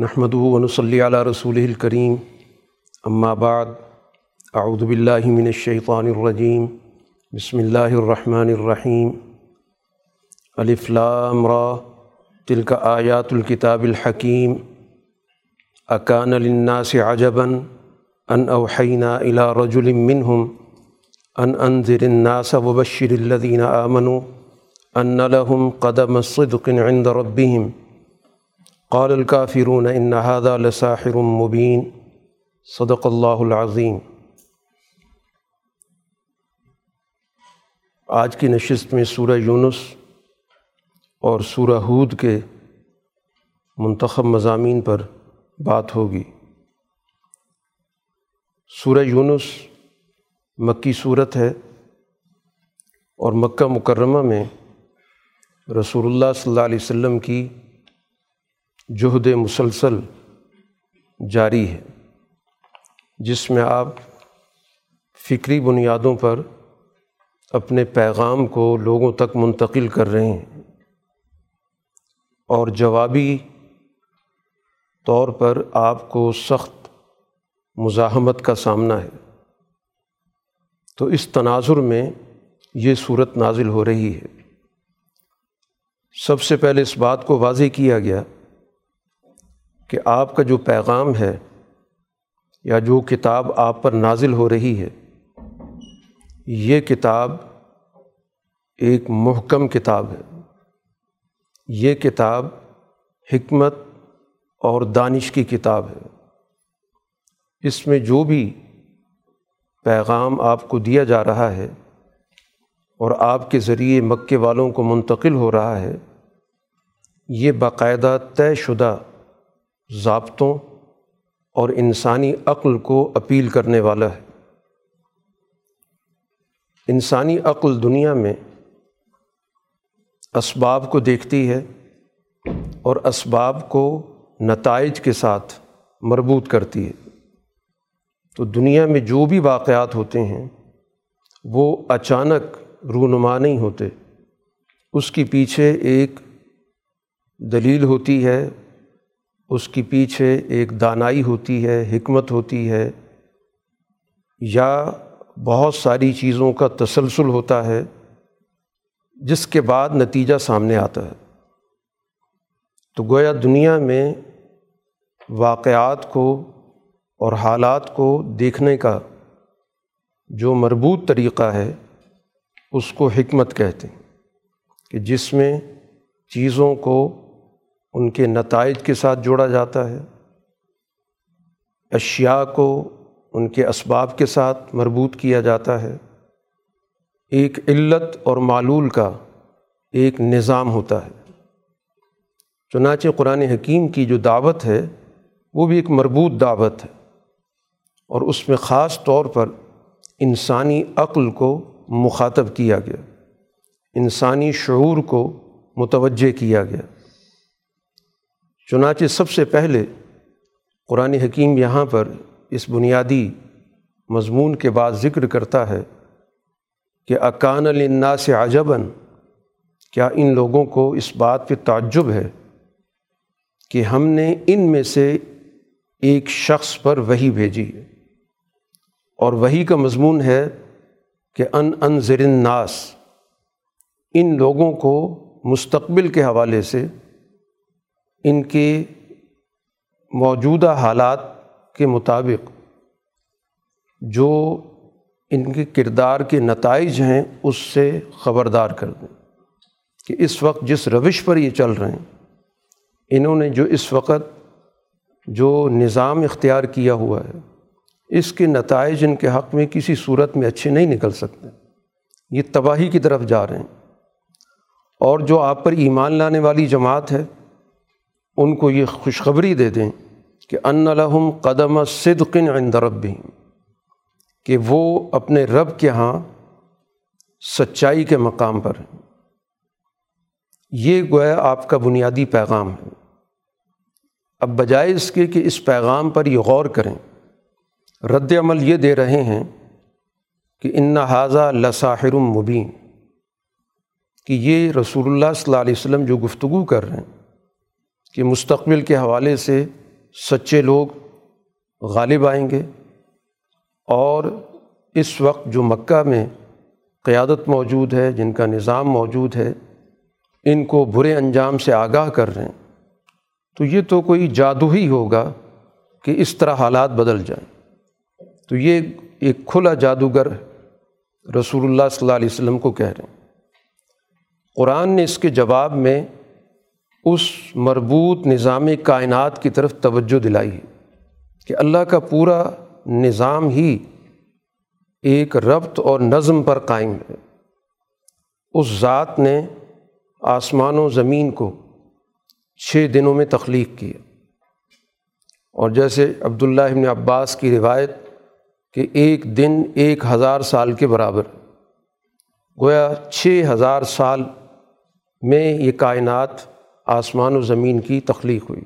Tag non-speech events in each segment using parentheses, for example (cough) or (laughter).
نحمد ونصلی علی رسول الکریم. اما بعد، اعوذ باللہ من الشیطان الرجیم. بسم اللہ الرحمن الرحیم. الف لام را، تلک آیات الکتاب الحکیم. اکان للناس عجبا ان اوحینا الى رجل منہم ان انذر الناس وبشر الذین آمنوا ان لهم قدم صدق عند ربهم. قال الكافرون ان هذا لساحر مبین صدق اللہ العظیم آج کی نشست میں سورہ یونس اور سورہ ہود کے منتخب مضامین پر بات ہوگی۔ سورہ یونس مکی صورت ہے اور مکہ مکرمہ میں رسول اللہ صلی اللہ علیہ وسلم کی جہد مسلسل جاری ہے، جس میں آپ فکری بنیادوں پر اپنے پیغام کو لوگوں تک منتقل کر رہے ہیں اور جوابی طور پر آپ کو سخت مزاحمت کا سامنا ہے۔ تو اس تناظر میں یہ صورت نازل ہو رہی ہے۔ سب سے پہلے اس بات کو واضح کیا گیا کہ آپ کا جو پیغام ہے یا جو کتاب آپ پر نازل ہو رہی ہے، یہ کتاب ایک محکم کتاب ہے۔ یہ کتاب حکمت اور دانش کی کتاب ہے۔ اس میں جو بھی پیغام آپ کو دیا جا رہا ہے اور آپ کے ذریعے مکے والوں کو منتقل ہو رہا ہے، یہ باقاعدہ طے شدہ ضابطوں اور انسانی عقل کو اپیل کرنے والا ہے۔ انسانی عقل دنیا میں اسباب کو دیکھتی ہے اور اسباب کو نتائج کے ساتھ مربوط کرتی ہے۔ تو دنیا میں جو بھی واقعات ہوتے ہیں، وہ اچانک رونما نہیں ہوتے۔ اس کے پیچھے ایک دلیل ہوتی ہے اس کے پیچھے ایک دانائی ہوتی ہے، حکمت ہوتی ہے، یا بہت ساری چیزوں کا تسلسل ہوتا ہے، جس کے بعد نتیجہ سامنے آتا ہے۔ تو گویا دنیا میں واقعات کو اور حالات کو دیکھنے کا جو مربوط طریقہ ہے، اس کو حکمت کہتے ہیں کہ جس میں چیزوں کو ان کے نتائج کے ساتھ جوڑا جاتا ہے۔ اشیاء کو ان کے اسباب کے ساتھ مربوط کیا جاتا ہے۔ ایک علت اور معلول کا ایک نظام ہوتا ہے۔ چنانچہ قرآن حکیم کی جو دعوت ہے، وہ بھی ایک مربوط دعوت ہے۔ اور اس میں خاص طور پر انسانی عقل کو مخاطب کیا گیا۔ انسانی شعور کو متوجہ کیا گیا۔ چنانچہ سب سے پہلے قرآن حکیم یہاں پر اس بنیادی مضمون کے بعد ذکر کرتا ہے کہ اکان النا سے عجباً، کیا ان لوگوں کو اس بات پہ تعجب ہے کہ ہم نے ان میں سے ایک شخص پر وہی بھیجی ہے؟ اور وہی کا مضمون ہے کہ ان ان زرن ناس ان لوگوں کو مستقبل کے حوالے سے ان کے موجودہ حالات کے مطابق جو ان کے کردار کے نتائج ہیں، اس سے خبردار کر دیں کہ اس وقت جس روش پر یہ چل رہے ہیں، انہوں نے جو اس وقت جو نظام اختیار کیا ہوا ہے، اس کے نتائج ان کے حق میں کسی صورت میں اچھے نہیں نکل سکتے۔ یہ تباہی کی طرف جا رہے ہیں۔ اور جو آپ پر ایمان لانے والی جماعت ہے ان کو یہ خوشخبری دے دیں کہ ان لحم قدم صدقن عند رب کہ وہ اپنے رب کے ہاں سچائی کے مقام پر ہیں۔ یہ گویا آپ کا بنیادی پیغام ہے۔ اب بجائے اس کے کہ اس پیغام پر یہ غور کریں، رد عمل یہ دے رہے ہیں کہ ان حاضہ لساحر مبین، کہ یہ رسول اللہ صلی اللہ علیہ وسلم جو گفتگو کر رہے ہیں کہ مستقبل کے حوالے سے سچے لوگ غالب آئیں گے اور اس وقت جو مکہ میں قیادت موجود ہے، جن کا نظام موجود ہے، ان کو برے انجام سے آگاہ کر رہے ہیں، تو یہ تو کوئی جادو ہی ہوگا کہ اس طرح حالات بدل جائیں۔ تو یہ ایک کھلا جادوگر رسول اللہ صلی اللہ علیہ وسلم کو کہہ رہے ہیں۔ قرآن نے اس کے جواب میں اس مربوط نظام کائنات کی طرف توجہ دلائی ہے کہ اللہ کا پورا نظام ہی ایک ربط اور نظم پر قائم ہے۔ اس ذات نے آسمان و زمین کو چھ دنوں میں تخلیق کیا اور جیسے عبداللہ ابن عباس کی روایت کہ ایک دن ایک ہزار سال کے برابر، گویا چھ ہزار سال میں یہ کائنات آسمان و زمین کی تخلیق ہوئی۔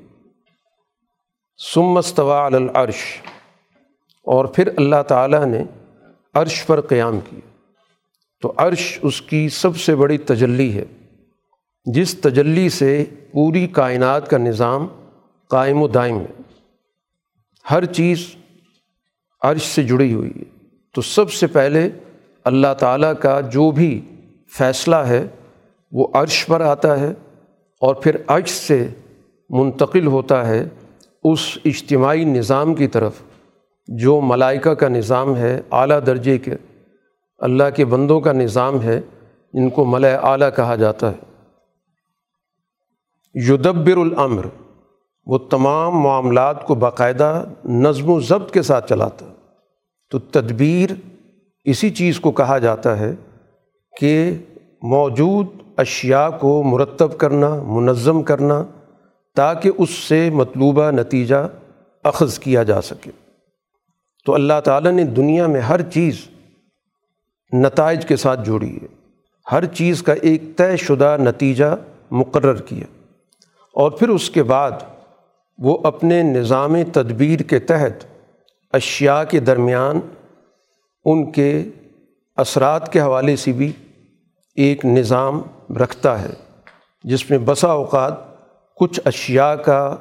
سمستوا العرش، اور پھر اللہ تعالیٰ نے عرش پر قیام کیا۔ تو عرش اس کی سب سے بڑی تجلی ہے، جس تجلی سے پوری کائنات کا نظام قائم و دائم ہے۔ ہر چیز عرش سے جڑی ہوئی ہے۔ تو سب سے پہلے اللہ تعالیٰ کا جو بھی فیصلہ ہے، وہ عرش پر آتا ہے اور پھر عرش سے منتقل ہوتا ہے اس اجتماعی نظام کی طرف، جو ملائکہ کا نظام ہے، اعلیٰ درجے کے، اللہ کے بندوں کا نظام ہے، جن کو ملع اعلیٰ کہا جاتا ہے۔ یدبر العمر وہ تمام معاملات کو باقاعدہ نظم و ضبط کے ساتھ چلاتا۔ تو تدبیر اسی چیز کو کہا جاتا ہے کہ موجود اشیاء کو مرتب کرنا، منظم کرنا تاکہ اس سے مطلوبہ نتیجہ اخذ کیا جا سکے۔ تو اللہ تعالیٰ نے دنیا میں ہر چیز نتائج کے ساتھ جوڑی ہے۔ ہر چیز کا ایک طے شدہ نتیجہ مقرر کیا۔ اور پھر اس کے بعد وہ اپنے نظام تدبیر کے تحت اشیاء کے درمیان ان کے اثرات کے حوالے سے بھی ایک نظام رکھتا ہے، جس میں بسا اوقات کچھ اشیاء کا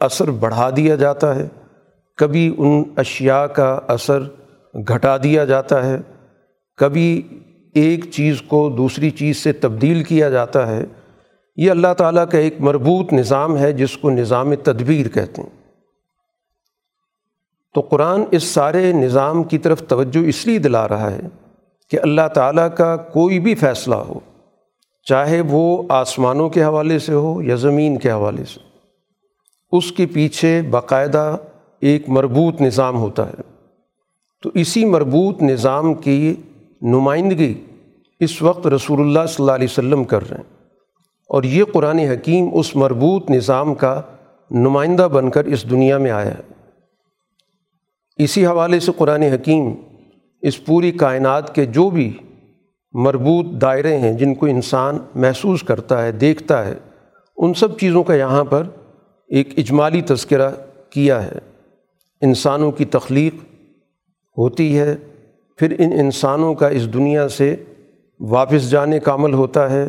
اثر بڑھا دیا جاتا ہے۔ کبھی ان اشیاء کا اثر گھٹا دیا جاتا ہے۔ کبھی ایک چیز کو دوسری چیز سے تبدیل کیا جاتا ہے۔ یہ اللہ تعالیٰ کا ایک مربوط نظام ہے، جس کو نظام تدبیر کہتے ہیں۔ تو قرآن اس سارے نظام کی طرف توجہ اس لیے دلا رہا ہے کہ اللہ تعالیٰ کا کوئی بھی فیصلہ ہو چاہے وہ آسمانوں کے حوالے سے ہو یا زمین کے حوالے سے، اس کے پیچھے باقاعدہ ایک مربوط نظام ہوتا ہے۔ تو اسی مربوط نظام کی نمائندگی اس وقت رسول اللہ صلی اللہ علیہ وسلم کر رہے ہیں۔ اور یہ قرآن حکیم اس مربوط نظام کا نمائندہ بن کر اس دنیا میں آیا ہے۔ اسی حوالے سے قرآن حکیم اس پوری کائنات کے جو بھی مربوط دائرے ہیں جن کو انسان محسوس کرتا ہے، دیکھتا ہے۔ ان سب چیزوں کا یہاں پر ایک اجمالی تذکرہ کیا ہے۔ انسانوں کی تخلیق ہوتی ہے، پھر ان انسانوں کا اس دنیا سے واپس جانے کا عمل ہوتا ہے۔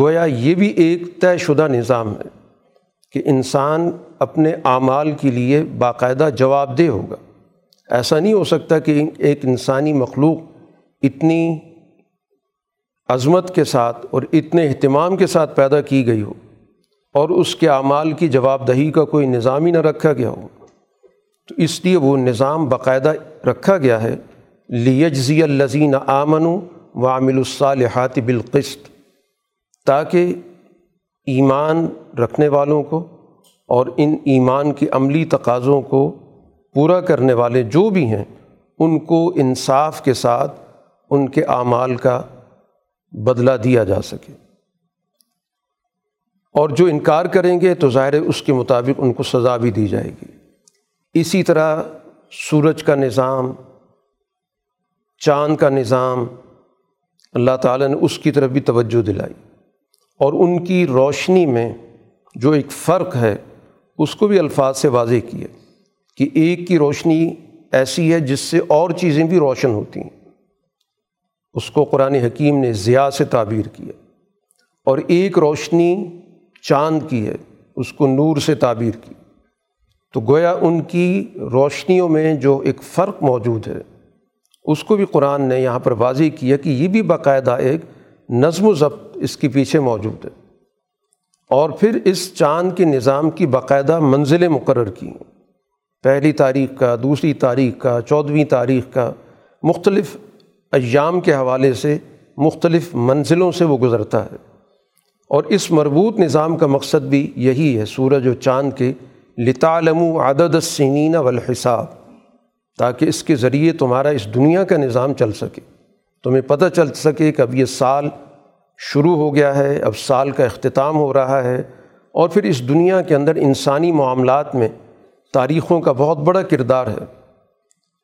گویا یہ بھی ایک طے شدہ نظام ہے کہ انسان اپنے اعمال کے لیے باقاعدہ جواب دہ ہوگا۔ ایسا نہیں ہو سکتا کہ ایک انسانی مخلوق اتنی عظمت کے ساتھ اور اتنے اہتمام کے ساتھ پیدا کی گئی ہو اور اس کے اعمال کی جواب دہی کا کوئی نظام ہی نہ رکھا گیا ہو، تو اس لیے وہ نظام باقاعدہ رکھا گیا ہے، لیجزی الزین آمن و عامل الصالحات بالقسط، تاکہ ایمان رکھنے والوں کو اور ان ایمان کی عملی تقاضوں کو پورا کرنے والے جو بھی ہیں، ان کو انصاف کے ساتھ، ان کے اعمال کا بدلہ دیا جا سکے۔ اور جو انکار کریں گے تو ظاہر اس کے مطابق ان کو سزا بھی دی جائے گی۔ اسی طرح سورج کا نظام، چاند کا نظام، اللہ تعالیٰ نے اس کی طرف بھی توجہ دلائی۔ اور ان کی روشنی میں جو ایک فرق ہے، اس کو بھی الفاظ سے واضح کیا کہ ایک کی روشنی ایسی ہے جس سے اور چیزیں بھی روشن ہوتی ہیں۔ اس کو قرآن حکیم نے ضیاء سے تعبیر کیا اور ایک روشنی چاند کی ہے، اس کو نور سے تعبیر کی۔ تو گویا ان کی روشنیوں میں جو ایک فرق موجود ہے، اس کو بھی قرآن نے یہاں پر واضح کیا کہ یہ بھی باقاعدہ ایک نظم و ضبط اس کے پیچھے موجود ہے۔ اور پھر اس چاند کے نظام کی باقاعدہ منزلیں مقرر کی پہلی تاریخ کا، دوسری تاریخ کا، چودھویں تاریخ کا مختلف ایام کے حوالے سے مختلف منزلوں سے وہ گزرتا ہے۔ اور اس مربوط نظام کا مقصد بھی یہی ہے سورج و چاند کے لطالم عدد السنین والحساب، تاکہ اس کے ذریعے تمہارا اس دنیا کا نظام چل سکے۔ تمہیں پتہ چل سکے کہ اب یہ سال شروع ہو گیا ہے، اب سال کا اختتام ہو رہا ہے۔ اور پھر اس دنیا کے اندر انسانی معاملات میں تاریخوں کا بہت بڑا کردار ہے۔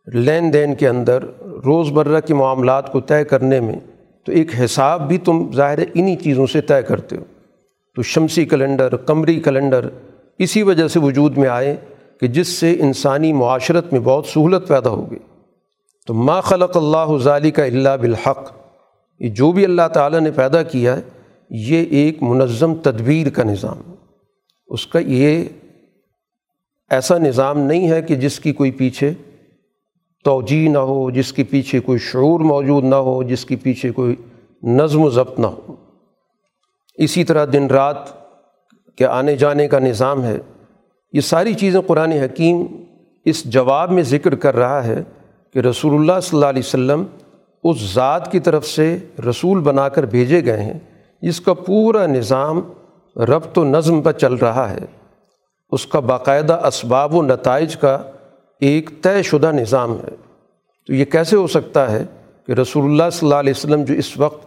لین دین کے اندر روز مرہ کے معاملات کو طے کرنے میں تو ایک حساب بھی تم ظاہر انہی چیزوں سے طے کرتے ہو۔ تو شمسی کیلنڈر، قمری کیلنڈر اسی وجہ سے وجود میں آئے کہ جس سے انسانی معاشرت میں بہت سہولت پیدا ہوگی تو ما خلق اللہ ظالی کا اللہ بالحق۔ یہ جو بھی اللہ تعالیٰ نے پیدا کیا ہے، یہ ایک منظم تدبیر کا نظام اس کا یہ ایسا نظام نہیں ہے کہ جس کی کوئی پیچھے توجہ نہ ہو، جس کے پیچھے کوئی شعور موجود نہ ہو، جس کے پیچھے کوئی نظم و ضبط نہ ہو۔ اسی طرح دن رات کے آنے جانے کا نظام ہے۔ یہ ساری چیزیں قرآن حکیم اس جواب میں ذکر کر رہا ہے کہ رسول اللہ صلی اللہ علیہ وسلم اس ذات کی طرف سے رسول بنا کر بھیجے گئے ہیں، جس کا پورا نظام ربط و نظم پر چل رہا ہے۔ اس کا باقاعدہ اسباب و نتائج کا ایک طے شدہ نظام ہے۔ تو یہ کیسے ہو سکتا ہے کہ رسول اللہ صلی اللہ علیہ وسلم جو اس وقت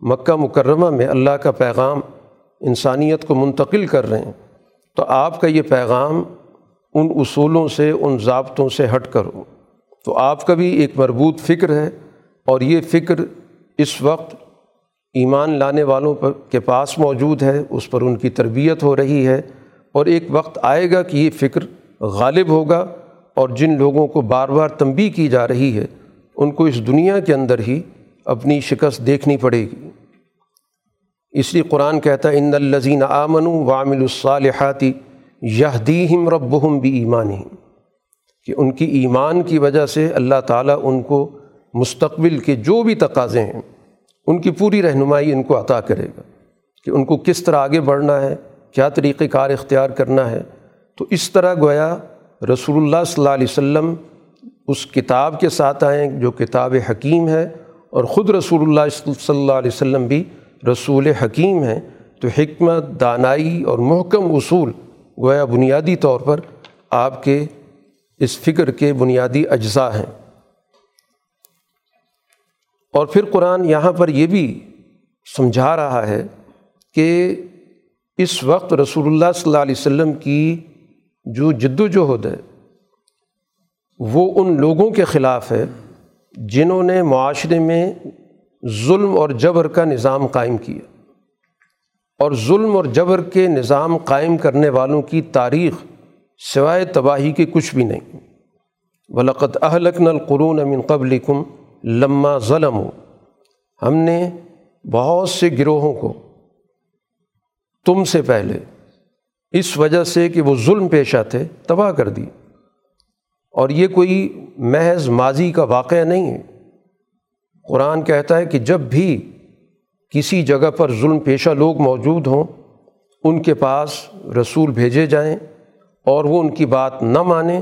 مکہ مکرمہ میں اللہ کا پیغام انسانیت کو منتقل کر رہے ہیں، تو آپ کا یہ پیغام ان اصولوں سے، ان ضابطوں سے ہٹ کر ہو۔ تو آپ کا بھی ایک مربوط فکر ہے اور یہ فکر اس وقت ایمان لانے والوں پر کے پاس موجود ہے، اس پر ان کی تربیت ہو رہی ہے اور ایک وقت آئے گا کہ یہ فکر غالب ہوگا۔ اور جن لوگوں کو بار بار تنبی کی جا رہی ہے، ان کو اس دنیا کے اندر ہی اپنی شکست دیکھنی پڑے گی۔ اس لیے قرآن کہتا ہے، ان الزین آمن وامل الصالحاتی یہ دیم رب بھی ایمان کہ ان کی ایمان کی وجہ سے اللہ تعالیٰ ان کو مستقبل کے جو بھی تقاضے ہیں، ان کی پوری رہنمائی ان کو عطا کرے گا۔ کہ ان کو کس طرح آگے بڑھنا ہے، کیا طریقۂ کار اختیار کرنا ہے۔ تو اس طرح گویا رسول اللہ صلی اللہ علیہ وسلم اس کتاب کے ساتھ آئیں جو کتاب حکیم ہے اور خود رسول اللہ صلی اللہ علیہ وسلم بھی رسول حکیم ہیں، تو حکمت، دانائی اور محکم اصول گویا بنیادی طور پر آپ کے اس فکر کے بنیادی اجزاء ہیں۔ اور پھر قرآن یہاں پر یہ بھی سمجھا رہا ہے کہ اس وقت رسول اللہ صلی اللہ علیہ وسلم کی جو جد و جہد ہے، وہ ان لوگوں کے خلاف ہے جنہوں نے معاشرے میں ظلم اور جبر کا نظام قائم کیا۔ اور ظلم اور جبر کے نظام قائم کرنے والوں کی تاریخ سوائے تباہی کے کچھ بھی نہیں۔ ولقت اہلکن القرون امن قبل کم لمہ ظلم ہو ہم نے بہت سے گروہوں کو تم سے پہلے اس وجہ سے کہ وہ ظلم پیشہ تھے، تباہ کر دی۔ اور یہ کوئی محض ماضی کا واقعہ نہیں ہے۔ قرآن کہتا ہے کہ جب بھی کسی جگہ پر ظلم پیشہ لوگ موجود ہوں، ان کے پاس رسول بھیجے جائیں اور وہ ان کی بات نہ مانیں،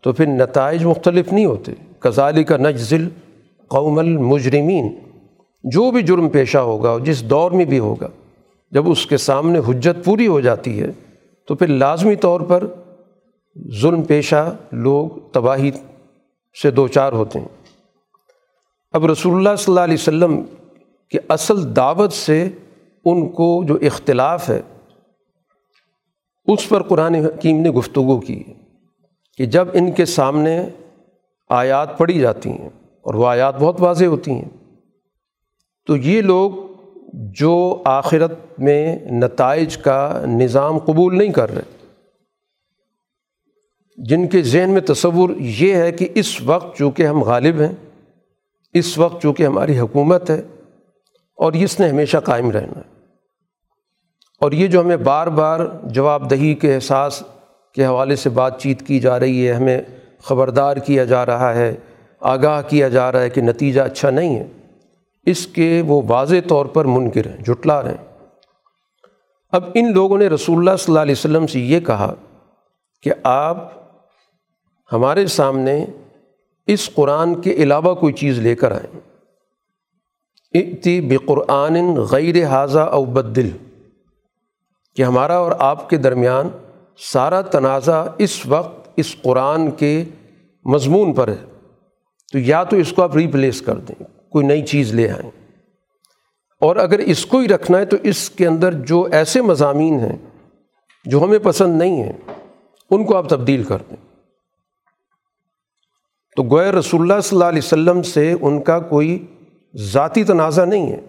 تو پھر نتائج مختلف نہیں ہوتے۔ کزالی کا نجزل قوم المجرمین۔ جو بھی جرم پیشہ ہوگا جس دور میں بھی ہوگا، جب اس کے سامنے حجت پوری ہو جاتی ہے تو پھر لازمی طور پر ظلم پیشہ لوگ تباہی سے دو چار ہوتے ہیں۔ اب رسول اللہ صلی اللہ علیہ وسلم کی اصل دعوت سے ان کو جو اختلاف ہے، اس پر قرآن حکیم نے گفتگو کی کہ جب ان کے سامنے آیات پڑھی جاتی ہیں اور وہ آیات بہت واضح ہوتی ہیں، تو یہ لوگ جو آخرت میں نتائج کا نظام قبول نہیں کر رہے۔ جن کے ذہن میں تصور یہ ہے کہ اس وقت چونکہ ہم غالب ہیں، اس وقت چونکہ ہماری حکومت ہے، اور اس نے ہمیشہ قائم رہنا۔ ہے اور یہ جو ہمیں بار بار جواب دہی کے احساس کے حوالے سے بات چیت کی جا رہی ہے، ہمیں خبردار کیا جا رہا ہے، آگاہ کیا جا رہا ہے کہ نتیجہ اچھا نہیں ہے۔ اس کے وہ واضح طور پر منکر ہیں، جھٹلا رہے ہیں۔ اب ان لوگوں نے رسول اللہ صلی اللہ علیہ وسلم سے یہ کہا کہ آپ ہمارے سامنے اس قرآن کے علاوہ کوئی چیز لے کر آئیں۔ اتی بقرآن غیر حاضہ او بدل، کہ ہمارا اور آپ کے درمیان سارا تنازع اس وقت اس قرآن کے مضمون پر ہے۔ تو یا تو اس کو آپ ریپلیس کر دیں۔ کوئی نئی چیز لے آئیں۔ اور اگر اس کو ہی رکھنا ہے تو اس کے اندر جو ایسے مضامین ہیں جو ہمیں پسند نہیں ہیں، ان کو آپ تبدیل کر دیں۔ تو گوئے رسول اللہ صلی اللہ علیہ وسلم سے ان کا کوئی ذاتی تنازع نہیں ہے،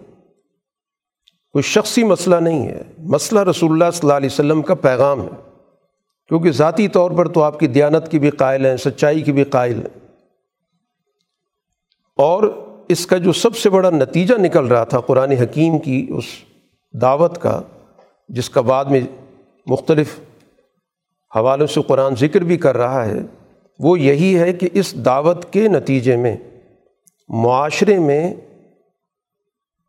کوئی شخصی مسئلہ نہیں ہے۔ مسئلہ رسول اللہ صلی اللہ علیہ وسلم کا پیغام ہے۔ کیونکہ ذاتی طور پر تو آپ کی دیانت کی بھی قائل ہیں، سچائی کی بھی قائل ہیں۔ اور اس کا جو سب سے بڑا نتیجہ نکل رہا تھا قرآن حکیم کی اس دعوت کا، جس کا بعد میں مختلف حوالوں سے قرآن ذکر بھی کر رہا ہے، وہ یہی ہے کہ اس دعوت کے نتیجے میں، معاشرے میں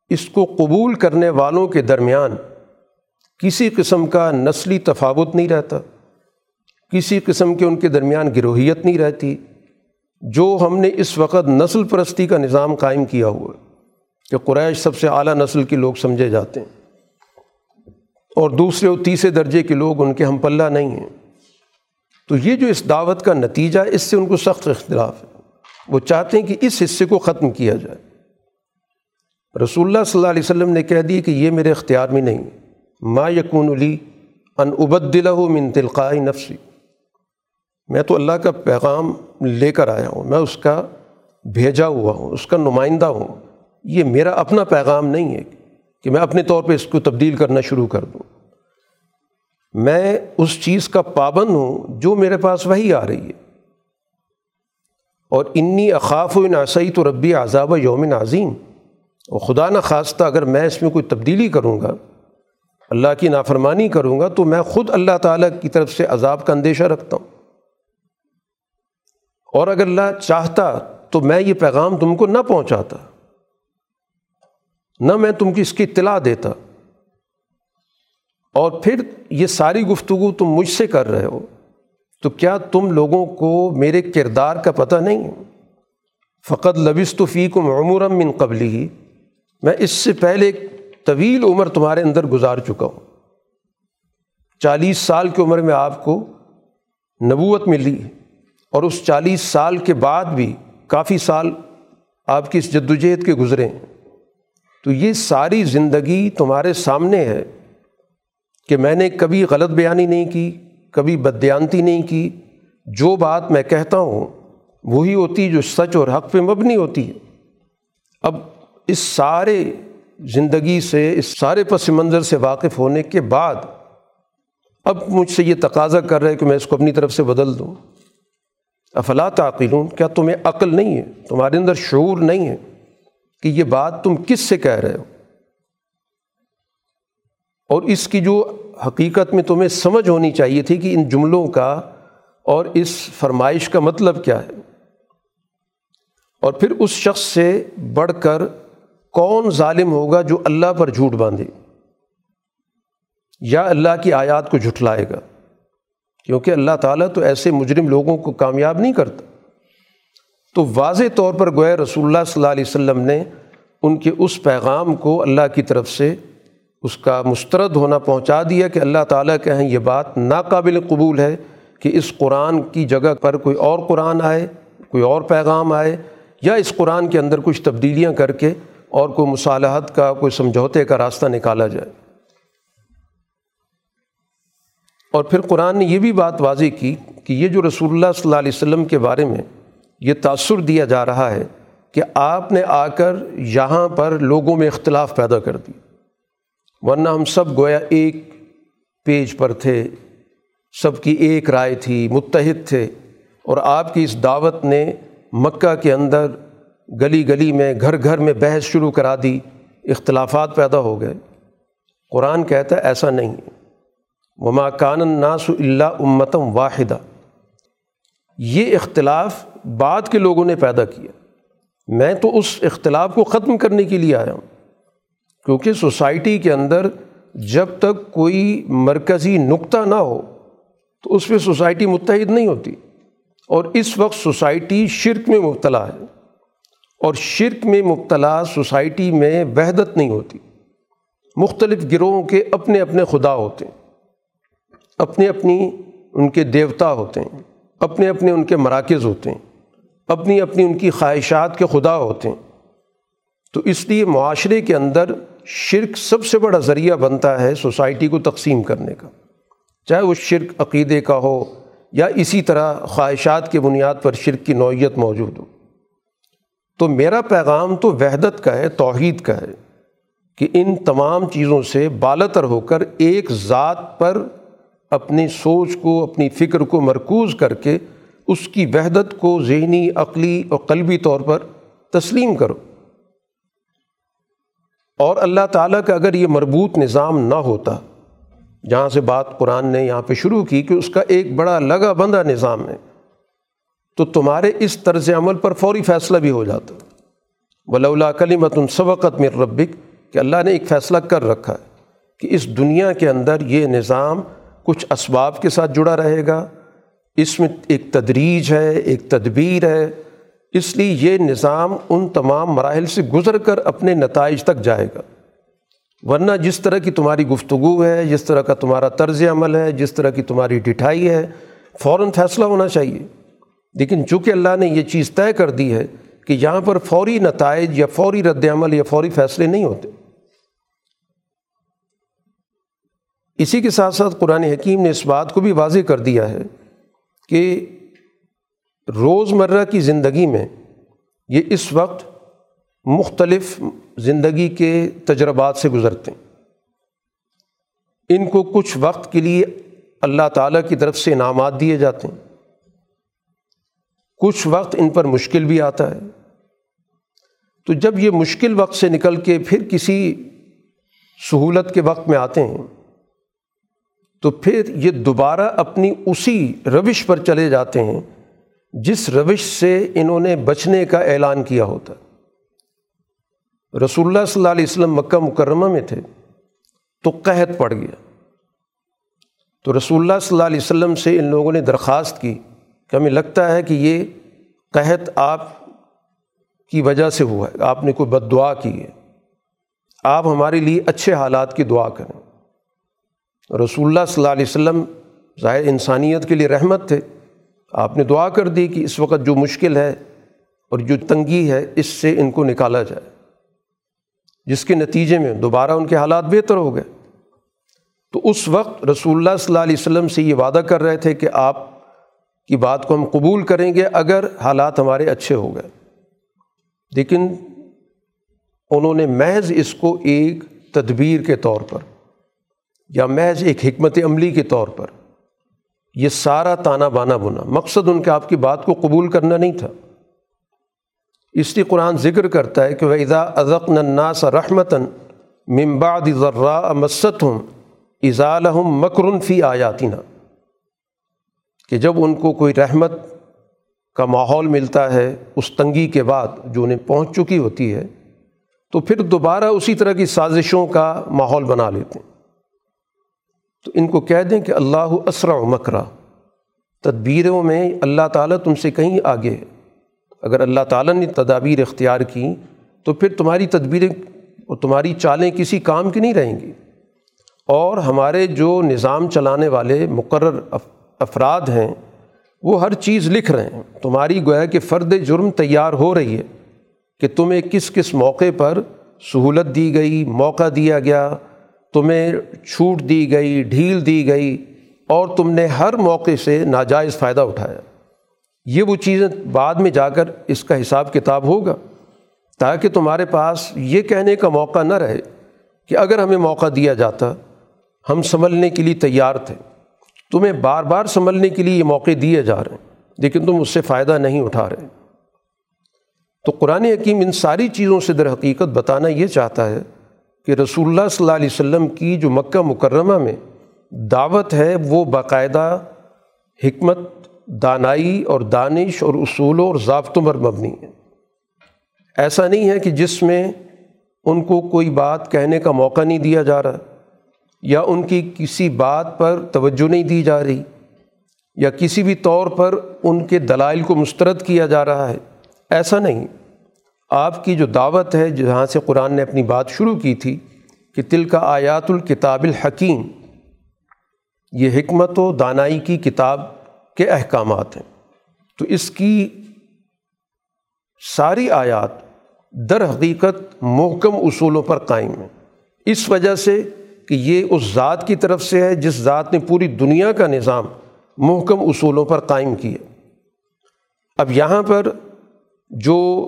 اس کو قبول کرنے والوں کے درمیان کسی قسم کا نسلی تفاوت نہیں رہتا، کسی قسم کے ان کے درمیان گروہیت نہیں رہتی۔ جو ہم نے اس وقت نسل پرستی کا نظام قائم کیا ہوا ہے کہ قریش سب سے اعلیٰ نسل کے لوگ سمجھے جاتے ہیں اور دوسرے اور تیسرے درجے کے لوگ ان کے ہم پلہ نہیں ہیں۔ تو یہ جو اس دعوت کا نتیجہ اس سے ان کو سخت اختلاف ہے۔ وہ چاہتے ہیں کہ اس حصے کو ختم کیا جائے۔ رسول اللہ صلی اللہ علیہ وسلم نے کہہ دی کہ یہ میرے اختیار میں نہیں ما یقون علی ان ابدلہ من تلقائی نفسی۔ میں تو اللہ کا پیغام لے کر آیا ہوں، میں اس کا بھیجا ہوا ہوں، اس کا نمائندہ ہوں۔ یہ میرا اپنا پیغام نہیں ہے کہ میں اپنے طور پہ اس کو تبدیل کرنا شروع کر دوں۔ میں اس چیز کا پابند ہوں جو میرے پاس وہی آ رہی ہے۔ اور انی اخاف و ناسعی تو ربی عذاب یوم عظیم۔ اور خدا نخواستہ اگر میں اس میں کوئی تبدیلی کروں گا، اللہ کی نافرمانی کروں گا، تو میں خود اللہ تعالیٰ کی طرف سے عذاب کا اندیشہ رکھتا ہوں۔ اور اگر اللہ چاہتا تو میں یہ پیغام تم کو نہ پہنچاتا، نہ میں تم کی اس کی اطلاع دیتا۔ اور پھر یہ ساری گفتگو تم مجھ سے کر رہے ہو، تو کیا تم لوگوں کو میرے کردار کا پتہ نہیں؟ فقط لبس تو فی کو معمورم من قبلی ہی میں اس سے پہلے ایک طویل عمر تمہارے اندر گزار چکا ہوں۔ چالیس سال کی عمر میں آپ کو نبوت ملی۔ اور اس چالیس سال کے بعد بھی کافی سال آپ کی اس جدوجہد کے گزرے تو یہ ساری زندگی تمہارے سامنے ہے کہ میں نے کبھی غلط بیانی نہیں کی، کبھی بدیانتی نہیں کی۔ جو بات میں کہتا ہوں، وہی ہوتی جو سچ اور حق پہ مبنی ہوتی ہے۔ اب اس سارے زندگی سے، اس سارے پس منظر سے واقف ہونے کے بعد، اب مجھ سے یہ تقاضا کر رہے کہ میں اس کو اپنی طرف سے بدل دوں۔ افلا تعقلون؟ کیا تمہیں عقل نہیں ہے؟ تمہارے اندر شعور نہیں ہے کہ یہ بات تم کس سے کہہ رہے ہو؟ اور اس کی جو حقیقت میں تمہیں سمجھ ہونی چاہیے تھی کہ ان جملوں کا اور اس فرمائش کا مطلب کیا ہے۔ اور پھر اس شخص سے بڑھ کر کون ظالم ہوگا جو اللہ پر جھوٹ باندھے؟ یا اللہ کی آیات کو جھٹلائے گا؟ کیونکہ اللہ تعالیٰ تو ایسے مجرم لوگوں کو کامیاب نہیں کرتا۔ تو واضح طور پر گویا رسول اللہ صلی اللہ علیہ وسلم نے ان کے اس پیغام کو اللہ کی طرف سے اس کا مسترد ہونا پہنچا دیا کہ اللہ تعالیٰ کہیں یہ بات ناقابل قبول ہے کہ اس قرآن کی جگہ پر کوئی اور قرآن آئے، کوئی اور پیغام آئے یا اس قرآن کے اندر کچھ تبدیلیاں کر کے اور کوئی مصالحت کا، کوئی سمجھوتے کا راستہ نکالا جائے۔ اور پھر قرآن نے یہ بھی بات واضح کی کہ یہ جو رسول اللہ صلی اللہ علیہ وسلم کے بارے میں یہ تأثر دیا جا رہا ہے کہ آپ نے آ کر یہاں پر لوگوں میں اختلاف پیدا کر دی۔ ورنہ ہم سب گویا ایک پیج پر تھے، سب کی ایک رائے تھی، متحد تھے۔ اور آپ کی اس دعوت نے مکہ کے اندر گلی گلی میں، گھر گھر میں بحث شروع کرا دی، اختلافات پیدا ہو گئے۔ قرآن کہتا ہے ایسا نہیں۔ وما کان الناس اللہ امتم واحدہ۔ یہ اختلاف بعد کے لوگوں نے پیدا کیا۔ میں تو اس اختلاف کو ختم کرنے کے لیے آیا ہوں۔ کیونکہ سوسائٹی کے اندر جب تک کوئی مرکزی نقطہ نہ ہو، تو اس پہ سوسائٹی متحد نہیں ہوتی۔ اور اس وقت سوسائٹی شرک میں مبتلا ہے۔ اور شرک میں مبتلا سوسائٹی میں وحدت نہیں ہوتی۔ مختلف گروہوں کے اپنے اپنے خدا ہوتے ہیں۔ اپنے اپنی ان کے دیوتا ہوتے ہیں، اپنے اپنے ان کے مراکز ہوتے ہیں، اپنی اپنی ان کی خواہشات کے خدا ہوتے ہیں۔ تو اس لیے معاشرے کے اندر شرک سب سے بڑا ذریعہ بنتا ہے سوسائٹی کو تقسیم کرنے کا۔ چاہے وہ شرک عقیدے کا ہو یا اسی طرح خواہشات کے بنیاد پر شرک کی نوعیت موجود ہو۔ تو میرا پیغام تو وحدت کا ہے، توحید کا ہے کہ ان تمام چیزوں سے بالتر ہو کر ایک ذات پر اپنی سوچ کو، اپنی فکر کو مرکوز کر کے اس کی وحدت کو ذہنی، عقلی اور قلبی طور پر تسلیم کرو۔ اور اللہ تعالیٰ کا اگر یہ مربوط نظام نہ ہوتا، جہاں سے بات قرآن نے یہاں پہ شروع کی کہ اس کا ایک بڑا لگا بندہ نظام ہے، تو تمہارے اس طرز عمل پر فوری فیصلہ بھی ہو جاتا۔ ولا کلیمت سبقت مر ربک کہ اللہ نے ایک فیصلہ کر رکھا ہے کہ اس دنیا کے اندر یہ نظام کچھ اسباب کے ساتھ جڑا رہے گا۔ اس میں ایک تدریج ہے، ایک تدبیر ہے۔ اس لیے یہ نظام ان تمام مراحل سے گزر کر اپنے نتائج تک جائے گا۔ ورنہ جس طرح کی تمہاری گفتگو ہے، جس طرح کا تمہارا طرز عمل ہے، جس طرح کی تمہاری ڈٹھائی ہے، فوراً فیصلہ ہونا چاہیے۔ لیکن چونکہ اللہ نے یہ چیز طے کر دی ہے کہ یہاں پر فوری نتائج یا فوری رد عمل یا فوری فیصلے نہیں ہوتے اسی کے ساتھ ساتھ قرآن حکیم نے اس بات کو بھی واضح کر دیا ہے کہ روز مرہ کی زندگی میں یہ اس وقت مختلف زندگی کے تجربات سے گزرتے ہیں۔ ان کو کچھ وقت کے لیے اللہ تعالیٰ کی طرف سے انعامات دیے جاتے ہیں۔ کچھ وقت ان پر مشکل بھی آتا ہے۔ تو جب یہ مشکل وقت سے نکل کے پھر کسی سہولت کے وقت میں آتے ہیں تو پھر یہ دوبارہ اپنی اسی روش پر چلے جاتے ہیں جس روش سے انہوں نے بچنے کا اعلان کیا ہوتا۔ رسول اللہ صلی اللہ علیہ وسلم مکہ مکرمہ میں تھے تو قحط پڑ گیا۔ تو رسول اللہ صلی اللہ علیہ وسلم سے ان لوگوں نے درخواست کی کہ ہمیں لگتا ہے کہ یہ قحط آپ کی وجہ سے ہوا ہے، آپ نے کوئی بد دعا کی ہے۔ آپ ہمارے لیے اچھے حالات کی دعا کریں۔ رسول اللہ صلی اللہ علیہ وسلم ظاہر انسانیت کے لیے رحمت تھے۔ آپ نے دعا کر دی کہ اس وقت جو مشکل ہے اور جو تنگی ہے، اس سے ان کو نکالا جائے۔ جس کے نتیجے میں دوبارہ ان کے حالات بہتر ہو گئے۔ تو اس وقت رسول اللہ صلی اللہ علیہ وسلم سے یہ وعدہ کر رہے تھے کہ آپ کی بات کو ہم قبول کریں گے اگر حالات ہمارے اچھے ہو گئے۔ لیکن انہوں نے محض اس کو ایک تدبیر کے طور پر یا محض ایک حکمت عملی کے طور پر، یہ سارا تانا بانا بنا۔ مقصد ان کے آپ کی بات کو قبول کرنا نہیں تھا۔ اس لیے قرآن ذکر کرتا ہے کہ وہ ادا ازق نناس رحمتاً ممباد ذرا مست ہوں اضالحم مکرن فی آیاتی کہ جب ان کو کوئی رحمت کا ماحول ملتا ہے اس تنگی کے بعد جو انہیں پہنچ چکی ہوتی ہے، تو پھر دوبارہ اسی طرح کی سازشوں کا ماحول بنا لیتے ہیں۔ تو ان کو کہہ دیں کہ اللہ اسرع مکرا، تدبیروں میں اللہ تعالیٰ تم سے کہیں آگے۔ ہے اگر اللہ تعالیٰ نے تدابیر اختیار کی، تو پھر تمہاری تدبیریں اور تمہاری چالیں کسی کام کی نہیں رہیں گی۔ اور ہمارے جو نظام چلانے والے مقرر افراد ہیں، وہ ہر چیز لکھ رہے ہیں۔ تمہاری گویا کہ فرد جرم تیار ہو رہی ہے کہ تمہیں کس کس موقع پر سہولت دی گئی، موقع دیا گیا تمہیں چھوٹ دی گئی، ڈھیل دی گئی اور تم نے ہر موقع سے ناجائز فائدہ اٹھایا۔ یہ وہ چیزیں بعد میں جا کر اس کا حساب کتاب ہوگا، تاکہ تمہارے پاس یہ کہنے کا موقع نہ رہے کہ اگر ہمیں موقع دیا جاتا، ہم سنبھلنے کے لیے تیار تھے۔ تمہیں بار بار سنبھلنے کے لیے یہ موقع دیے جا رہے ہیں، لیکن تم اس سے فائدہ نہیں اٹھا رہے۔ تو قرآن حکیم ان ساری چیزوں سے در حقیقت بتانا یہ چاہتا ہے کہ رسول اللہ صلی اللہ علیہ وسلم کی جو مکہ مکرمہ میں دعوت ہے، وہ باقاعدہ حکمت، دانائی اور دانش اور اصولوں اور ضابطوں پر مبنی ہے۔ ایسا نہیں ہے کہ جس میں ان کو کوئی بات کہنے کا موقع نہیں دیا جا رہا یا ان کی کسی بات پر توجہ نہیں دی جا رہی یا کسی بھی طور پر ان کے دلائل کو مسترد کیا جا رہا ہے۔ ایسا نہیں۔ آپ کی جو دعوت ہے، جہاں سے قرآن نے اپنی بات شروع کی تھی کہ تل کا آیات الکتاب الحکیم، یہ حکمت و دانائی کی کتاب کے احکامات ہیں۔ تو اس کی ساری آیات در حقیقت محکم اصولوں پر قائم ہیں۔ اس وجہ سے کہ یہ اس ذات کی طرف سے ہے، جس ذات نے پوری دنیا کا نظام محکم اصولوں پر قائم کیا۔ اب یہاں پر جو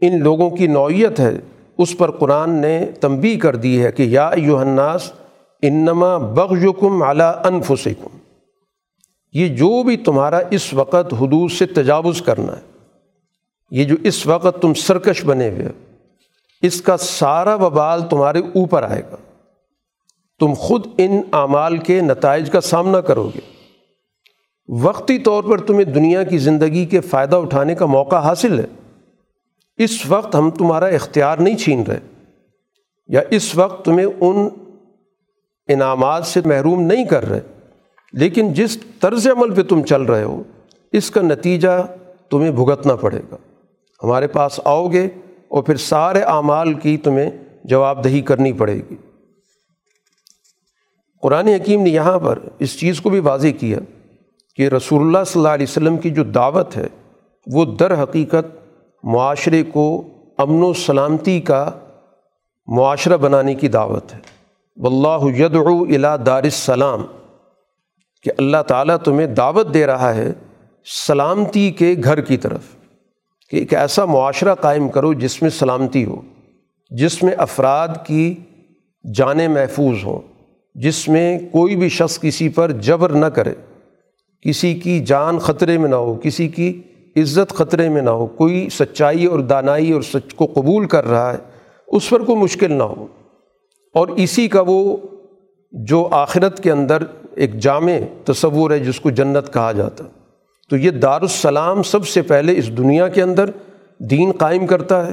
ان لوگوں کی نوعیت ہے، اس پر قرآن نے تنبی کر دی ہے کہ یا یوحناس انما بغیکم اعلیٰ انفسکم۔ یہ جو بھی تمہارا اس وقت حدود سے تجاوز کرنا ہے، یہ جو اس وقت تم سرکش بنے ہوئے اس کا سارا وبال تمہارے اوپر آئے گا۔ تم خود ان اعمال کے نتائج کا سامنا کرو گے۔ وقتی طور پر تمہیں دنیا کی زندگی کے فائدہ اٹھانے کا موقع حاصل ہے۔ اس وقت ہم تمہارا اختیار نہیں چھین رہے یا اس وقت تمہیں ان انعامات سے محروم نہیں کر رہے، لیکن جس طرز عمل پہ تم چل رہے ہو، اس کا نتیجہ تمہیں بھگتنا پڑے گا۔ ہمارے پاس آؤ گے اور پھر سارے اعمال کی تمہیں جواب دہی کرنی پڑے گی۔ قرآن حکیم نے یہاں پر اس چیز کو بھی واضح کیا کہ رسول اللہ صلی اللہ علیہ وسلم کی جو دعوت ہے، وہ در حقیقت معاشرے کو امن و سلامتی کا معاشرہ بنانے کی دعوت ہے۔ واللہ یدعو الا دار السلام، کہ اللہ تعالیٰ تمہیں دعوت دے رہا ہے سلامتی کے گھر کی طرف، کہ ایک ایسا معاشرہ قائم کرو جس میں سلامتی ہو، جس میں افراد کی جانیں محفوظ ہوں، جس میں کوئی بھی شخص کسی پر جبر نہ کرے، کسی کی جان خطرے میں نہ ہو، کسی کی عزت خطرے میں نہ ہو، کوئی سچائی اور دانائی اور سچ کو قبول کر رہا ہے، اس پر کوئی مشکل نہ ہو۔ اور اسی کا وہ جو آخرت کے اندر ایک جامع تصور ہے، جس کو جنت کہا جاتا۔ تو یہ دارالسلام سب سے پہلے اس دنیا کے اندر دین قائم کرتا ہے،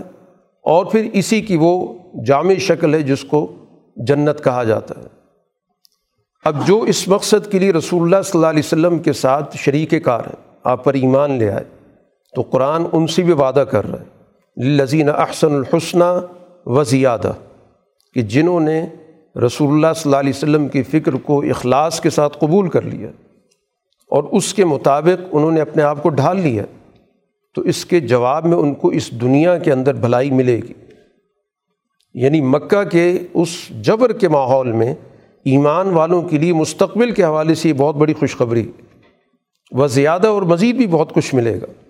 اور پھر اسی کی وہ جامع شکل ہے، جس کو جنت کہا جاتا ہے۔ اب جو اس مقصد کے لیے رسول اللہ صلی اللہ علیہ وسلم کے ساتھ شریک کار ہیں آپ پر ایمان لے آئے۔ تو قرآن ان سے بھی وعدہ کر رہا ہے لذین احسن الحسنہ و زیادہ کہ جنہوں نے رسول اللہ صلی اللہ علیہ وسلم کی فکر کو اخلاص کے ساتھ قبول کر لیا اور اس کے مطابق انہوں نے اپنے آپ کو ڈھال لیا، تو اس کے جواب میں ان کو اس دنیا کے اندر بھلائی ملے گی۔ یعنی مکہ کے اس جبر کے ماحول میں ایمان والوں کے لیے مستقبل کے حوالے سے یہ بہت بڑی خوشخبری وہ زیادہ اور مزید بھی بہت کچھ ملے گا۔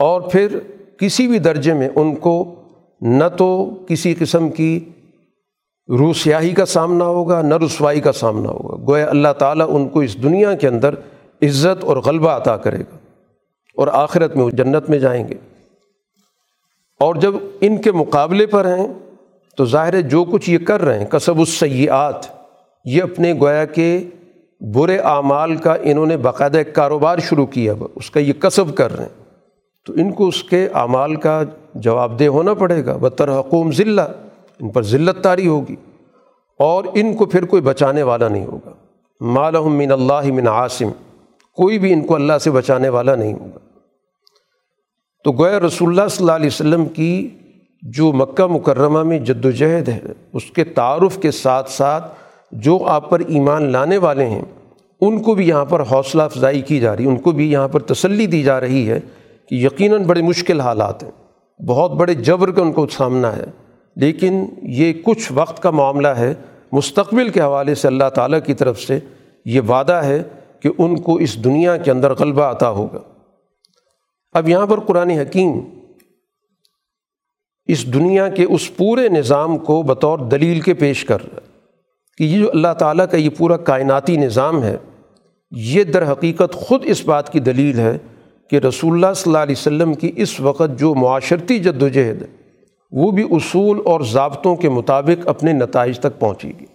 اور پھر کسی بھی درجے میں ان کو نہ تو کسی قسم کی روسیاہی کا سامنا ہوگا، نہ رسوائی کا سامنا ہوگا۔ گویا اللہ تعالیٰ ان کو اس دنیا کے اندر عزت اور غلبہ عطا کرے گا اور آخرت میں وہ جنت میں جائیں گے۔ اور جب ان کے مقابلے پر ہیں تو ظاہر ہے جو کچھ یہ کر رہے ہیں، کسب السیئات، یہ اپنے گویا کے برے اعمال کا انہوں نے باقاعدہ ایک کاروبار شروع کیا، اس کا یہ کسب کر رہے ہیں۔ تو ان کو اس کے اعمال کا جواب دہ ہونا پڑے گا۔ بطر حکوم ذلہ ان پر ذلت تاری ہوگی اور ان کو پھر کوئی بچانے والا نہیں ہوگا۔ مالحم من اللہ من عاصم، کوئی بھی ان کو اللہ سے بچانے والا نہیں ہوگا۔ تو گویا رسول اللہ صلی اللہ علیہ وسلم کی جو مکہ مکرمہ میں جد و جہد ہے، اس کے تعارف کے ساتھ ساتھ جو آپ پر ایمان لانے والے ہیں، ان کو بھی یہاں پر حوصلہ افزائی کی جا رہی ہے، ان کو بھی یہاں پر تسلی دی جا رہی ہے۔ کہ یقیناً بڑے مشکل حالات ہیں۔ بہت بڑے جبر کا ان کو سامنا ہے۔ لیکن یہ کچھ وقت کا معاملہ ہے۔ مستقبل کے حوالے سے اللہ تعالیٰ کی طرف سے یہ وعدہ ہے کہ ان کو اس دنیا کے اندر غلبہ عطا ہوگا۔ اب یہاں پر قرآن حکیم اس دنیا کے اس پورے نظام کو بطور دلیل کے پیش کر رہا ہے کہ یہ جو اللہ تعالیٰ کا یہ پورا کائناتی نظام ہے، یہ در حقیقت خود اس بات کی دلیل ہے کہ رسول اللہ صلی اللہ علیہ وسلم کی اس وقت جو معاشرتی جد و جہد ہے، وہ بھی اصول اور ضابطوں کے مطابق اپنے نتائج تک پہنچے گی۔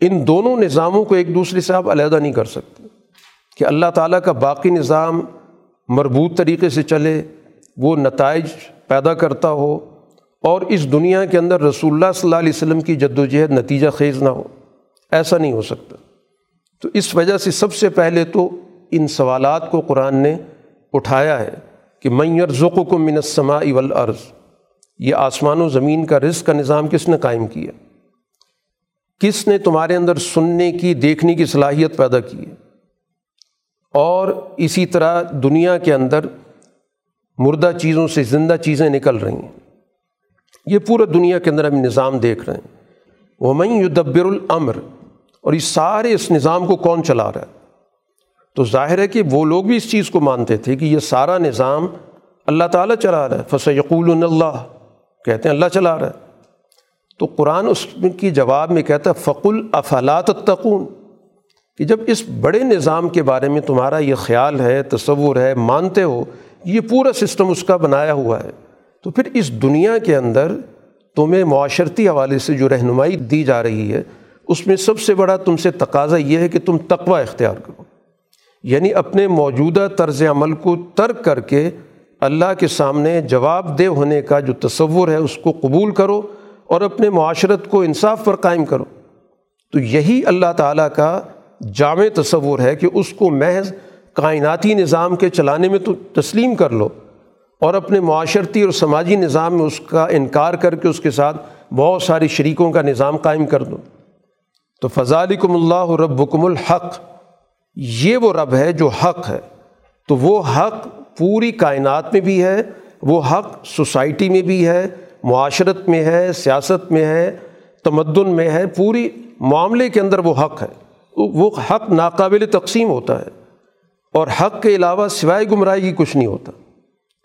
ان دونوں نظاموں کو ایک دوسرے سے آپ علیحدہ نہیں کر سکتے۔ کہ اللہ تعالیٰ کا باقی نظام مربوط طریقے سے چلے، وہ نتائج پیدا کرتا ہو اور اس دنیا کے اندر رسول اللہ صلی اللہ علیہ وسلم کی جد و جہد نتیجہ خیز نہ ہو، ایسا نہیں ہو سکتا۔ تو اس وجہ سے سب سے پہلے تو ان سوالات کو قرآن نے اٹھایا ہے کہ میّر ذوق کو منسما اول یہ آسمان و زمین کا رزق کا نظام کس نے قائم کیا؟ کس نے تمہارے اندر سننے کی، دیکھنے کی صلاحیت پیدا کی ہے؟ اور اسی طرح دنیا کے اندر مردہ چیزوں سے زندہ چیزیں نکل رہی ہیں۔ یہ پورا دنیا کے اندر ہم نظام دیکھ رہے ہیں۔ وہ میں یدبر العمر اور اس سارے اس نظام کو کون چلا رہا ہے؟ تو ظاہر ہے کہ وہ لوگ بھی اس چیز کو مانتے تھے کہ یہ سارا نظام اللہ تعالیٰ چلا رہا ہے۔ فص یقول اللہ کہتے ہیں اللہ چلا رہا ہے۔ تو قرآن اس کی جواب میں کہتا ہے، فقل افلات تقون کہ جب اس بڑے نظام کے بارے میں تمہارا یہ خیال ہے، تصور ہے، مانتے ہو، یہ پورا سسٹم اس کا بنایا ہوا ہے۔ تو پھر اس دنیا کے اندر تمہیں معاشرتی حوالے سے جو رہنمائی دی جا رہی ہے، اس میں سب سے بڑا تم سے تقاضا یہ ہے کہ تم تقوی اختیار کرو۔ یعنی اپنے موجودہ طرز عمل کو ترک کر کے اللہ کے سامنے جواب دہ ہونے کا جو تصور ہے اس کو قبول کرو اور اپنے معاشرت کو انصاف پر قائم کرو۔ تو یہی اللہ تعالیٰ کا جامع تصور ہے کہ اس کو محض کائناتی نظام کے چلانے میں تو تسلیم کر لو اور اپنے معاشرتی اور سماجی نظام میں اس کا انکار کر کے اس کے ساتھ بہت ساری شریکوں کا نظام قائم کر دو۔ تو فضالکم اللہ ربکم الحق۔ یہ وہ رب ہے جو حق ہے۔ تو وہ حق پوری کائنات میں بھی ہے، وہ حق سوسائٹی میں بھی ہے، معاشرت میں ہے، سیاست میں ہے، تمدن میں ہے، پوری معاملے کے اندر وہ حق ہے۔ وہ حق ناقابل تقسیم ہوتا ہے۔ اور حق کے علاوہ سوائے گمراہی کی کچھ نہیں ہوتا۔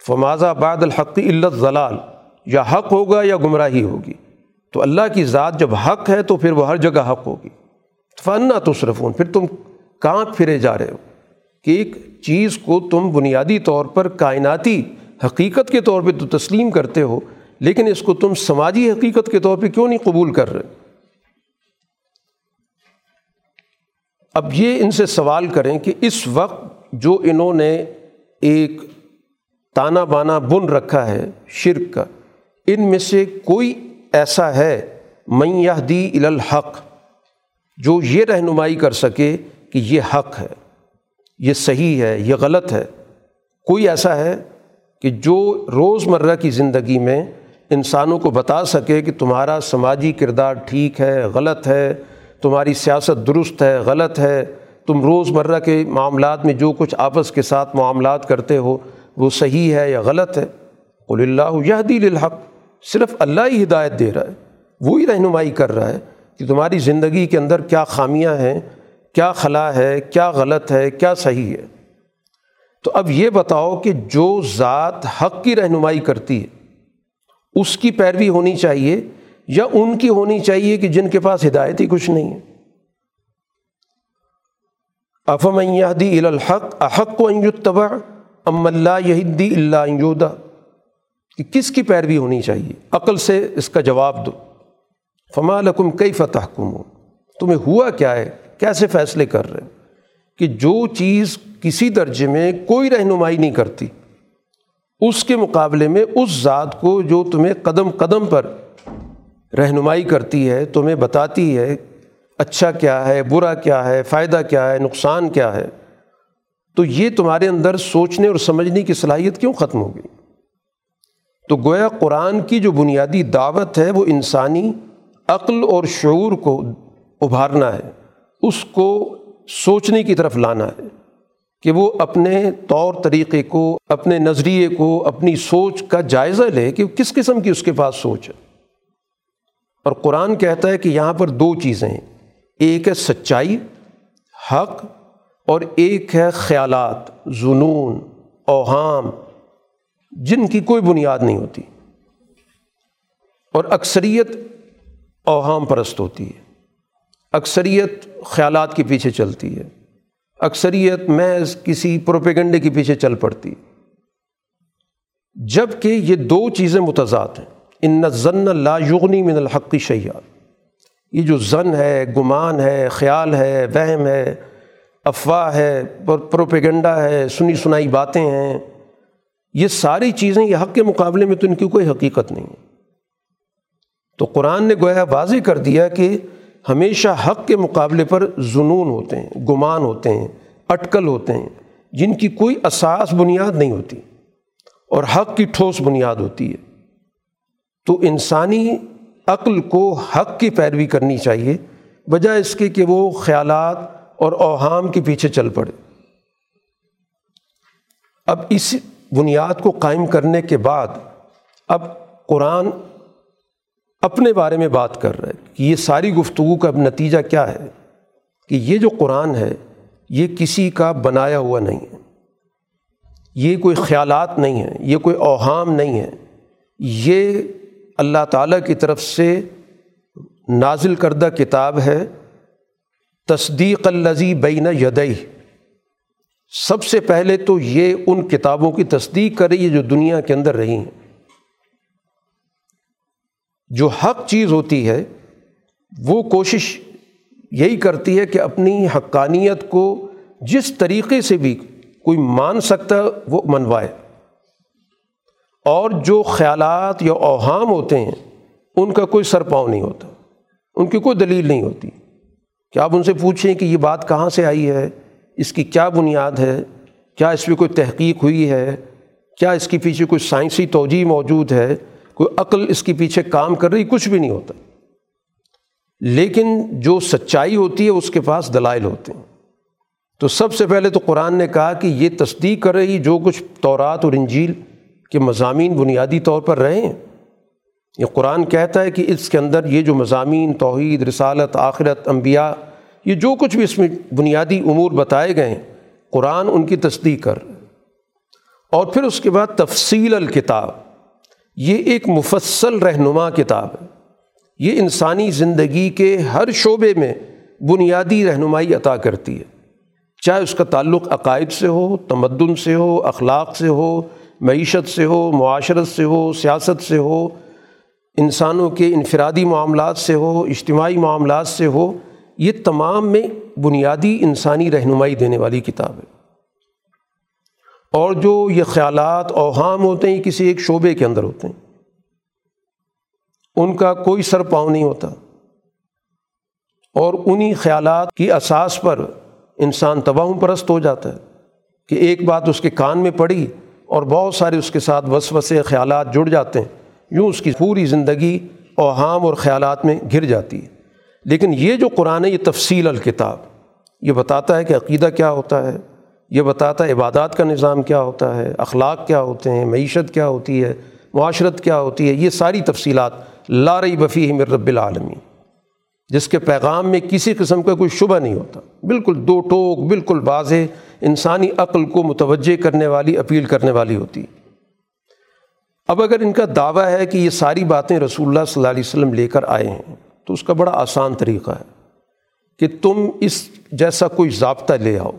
فمازہ بعد الحق علت ضلال یا حق ہوگا یا گمراہی ہوگی۔ تو اللہ کی ذات جب حق ہے تو پھر وہ ہر جگہ حق ہوگی۔ فن تصرفون؟ پھر تم کہاں پھرے جا رہے ہو؟ کہ ایک چیز کو تم بنیادی طور پر کائناتی حقیقت کے طور پہ تو تسلیم کرتے ہو، لیکن اس کو تم سماجی حقیقت کے طور پہ کیوں نہیں قبول کر رہے؟ اب یہ ان سے سوال کریں کہ اس وقت جو انہوں نے ایک تانا بانا بن رکھا ہے شرک کا، ان میں سے کوئی ایسا ہے میں دی الحق، جو یہ رہنمائی کر سکے کہ یہ حق ہے، یہ صحیح ہے، یہ غلط ہے۔ کوئی ایسا ہے کہ جو روز مرہ کی زندگی میں انسانوں کو بتا سکے کہ تمہارا سماجی کردار ٹھیک ہے، غلط ہے، تمہاری سیاست درست ہے، غلط ہے، تم روز مرہ کے معاملات میں جو کچھ آپس کے ساتھ معاملات کرتے ہو، وہ صحیح ہے یا غلط ہے؟ قل اللہ یہ دل الحق صرف اللہ ہی ہدایت دے رہا ہے۔ وہی رہنمائی کر رہا ہے کہ تمہاری زندگی کے اندر کیا خامیاں ہیں کیا خلا ہے، کیا غلط ہے، کیا صحیح ہے؟ تو اب یہ بتاؤ کہ جو ذات حق کی رہنمائی کرتی ہے، اس کی پیروی ہونی چاہیے یا ان کی ہونی چاہیے کہ جن کے پاس ہدایت ہی کچھ نہیں ہے؟ افم یہدی الحق، احق کو انتبا ام اللہ یہدی اللہ کہ کس کی پیروی ہونی چاہیے؟ عقل سے اس کا جواب دو۔ فما لکم کئی فتح کم ہو تمہیں ہوا کیا ہے کیسے فیصلے کر رہے ہیں؟ کہ جو چیز کسی درجے میں کوئی رہنمائی نہیں کرتی، اس کے مقابلے میں اس ذات کو جو تمہیں قدم قدم پر رہنمائی کرتی ہے، تمہیں بتاتی ہے اچھا کیا ہے، برا کیا ہے، فائدہ کیا ہے، نقصان کیا ہے، تو یہ تمہارے اندر سوچنے اور سمجھنے کی صلاحیت کیوں ختم ہو گئی؟ تو گویا قرآن کی جو بنیادی دعوت ہے، وہ انسانی عقل اور شعور کو ابھارنا ہے۔ اس کو سوچنے کی طرف لانا ہے کہ وہ اپنے طور طریقے کو، اپنے نظریے کو، اپنی سوچ کا جائزہ لے کہ کس قسم کی اس کے پاس سوچ ہے۔ اور قرآن کہتا ہے کہ یہاں پر دو چیزیں ہیں۔ ایک ہے سچائی، حق، اور ایک ہے خیالات جنون اوہام، جن کی کوئی بنیاد نہیں ہوتی۔ اور اکثریت اوہام پرست ہوتی ہے۔ اکثریت خیالات کے پیچھے چلتی ہے۔ اکثریت محض کسی پروپیگنڈے کے پیچھے چل پڑتی۔ جبکہ یہ دو چیزیں متضاد ہیں۔ ان ضن لا یغنی من الحق شیاد یہ جو زن ہے، گمان ہے، خیال ہے، وہم ہے، افواہ ہے پروپیگنڈا ہے، سنی سنائی باتیں ہیں، یہ ساری چیزیں یہ حق کے مقابلے میں تو ان کی کوئی حقیقت نہیں۔ ہے تو قرآن نے گویا واضح کر دیا کہ ہمیشہ حق کے مقابلے پر جنون ہوتے ہیں، گمان ہوتے ہیں، اٹکل ہوتے ہیں، جن کی کوئی اساس بنیاد نہیں ہوتی اور حق کی ٹھوس بنیاد ہوتی ہے۔ تو انسانی عقل کو حق کی پیروی کرنی چاہیے، بجائے اس کے کہ وہ خیالات اور اوہام کے پیچھے چل پڑے۔ اب اس بنیاد کو قائم کرنے کے بعد اب قرآن اپنے بارے میں بات کر رہا ہے کہ یہ ساری گفتگو کا اب نتیجہ کیا ہے؟ کہ یہ جو قرآن ہے، یہ کسی کا بنایا ہوا نہیں ہے۔ یہ کوئی خیالات نہیں ہیں، یہ کوئی اوہام نہیں ہے یہ اللہ تعالیٰ کی طرف سے نازل کردہ کتاب ہے۔ تصدیق الزی بین یدئی سب سے پہلے تو یہ ان کتابوں کی تصدیق کر رہی ہے جو دنیا کے اندر رہی ہیں۔ جو حق چیز ہوتی ہے، وہ کوشش یہی کرتی ہے کہ اپنی حقانیت کو جس طریقے سے بھی کوئی مان سکتا ہے، وہ منوائے۔ اور جو خیالات یا اوہام ہوتے ہیں، ان کا کوئی سر پاؤں نہیں ہوتا۔ ان کی کوئی دلیل نہیں ہوتی۔ کہ آپ ان سے پوچھیں کہ یہ بات کہاں سے آئی ہے؟ اس کی کیا بنیاد ہے؟ کیا اس پہ کوئی تحقیق ہوئی ہے؟ کیا اس کے پیچھے کوئی سائنسی توجہ موجود ہے؟ کوئی عقل اس کے پیچھے کام کر رہی، کچھ بھی نہیں ہوتا۔ لیکن جو سچائی ہوتی ہے، اس کے پاس دلائل ہوتے ہیں۔ تو سب سے پہلے تو قرآن نے کہا کہ یہ تصدیق کر رہی، جو کچھ تورات اور انجیل کے مضامین بنیادی طور پر رہے ہیں۔ یہ قرآن کہتا ہے کہ اس کے اندر یہ جو مضامین، توحید، رسالت، آخرت، انبیاء، یہ جو کچھ بھی اس میں بنیادی امور بتائے گئے ہیں، قرآن ان کی تصدیق کر اور پھر اس کے بعد تفصیل الکتاب۔ یہ ایک مفصل رہنما کتاب ہے۔ یہ انسانی زندگی کے ہر شعبے میں بنیادی رہنمائی عطا کرتی ہے۔ چاہے اس کا تعلق عقائد سے ہو، تمدن سے ہو، اخلاق سے ہو، معیشت سے ہو، معاشرت سے ہو، سیاست سے ہو، انسانوں کے انفرادی معاملات سے ہو، اجتماعی معاملات سے ہو، یہ تمام میں بنیادی انسانی رہنمائی دینے والی کتاب ہے۔ اور جو یہ خیالات اوہام ہوتے ہیں کسی ایک شعبے کے اندر ہوتے ہیں۔ ان کا کوئی سر پاؤں نہیں ہوتا۔ اور انہی خیالات کی اساس پر انسان تباہ پرست ہو جاتا ہے کہ ایک بات اس کے کان میں پڑی اور بہت سارے اس کے ساتھ وسوسے، خیالات جڑ جاتے ہیں۔ یوں اس کی پوری زندگی اوہام اور خیالات میں گر جاتی ہے۔ لیکن یہ جو قرآن ہے، یہ تفصیل الکتاب، یہ بتاتا ہے کہ عقیدہ کیا ہوتا ہے۔ یہ بتاتا ہے عبادات کا نظام کیا ہوتا ہے، اخلاق کیا ہوتے ہیں، معیشت کیا ہوتی ہے، معاشرت کیا ہوتی ہے، یہ ساری تفصیلات لارئی بفی مر رب العالمین۔ جس کے پیغام میں کسی قسم کا کوئی شبہ نہیں ہوتا۔ بالکل دو ٹوک، بالکل واضح انسانی عقل کو متوجہ کرنے والی، اپیل کرنے والی ہوتی۔ اب اگر ان کا دعویٰ ہے کہ یہ ساری باتیں رسول اللہ صلی اللہ علیہ وسلم لے کر آئے ہیں، تو اس کا بڑا آسان طریقہ ہے کہ تم اس جیسا کوئی ضابطہ لے آؤ۔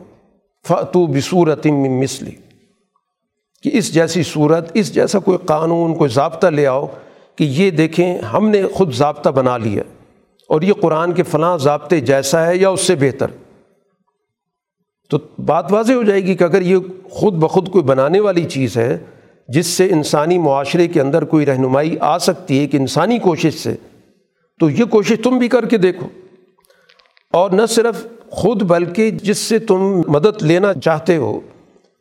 فتو بصورت مسلی کہ اس جیسی صورت، اس جیسا کوئی قانون، کوئی ضابطہ لے آؤ کہ یہ دیکھیں ہم نے خود ضابطہ بنا لیا۔ اور یہ قرآن کے فلاں ضابطے جیسا ہے یا اس سے بہتر۔ تو بات واضح ہو جائے گی کہ اگر یہ خود بخود کوئی بنانے والی چیز ہے، جس سے انسانی معاشرے کے اندر کوئی رہنمائی آ سکتی ہے کہ انسانی کوشش سے، تو یہ کوشش تم بھی کر کے دیکھو۔ اور نہ صرف خود، بلکہ جس سے تم مدد لینا چاہتے ہو،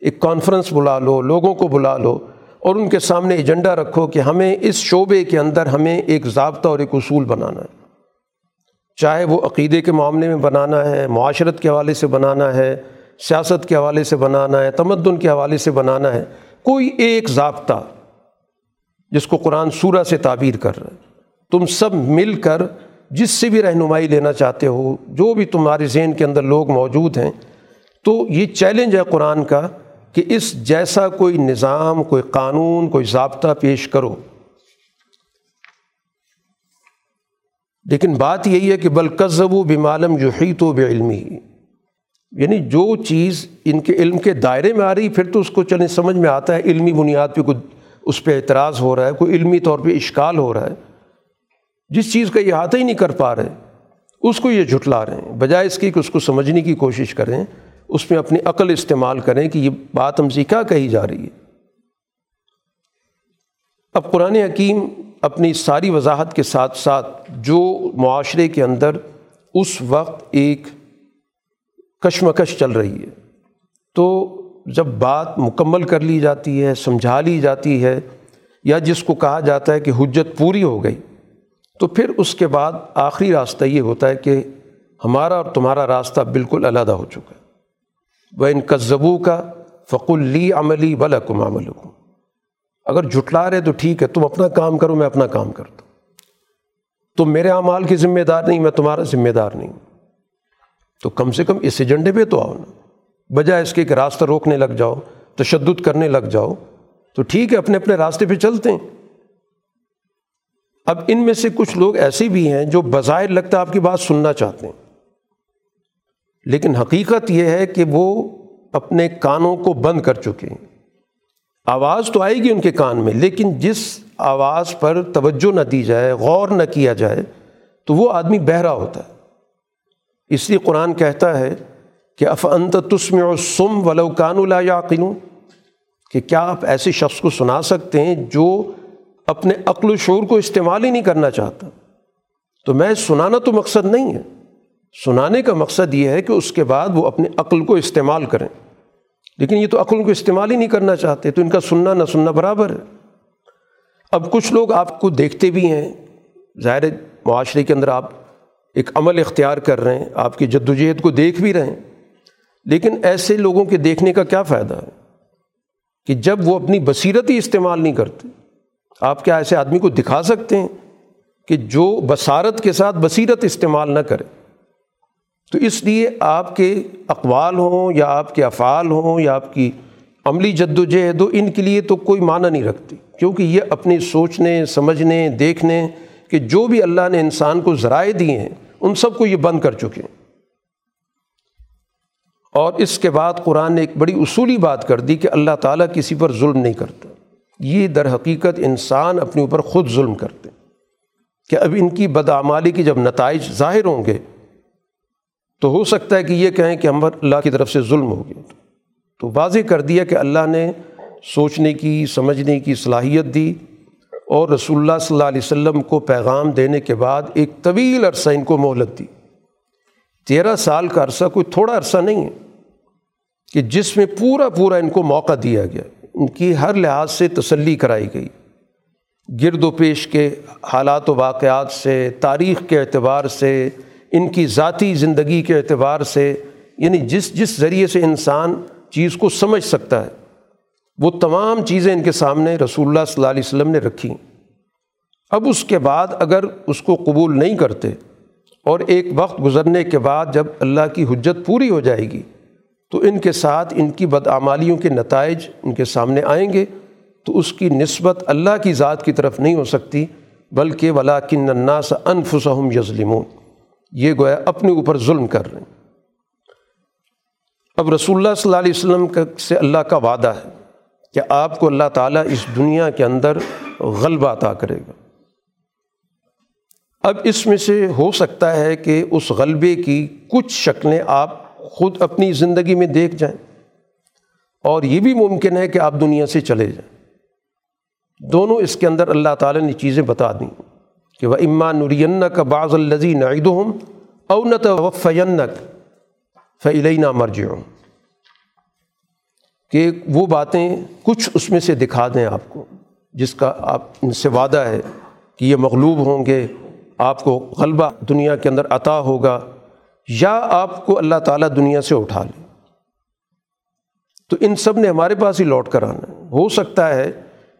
ایک کانفرنس بلا لو، لوگوں کو بلا لو، اور ان کے سامنے ایجنڈا رکھو کہ ہمیں اس شعبے کے اندر ہمیں ایک ضابطہ اور ایک اصول بنانا ہے۔ چاہے وہ عقیدے کے معاملے میں بنانا ہے، معاشرت کے حوالے سے بنانا ہے، سیاست کے حوالے سے بنانا ہے، تمدن کے حوالے سے بنانا ہے، کوئی ایک ضابطہ جس کو قرآن سورہ سے تعبیر کر رہا ہے۔ تم سب مل کر جس سے بھی رہنمائی لینا چاہتے ہو، جو بھی تمہارے ذہن کے اندر لوگ موجود ہیں، تو یہ چیلنج ہے قرآن کا کہ اس جیسا کوئی نظام، کوئی قانون، کوئی ضابطہ پیش کرو۔ لیکن بات یہی ہے کہ بلکزب و بمالم جو ہی تو بے علمی یعنی جو چیز ان کے علم کے دائرے میں آ رہی، پھر تو اس کو چلیں، سمجھ میں آتا ہے، علمی بنیاد پہ کوئی اس پہ اعتراض ہو رہا ہے، کوئی علمی طور پہ اشکال ہو رہا ہے۔ جس چیز کا احاطہ ہی نہیں کر پا رہے، اس کو یہ جھٹلا رہے ہیں۔ بجائے اس کی کہ اس کو سمجھنے کی کوشش کریں، اس میں اپنی عقل استعمال کریں کہ یہ بات ہم سے کیا کہی جا رہی ہے۔ اب قرآن حکیم اپنی ساری وضاحت کے ساتھ ساتھ جو معاشرے کے اندر اس وقت ایک کشمکش چل رہی ہے، تو جب بات مکمل کر لی جاتی ہے، سمجھا لی جاتی ہے، یا جس کو کہا جاتا ہے کہ حجت پوری ہو گئی تو پھر اس کے بعد آخری راستہ یہ ہوتا ہے کہ ہمارا اور تمہارا راستہ بالکل علیحدہ ہو چکا ہے۔ وہ ان کذبو کا فق اللی عملی بلکم عمل اگر جھٹلا رہے تو ٹھیک ہے، تم اپنا کام کرو، میں اپنا کام کرتا ہوں۔ تم میرے اعمال کی ذمہ دار نہیں، میں تمہارا ذمہ دار نہیں۔ تو کم سے کم اس ایجنڈے پہ تو آؤ نا۔ بجائے اس کے ایک راستہ روکنے لگ جاؤ، تشدد کرنے لگ جاؤ۔ تو ٹھیک ہے، اپنے اپنے راستے پہ چلتے ہیں۔ اب ان میں سے کچھ لوگ ایسے بھی ہیں جو بظاہر لگتا ہے آپ کی بات سننا چاہتے ہیں۔ لیکن حقیقت یہ ہے کہ وہ اپنے کانوں کو بند کر چکے ہیں۔ آواز تو آئے گی ان کے کان میں، لیکن جس آواز پر توجہ نہ دی جائے، غور نہ کیا جائے، تو وہ آدمی بہرا ہوتا ہے۔ اس لیے قرآن کہتا ہے کہ اف انت تسم و سم ولو کان اللہ یاقن کہ کیا آپ ایسے شخص کو سنا سکتے ہیں جو اپنے عقل و شعور کو استعمال ہی نہیں کرنا چاہتا۔ تو میں سنانا تو مقصد نہیں ہے۔ سنانے کا مقصد یہ ہے کہ اس کے بعد وہ اپنے عقل کو استعمال کریں۔ لیکن یہ تو عقل کو استعمال ہی نہیں کرنا چاہتے، تو ان کا سننا نہ سننا برابر ہے۔ اب کچھ لوگ آپ کو دیکھتے بھی ہیں۔ ظاہر معاشرے کے اندر آپ ایک عمل اختیار کر رہے ہیں، آپ کی جد وجہد کو دیکھ بھی رہے ہیں۔ لیکن ایسے لوگوں کے دیکھنے کا کیا فائدہ ہے؟ کہ جب وہ اپنی بصیرت ہی استعمال نہیں کرتے آپ کیا ایسے آدمی کو دکھا سکتے ہیں کہ جو بصارت کے ساتھ بصیرت استعمال نہ کرے؟ تو اس لیے آپ کے اقوال ہوں یا آپ کے افعال ہوں یا آپ کی عملی جد و جہد ہو، ان کے لیے تو کوئی معنی نہیں رکھتی۔ کیونکہ یہ اپنی سوچنے، سمجھنے، دیکھنے کہ جو بھی اللہ نے انسان کو ذرائع دیے ہیں، ان سب کو یہ بند کر چکے ہیں۔ اور اس کے بعد قرآن نے ایک بڑی اصولی بات کر دی کہ اللہ تعالیٰ کسی پر ظلم نہیں کرتا۔ یہ در حقیقت انسان اپنے اوپر خود ظلم کرتے کہ اب ان کی بدعمالی کی جب نتائج ظاہر ہوں گے تو ہو سکتا ہے کہ یہ کہیں کہ ہم اللہ کی طرف سے ظلم ہو گیا تو واضح کر دیا کہ اللہ نے سوچنے کی، سمجھنے کی صلاحیت دی اور رسول اللہ صلی اللہ علیہ وسلم کو پیغام دینے کے بعد ایک طویل عرصہ ان کو مہلت دی۔ تیرہ سال کا عرصہ کوئی تھوڑا عرصہ نہیں ہے کہ جس میں پورا پورا ان کو موقع دیا گیا۔ ان کی ہر لحاظ سے تسلی کرائی گئی۔ گرد و پیش کے حالات و واقعات سے، تاریخ کے اعتبار سے، ان کی ذاتی زندگی کے اعتبار سے یعنی جس جس ذریعے سے انسان چیز کو سمجھ سکتا ہے، وہ تمام چیزیں ان کے سامنے رسول اللہ صلی اللہ علیہ وسلم نے رکھی۔ اب اس کے بعد اگر اس کو قبول نہیں کرتے اور ایک وقت گزرنے کے بعد جب اللہ کی حجت پوری ہو جائے گی تو ان کے ساتھ ان کی بدعمالیوں کے نتائج ان کے سامنے آئیں گے، تو اس کی نسبت اللہ کی ذات کی طرف نہیں ہو سکتی، بلکہ ولاکن الناس انفسہم یظلمون یہ گویا اپنے اوپر ظلم کر رہے ہیں۔ اب رسول اللہ صلی اللہ علیہ وسلم سے اللہ کا وعدہ ہے کہ آپ کو اللہ تعالیٰ اس دنیا کے اندر غلبہ عطا کرے گا۔ اب اس میں سے ہو سکتا ہے کہ اس غلبے کی کچھ شکلیں آپ خود اپنی زندگی میں دیکھ جائیں۔ اور یہ بھی ممکن ہے کہ آپ دنیا سے چلے جائیں۔ دونوں اس کے اندر اللہ تعالیٰ نے چیزیں بتا دیں۔ کہ وہ اما نرین کا بعض الزی نعید ہوں اونت وفینک فعلینہ مرج کہ وہ باتیں کچھ اس میں سے دکھا دیں آپ کو، جس کا آپ ان سے وعدہ ہے کہ یہ مغلوب ہوں گے، آپ کو غلبہ دنیا کے اندر عطا ہوگا۔ یا آپ کو اللہ تعالیٰ دنیا سے اٹھا لے۔ تو ان سب نے ہمارے پاس ہی لوٹ کر آنا۔ ہو سکتا ہے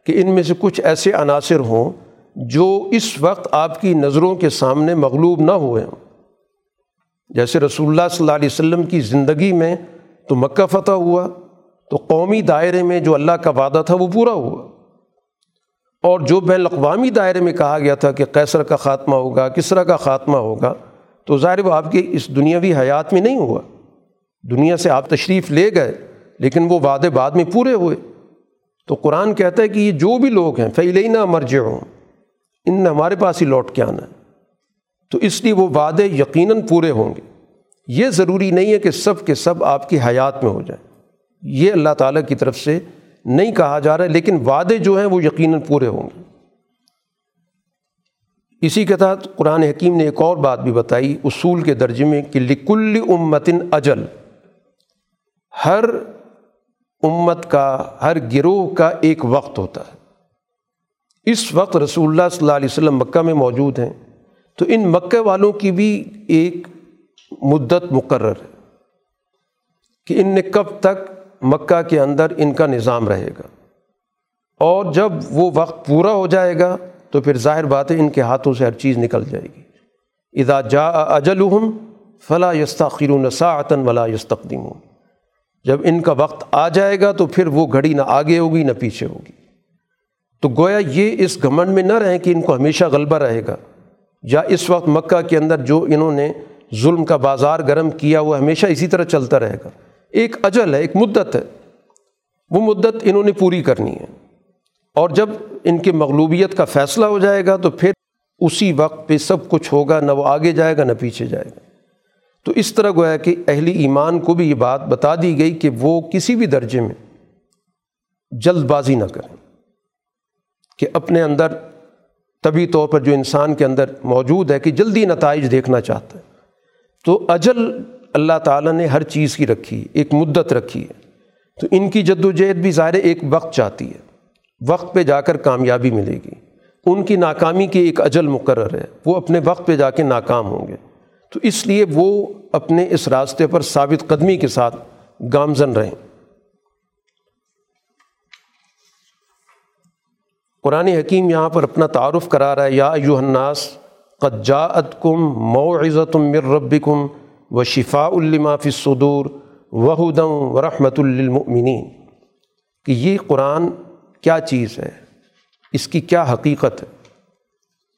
کہ ان میں سے کچھ ایسے عناصر ہوں جو اس وقت آپ کی نظروں کے سامنے مغلوب نہ ہوئے ہوں۔ جیسے رسول اللہ صلی اللہ علیہ وسلم کی زندگی میں تو مکہ فتح ہوا، تو قومی دائرے میں جو اللہ کا وعدہ تھا وہ پورا ہوا۔ اور جو بین الاقوامی دائرے میں کہا گیا تھا کہ کیسر کا خاتمہ ہوگا کس طرح کا خاتمہ ہوگا تو ظاہر وہ آپ کی اس دنیاوی حیات میں نہیں ہوا۔ دنیا سے آپ تشریف لے گئے، لیکن وہ وعدے بعد میں پورے ہوئے۔ تو قرآن کہتا ہے کہ یہ جو بھی لوگ ہیں فیلینہ مرج ہوں ان نے ہمارے پاس ہی لوٹ کے آنا ہے۔ تو اس لیے وہ وعدے یقیناً پورے ہوں گے۔ یہ ضروری نہیں ہے کہ سب کے سب آپ کی حیات میں ہو جائیں۔ یہ اللہ تعالیٰ کی طرف سے نہیں کہا جا رہا ہے، لیکن وعدے جو ہیں وہ یقیناً پورے ہوں گے۔ اسی کے تحت قرآن حکیم نے ایک اور بات بھی بتائی، اصول کے درجے میں کہ لکل امتن اجل، ہر امت کا، ہر گروہ کا ایک وقت ہوتا ہے۔ اس وقت رسول اللہ صلی اللہ علیہ وسلم مکہ میں موجود ہیں، تو ان مکہ والوں کی بھی ایک مدت مقرر ہے کہ ان نے کب تک مکہ کے اندر ان کا نظام رہے گا۔ اور جب وہ وقت پورا ہو جائے گا تو پھر ظاہر بات ہے ان کے ہاتھوں سے ہر چیز نکل جائے گی۔ ادا جا اجلحم فلاں یستاخر ساعتن ولا یستقدیم جب ان کا وقت آ جائے گا تو پھر وہ گھڑی نہ آگے ہوگی نہ پیچھے ہوگی۔ تو گویا یہ اس گھمنڈ میں نہ رہیں کہ ان کو ہمیشہ غلبہ رہے گا۔ یا اس وقت مکہ کے اندر جو انہوں نے ظلم کا بازار گرم کیا، وہ ہمیشہ اسی طرح چلتا رہے گا۔ ایک اجل ہے، ایک مدت ہے۔ وہ مدت انہوں نے پوری کرنی ہے۔ اور جب ان کی مغلوبیت کا فیصلہ ہو جائے گا تو پھر اسی وقت پہ سب کچھ ہوگا، نہ وہ آگے جائے گا، نہ پیچھے جائے گا۔ تو اس طرح گویا کہ اہلی ایمان کو بھی یہ بات بتا دی گئی کہ وہ کسی بھی درجے میں جلد بازی نہ کریں، کہ اپنے اندر طبی طور پر جو انسان کے اندر موجود ہے کہ جلدی نتائج دیکھنا چاہتا ہے۔ تو اجل اللہ تعالیٰ نے ہر چیز کی رکھی، ایک مدت رکھی ہے۔ تو ان کی جد و جہد بھی ظاہر ایک وقت چاہتی ہے۔ وقت پہ جا کر کامیابی ملے گی۔ ان کی ناکامی کی ایک اجل مقرر ہے۔ وہ اپنے وقت پہ جا کے ناکام ہوں گے۔ تو اس لیے وہ اپنے اس راستے پر ثابت قدمی کے ساتھ گامزن رہیں۔ قرآن حکیم یہاں پر اپنا تعارف کرا رہا ہے۔ یا یو الناس، قد جاءت کم مو عزت مر رب کم و شفا الما صدور وہدم و رحمۃ للمؤمنین۔ کہ یہ قرآن کیا چیز ہے؟ اس کی کیا حقیقت ہے؟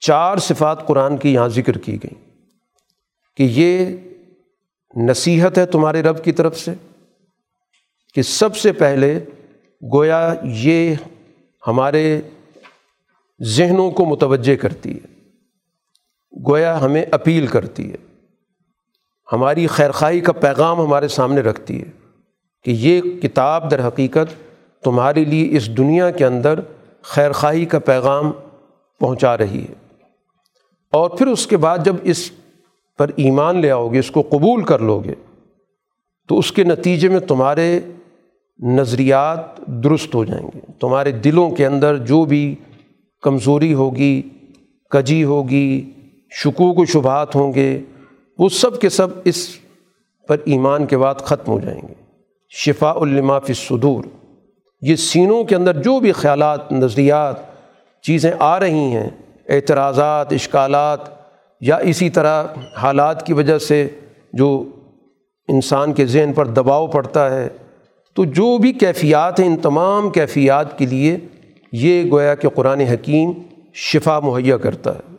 چار صفات قرآن کی یہاں ذکر کی گئی کہ یہ نصیحت ہے تمہارے رب کی طرف سے کہ سب سے پہلے گویا یہ ہمارے ذہنوں کو متوجہ کرتی ہے، گویا ہمیں اپیل کرتی ہے، ہماری خیرخائی کا پیغام ہمارے سامنے رکھتی ہے کہ یہ کتاب در حقیقت تمہارے لیے اس دنیا کے اندر خیرخواہی کا پیغام پہنچا رہی ہے۔ اور پھر اس کے بعد جب اس پر ایمان لے آؤ گے، اس کو قبول کر لو گے، تو اس کے نتیجے میں تمہارے نظریات درست ہو جائیں گے۔ تمہارے دلوں کے اندر جو بھی کمزوری ہوگی، کجی ہوگی، شکوک و شبہات ہوں گے، وہ سب کے سب اس پر ایمان کے بعد ختم ہو جائیں گے۔ شفا الما فی صدور یہ سینوں کے اندر جو بھی خیالات، نظریات، چیزیں آ رہی ہیں، اعتراضات، اشکالات یا اسی طرح حالات کی وجہ سے جو انسان کے ذہن پر دباؤ پڑتا ہے، تو جو بھی کیفیات ہیں ان تمام کیفیات کے لیے یہ گویا کہ قرآن حکیم شفا مہیا کرتا ہے۔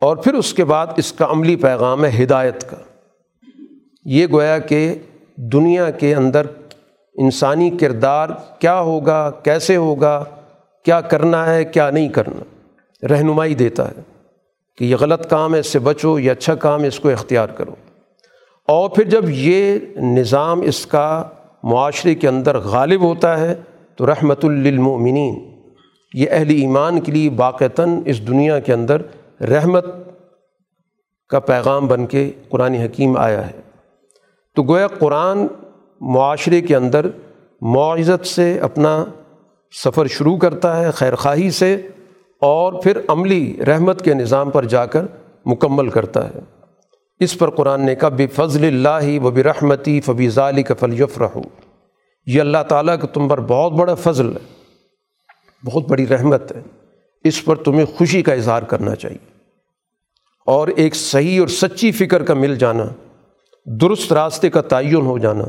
اور پھر اس کے بعد اس کا عملی پیغام ہے ہدایت کا۔ یہ گویا کہ دنیا کے اندر انسانی کردار کیا ہوگا، کیسے ہوگا، کیا کرنا ہے، کیا نہیں کرنا، رہنمائی دیتا ہے کہ یہ غلط کام ہے، اس سے بچو، یہ اچھا کام ہے، اس کو اختیار کرو۔ اور پھر جب یہ نظام اس کا معاشرے کے اندر غالب ہوتا ہے، تو رحمت للمؤمنین، یہ اہل ایمان کے لیے باقتاً اس دنیا کے اندر رحمت کا پیغام بن کے قرآن حکیم آیا ہے۔ تو گویا قرآن معاشرے کے اندر معزت سے اپنا سفر شروع کرتا ہے، خیرخواہی سے، اور پھر عملی رحمت کے نظام پر جا کر مکمل کرتا ہے۔ اس پر قرآن نے کہا بے فضل اللہ و برحمتی فبی ظالی کا فلیف رہو یہ اللہ تعالیٰ کا تم پر بہت بڑا فضل ہے، بہت بڑی رحمت ہے۔ اس پر تمہیں خوشی کا اظہار کرنا چاہیے۔ اور ایک صحیح اور سچی فکر کا مل جانا، درست راستے کا تعین ہو جانا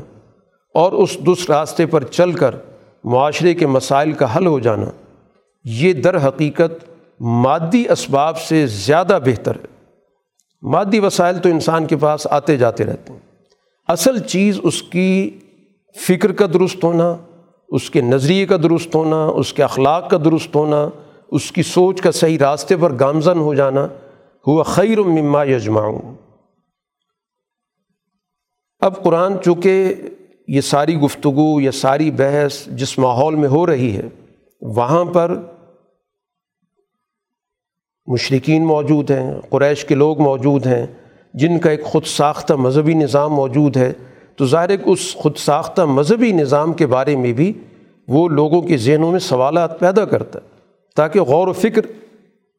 اور اس درست راستے پر چل کر معاشرے کے مسائل کا حل ہو جانا، یہ در حقیقت مادی اسباب سے زیادہ بہتر ہے۔ مادی وسائل تو انسان کے پاس آتے جاتے رہتے ہیں۔ اصل چیز اس کی فکر کا درست ہونا، اس کے نظریے کا درست ہونا، اس کے اخلاق کا درست ہونا، اس کی سوچ کا صحیح راستے پر گامزن ہو جانا، ہوا خیر مما یجماؤں اب قرآن چونکہ یہ ساری گفتگو یا ساری بحث جس ماحول میں ہو رہی ہے، وہاں پر مشرقین موجود ہیں، قریش کے لوگ موجود ہیں، جن کا ایک خود ساختہ مذہبی نظام موجود ہے۔ تو ظاہر اس خود ساختہ مذہبی نظام کے بارے میں بھی وہ لوگوں کے ذہنوں میں سوالات پیدا کرتا ہے، تاکہ غور و فکر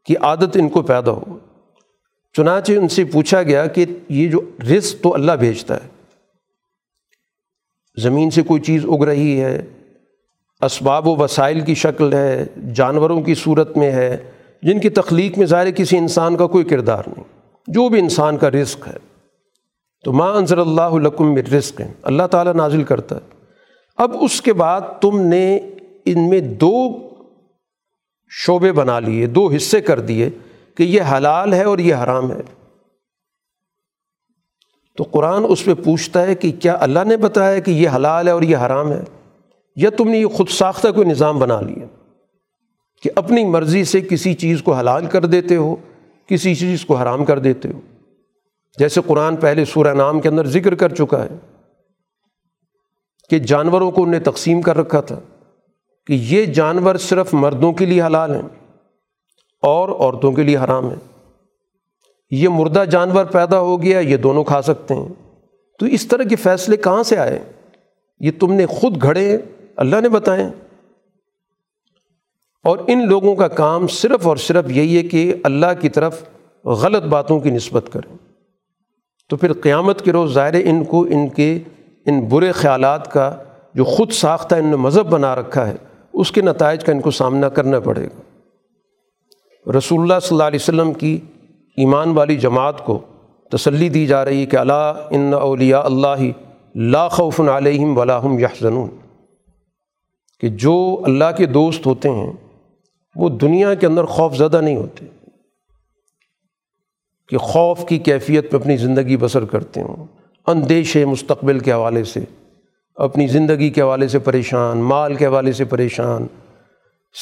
کی عادت ان کو پیدا ہو۔ چنانچہ ان سے پوچھا گیا کہ یہ جو رزق تو اللہ بھیجتا ہے زمین سے کوئی چیز اگ رہی ہے، اسباب و وسائل کی شکل ہے، جانوروں کی صورت میں ہے، جن کی تخلیق میں ظاہر کسی انسان کا کوئی کردار نہیں۔ جو بھی انسان کا رزق ہے۔ تو ماں انضر اللہ لکم رزق۔ ہے اللہ تعالیٰ نازل کرتا ہے۔ اب اس کے بعد تم نے ان میں دو شعبے بنا لیے، دو حصے کر دیے کہ یہ حلال ہے اور یہ حرام ہے۔ تو قرآن اس پہ پوچھتا ہے کہ کیا اللہ نے بتایا کہ یہ حلال ہے اور یہ حرام ہے؟ یا تم نے یہ خود ساختہ کوئی نظام بنا لیا کہ اپنی مرضی سے کسی چیز کو حلال کر دیتے ہو، کسی چیز کو حرام کر دیتے ہو؟ جیسے قرآن پہلے سورہ نام کے اندر ذکر کر چکا ہے کہ جانوروں کو انہیں تقسیم کر رکھا تھا کہ یہ جانور صرف مردوں کے لیے حلال ہیں اور عورتوں کے لیے حرام ہیں۔ یہ مردہ جانور پیدا ہو گیا، یہ دونوں کھا سکتے ہیں۔ تو اس طرح کے فیصلے کہاں سے آئے؟ یہ تم نے خود گھڑے، اللہ نے بتائیں اور ان لوگوں کا کام صرف اور صرف یہی ہے کہ اللہ کی طرف غلط باتوں کی نسبت کریں۔ تو پھر قیامت کے روز ظاہر ان کو ان کے، ان برے خیالات کا جو خود ساختہ ان نے مذہب بنا رکھا ہے، اس کے نتائج کا ان کو سامنا کرنا پڑے گا۔ رسول اللہ صلی اللہ علیہ وسلم کی ایمان والی جماعت کو تسلی دی جا رہی ہے کہ اللہ ان اولیاء اللہ لا خوف علیہم ولاحم یحزنون۔ کہ جو اللہ کے دوست ہوتے ہیں، وہ دنیا کے اندر خوف زدہ نہیں ہوتے۔ کہ خوف کی کیفیت میں اپنی زندگی بسر کرتے ہوں۔ اندیش مستقبل کے حوالے سے، اپنی زندگی کے حوالے سے پریشان، مال کے حوالے سے پریشان،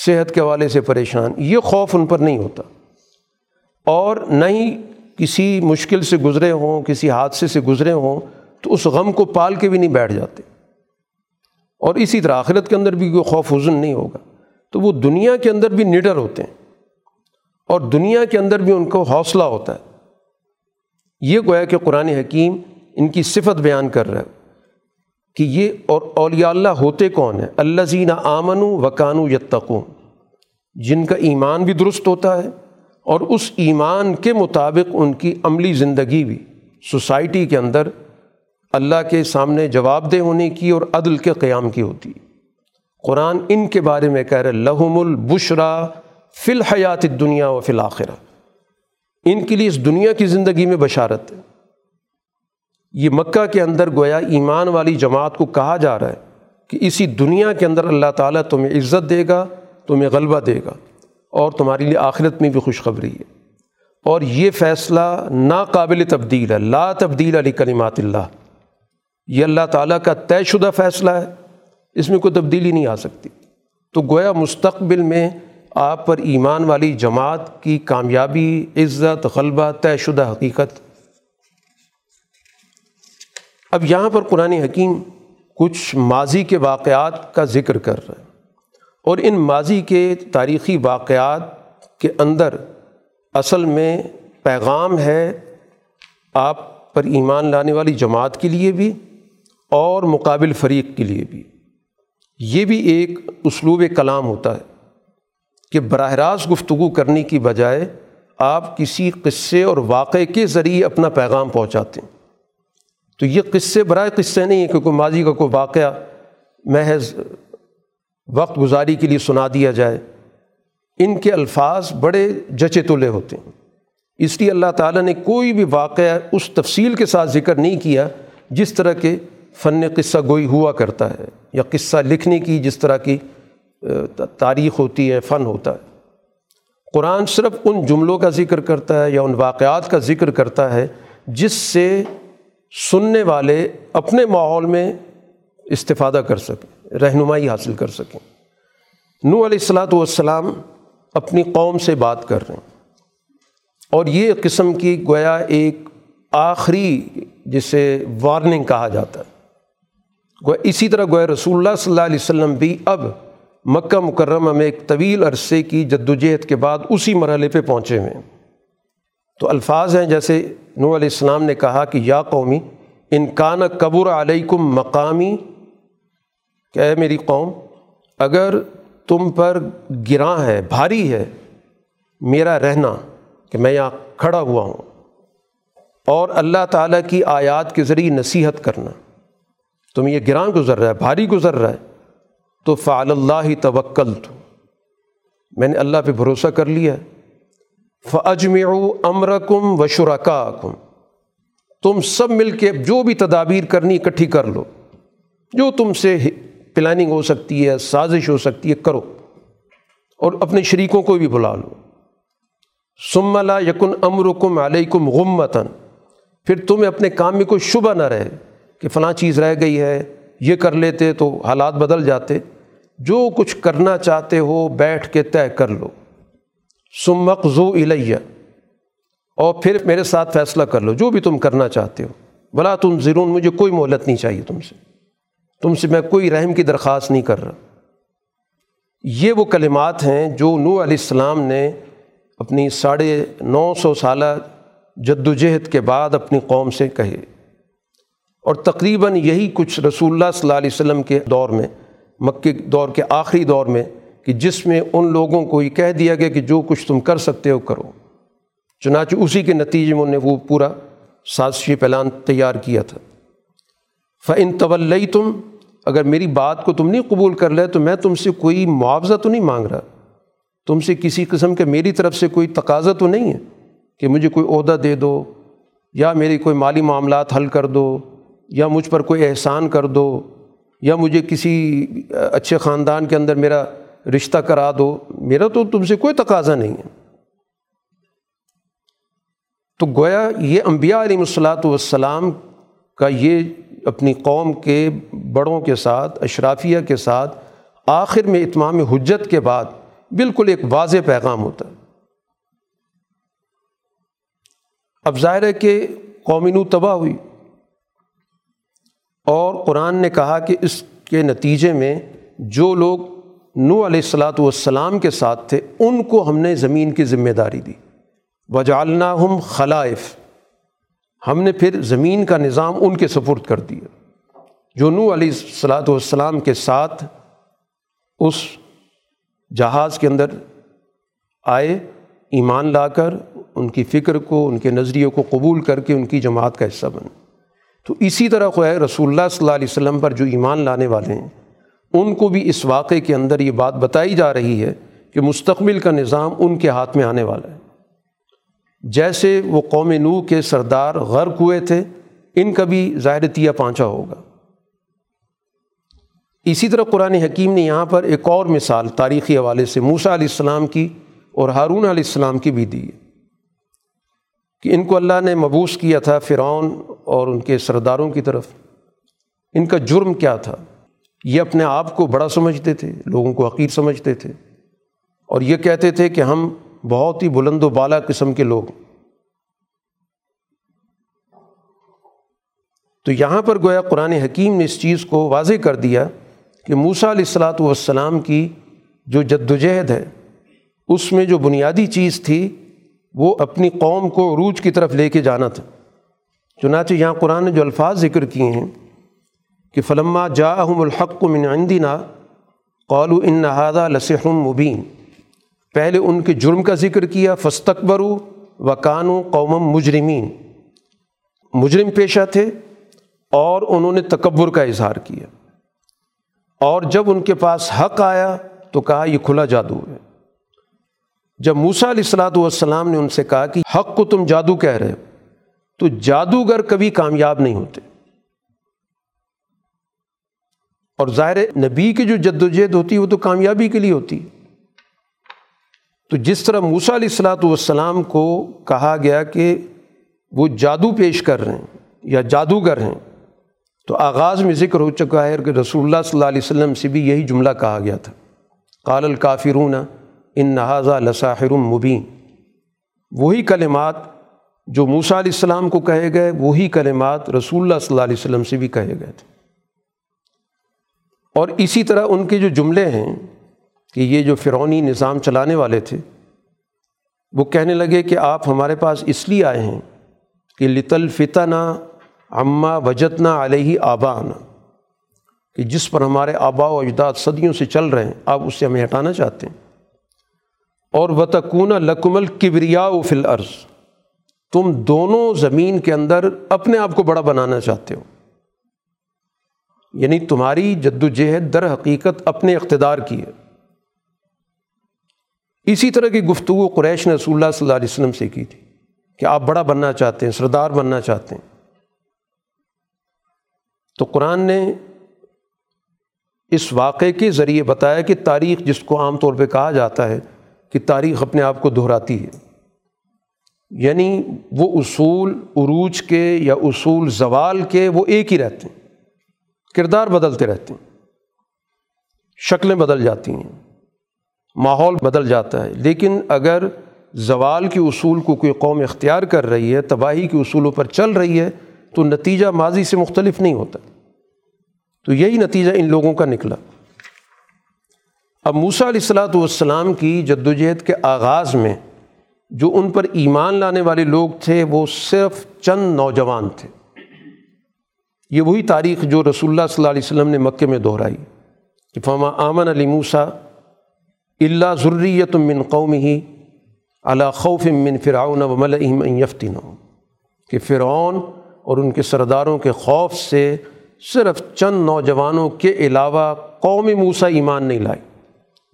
صحت کے حوالے سے پریشان، یہ خوف ان پر نہیں ہوتا۔ اور نہ ہی کسی mشکل سے گزرے ہوں، کسی حادثے سے گزرے ہوں، تو اس غم کو پال کے بھی نہیں بیٹھ جاتے۔ اور اسی طرح آخرت کے اندر بھی کوئی خوف حزن نہیں ہوگا۔ تو وہ دنیا کے اندر بھی نڈر ہوتے ہیں۔ اور دنیا کے اندر بھی ان کو حوصلہ ہوتا ہے۔ یہ گویا کہ قرآن حکیم ان کی صفت بیان کر رہا ہے کہ یہ اور اولیاء اللہ ہوتے کون ہیں؟ اللہ زینہ آمن و قانو یتقون۔ جن کا ایمان بھی درست ہوتا ہے اور اس ایمان کے مطابق ان کی عملی زندگی بھی۔ سوسائٹی کے اندر اللہ کے سامنے جواب دہ ہونے کی اور عدل کے قیام کی ہوتی۔ ہے قرآن ان کے بارے میں کہہ رہے لہم البشرا فی الحیات دنیا و فی الآخرہ ان کے لیے اس دنیا کی زندگی میں بشارت ہے۔ یہ مکہ کے اندر گویا ایمان والی جماعت کو کہا جا رہا ہے کہ اسی دنیا کے اندر اللہ تعالیٰ تمہیں عزت دے گا، تمہیں غلبہ دے گا۔ اور تمہارے لیے آخرت میں بھی خوشخبری ہے۔ اور یہ فیصلہ ناقابل تبدیل ہے۔ لا تبدیل علی کلمات اللہ۔ یہ اللہ تعالیٰ کا طے شدہ فیصلہ ہے۔ اس میں کوئی تبدیلی نہیں آ سکتی۔ تو گویا مستقبل میں آپ پر ایمان والی جماعت کی کامیابی، عزت، غلبہ، طے شدہ حقیقت۔ اب یہاں پر قرآن حکیم کچھ ماضی کے واقعات کا ذکر کر رہا ہے اور ان ماضی کے تاریخی واقعات کے اندر اصل میں پیغام ہے آپ پر ایمان لانے والی جماعت کے لیے بھی اور مقابل فریق کے لیے بھی۔ یہ بھی ایک اسلوب کلام ہوتا ہے کہ براہ راست گفتگو کرنے کی بجائے آپ کسی قصے اور واقعے کے ذریعے اپنا پیغام پہنچاتے ہیں۔ تو یہ قصے برائے قصے نہیں ہیں کہ کوئی ماضی کا کوئی واقعہ محض وقت گزاری کے لیے سنا دیا جائے، ان کے الفاظ بڑے جچے تلے ہوتے ہیں۔ اس لیے اللہ تعالیٰ نے کوئی بھی واقعہ اس تفصیل کے ساتھ ذکر نہیں کیا جس طرح کے فن قصہ گوئی ہوا کرتا ہے یا قصہ لکھنے کی جس طرح کی تاریخ ہوتی ہے، فن ہوتا ہے۔ قرآن صرف ان جملوں کا ذکر کرتا ہے یا ان واقعات کا ذکر کرتا ہے جس سے سننے والے اپنے ماحول میں استفادہ کر سکیں۔ رہنمائی حاصل کر سکیں۔ نو علیہ السلاۃ والسلام اپنی قوم سے بات کر رہے ہیں۔ اور یہ قسم کی گویا ایک آخری جسے وارننگ کہا جاتا ہے۔ گویا اسی طرح گویا رسول اللہ صلی اللہ علیہ وسلم بھی اب مکہ مکرمہ میں ایک طویل عرصے کی جد وجہد کے بعد اسی مرحلے پہ پہنچے ہوئے ہیں۔ تو الفاظ ہیں جیسے نو علیہ السلام نے کہا کہ یا قومی انکان قبر علیکم مقامی کیا ہے میری قوم، اگر تم پر گراں ہے، بھاری ہے، میرا رہنا کہ میں یہاں کھڑا ہوا ہوں۔ اور اللہ تعالیٰ کی آیات کے ذریعے نصیحت کرنا۔ تم یہ گراں گزر رہا ہے، بھاری گزر رہا ہے۔ تو فعل اللہ ہی توکل تو میں نے اللہ پہ بھروسہ کر لیا۔ فجم امرکم و شرکا کم تم سب مل کے جو بھی تدابیر کرنی، اکٹھی کر لو۔ جو تم سے پلاننگ ہو سکتی ہے، سازش ہو سکتی ہے، کرو۔ اور اپنے شریکوں کو بھی بلا لو۔ سم لا یکن امرکم علیکم غمتاً۔ پھر تمہیں اپنے کام میں کوئی شبہ نہ رہے کہ فلاں چیز رہ گئی ہے، یہ کر لیتے تو حالات بدل جاتے۔ جو کچھ کرنا چاہتے ہو، بیٹھ کے طے کر لو۔ سمق زو الیہ۔ اور پھر میرے ساتھ فیصلہ کر لو، جو بھی تم کرنا چاہتے ہو۔ بلا تم ضرور مجھے کوئی مہلت نہیں چاہیے تم سے۔ تم سے میں کوئی رحم کی درخواست نہیں کر رہا۔ یہ وہ کلمات ہیں جو نو علیہ السلام نے اپنی ساڑھے نو سو سالہ جد و جہد کے بعد اپنی قوم سے کہے۔ اور تقریباً یہی کچھ رسول اللہ صلی اللہ علیہ وسلم کے دور میں، مکے دور کے آخری دور میں، کہ جس میں ان لوگوں کو یہ کہہ دیا گیا کہ جو کچھ تم کر سکتے ہو کرو۔ چنانچہ اسی کے نتیجے میں انہیں وہ پورا سازشی پلان تیار کیا تھا۔ فن طول تم اگر میری بات کو تم نہیں قبول کر لے تو میں تم سے کوئی معاوضہ تو نہیں مانگ رہا۔ تم سے کسی قسم کے میری طرف سے کوئی تقاضا تو نہیں ہے کہ مجھے کوئی عہدہ دے دو یا میری کوئی مالی معاملات حل کر دو یا مجھ پر کوئی احسان کر دو یا مجھے کسی اچھے خاندان کے اندر میرا رشتہ کرا دو۔ میرا تو تم سے کوئی تقاضا نہیں ہے۔ تو گویا یہ انبیاء علیہ الصلاۃ والسلام کا یہ اپنی قوم کے بڑوں کے ساتھ، اشرافیہ کے ساتھ آخر میں اتمام حجت کے بعد بالکل ایک واضح پیغام ہوتا۔ ہے اب ظاہر ہے کہ قومینو تباہ ہوئی۔ اور قرآن نے کہا کہ اس کے نتیجے میں جو لوگ نو علیہ السلاۃ والسلام کے ساتھ تھے، ان کو ہم نے زمین کی ذمہ داری دی۔ وجالنا ہم خلائف۔ ہم نے پھر زمین کا نظام ان کے سپرد کر دیا۔ جو نو علیہ السلاۃ والسلام کے ساتھ اس جہاز کے اندر آئے، ایمان لا کر، ان کی فکر کو، ان کے نظریے کو قبول کر کے ان کی جماعت کا حصہ بنے۔ تو اسی طرح کو ہے، رسول اللہ صلی اللہ علیہ وسلم پر جو ایمان لانے والے ہیں، ان کو بھی اس واقعے کے اندر یہ بات بتائی جا رہی ہے کہ مستقبل کا نظام ان کے ہاتھ میں آنے والا ہے۔ جیسے وہ قوم نو کے سردار غرق ہوئے تھے، ان کا بھی ظاہرتیہ پانچا ہوگا۔ اسی طرح قرآن حکیم نے یہاں پر ایک اور مثال تاریخی حوالے سے موسا علیہ السلام کی اور ہارون علیہ السلام کی بھی دی ہے کہ ان کو اللہ نے مبوس کیا تھا فرعون اور ان کے سرداروں کی طرف۔ ان کا جرم کیا تھا؟ یہ اپنے آپ کو بڑا سمجھتے تھے، لوگوں کو حقیر سمجھتے تھے اور یہ کہتے تھے کہ ہم بہت ہی بلند و بالا قسم کے لوگ۔ تو یہاں پر گویا قرآن حکیم نے اس چیز کو واضح کر دیا کہ موسا علیہ السلاۃ والسلام کی جو جد وجہد ہے، اس میں جو بنیادی چیز تھی، وہ اپنی قوم کو عروج کی طرف لے کے جانا تھا۔ چنانچہ یہاں قرآن نے جو الفاظ ذکر کیے ہیں کہ فلما جا احم الحق من عندنا قالو ان نہادہ لسحم مبین۔ پہلے ان کے جرم کا ذکر کیا فستقبر و کانو قوم مجرمین۔ مجرم پیشہ تھے اور انہوں نے تکبر کا اظہار کیا۔ اور جب ان کے پاس حق آیا تو کہا، یہ کھلا جادو ہے۔ جب موسا علیہ السلاۃ والسلام نے ان سے کہا کہ حق کو تم جادو کہہ رہے ہو، تو جادوگر کبھی کامیاب نہیں ہوتے۔ اور ظاہر نبی کی جو جد وجہد ہوتی ہے، وہ تو کامیابی کے لیے ہوتی۔ ہے تو جس طرح موسا علیہ السلاۃ والسلام کو کہا گیا کہ وہ جادو پیش کر رہے ہیں یا جادوگر ہیں، تو آغاز میں ذکر ہو چکا ہے کہ رسول اللہ صلی اللہ علیہ وسلم سے بھی یہی جملہ کہا گیا تھا۔ قال الکافرون ان نہذا لساحر مبین۔ وہی کلمات جو موسیٰ علیہ السلام کو کہے گئے، وہی کلمات رسول اللہ صلی اللہ علیہ وسلم سے بھی کہے گئے تھے۔ اور اسی طرح ان کے جو جملے ہیں کہ یہ جو فرونی نظام چلانے والے تھے، وہ کہنے لگے کہ آپ ہمارے پاس اس لیے آئے ہیں کہ لطل فتنا اماں وجتنا علیہ آبا کہ جس پر ہمارے آبا و اجداد صدیوں سے چل رہے ہیں، آپ اس سے ہمیں ہٹانا چاہتے ہیں۔ اور وتکون لکمل کبریا و فل عرض تم دونوں زمین کے اندر اپنے آپ کو بڑا بنانا چاہتے ہو۔ یعنی تمہاری جد وجہد در حقیقت اپنے اقتدار کی ہے۔ اسی طرح کی گفتگو قریش نے رسول اللہ صلی اللہ علیہ وسلم سے کی تھی کہ آپ بڑا بننا چاہتے ہیں، سردار بننا چاہتے ہیں۔ تو قرآن نے اس واقعے کے ذریعے بتایا کہ تاریخ جس کو عام طور پہ کہا جاتا ہے کہ تاریخ اپنے آپ کو دہراتی ہے۔ یعنی وہ اصول عروج کے یا اصول زوال کے وہ ایک ہی رہتے ہیں۔ کردار بدلتے رہتے ہیں۔ شکلیں بدل جاتی ہیں۔ ماحول بدل جاتا ہے۔ لیکن اگر زوال کے اصول کو کوئی قوم اختیار کر رہی ہے، تباہی کے اصولوں پر چل رہی ہے، تو نتیجہ ماضی سے مختلف نہیں ہوتا۔ تو یہی نتیجہ ان لوگوں کا نکلا۔ اب موسیٰ علیہ السلاۃ والسلام کی جد وجہد کے آغاز میں جو ان پر ایمان لانے والے لوگ تھے، وہ صرف چند نوجوان تھے۔ یہ وہی تاریخ جو رسول اللہ صلی اللہ علیہ وسلم نے مکے میں دہرائی۔ کہ فما آمن علی موسیٰ اللہ ضروریت من قوم ہی اللہ خوف من فرعون و ملئہم ان یفتین کہ فرعون اور ان کے سرداروں کے خوف سے صرف چند نوجوانوں کے علاوہ قوم موسیٰ ایمان نہیں لائی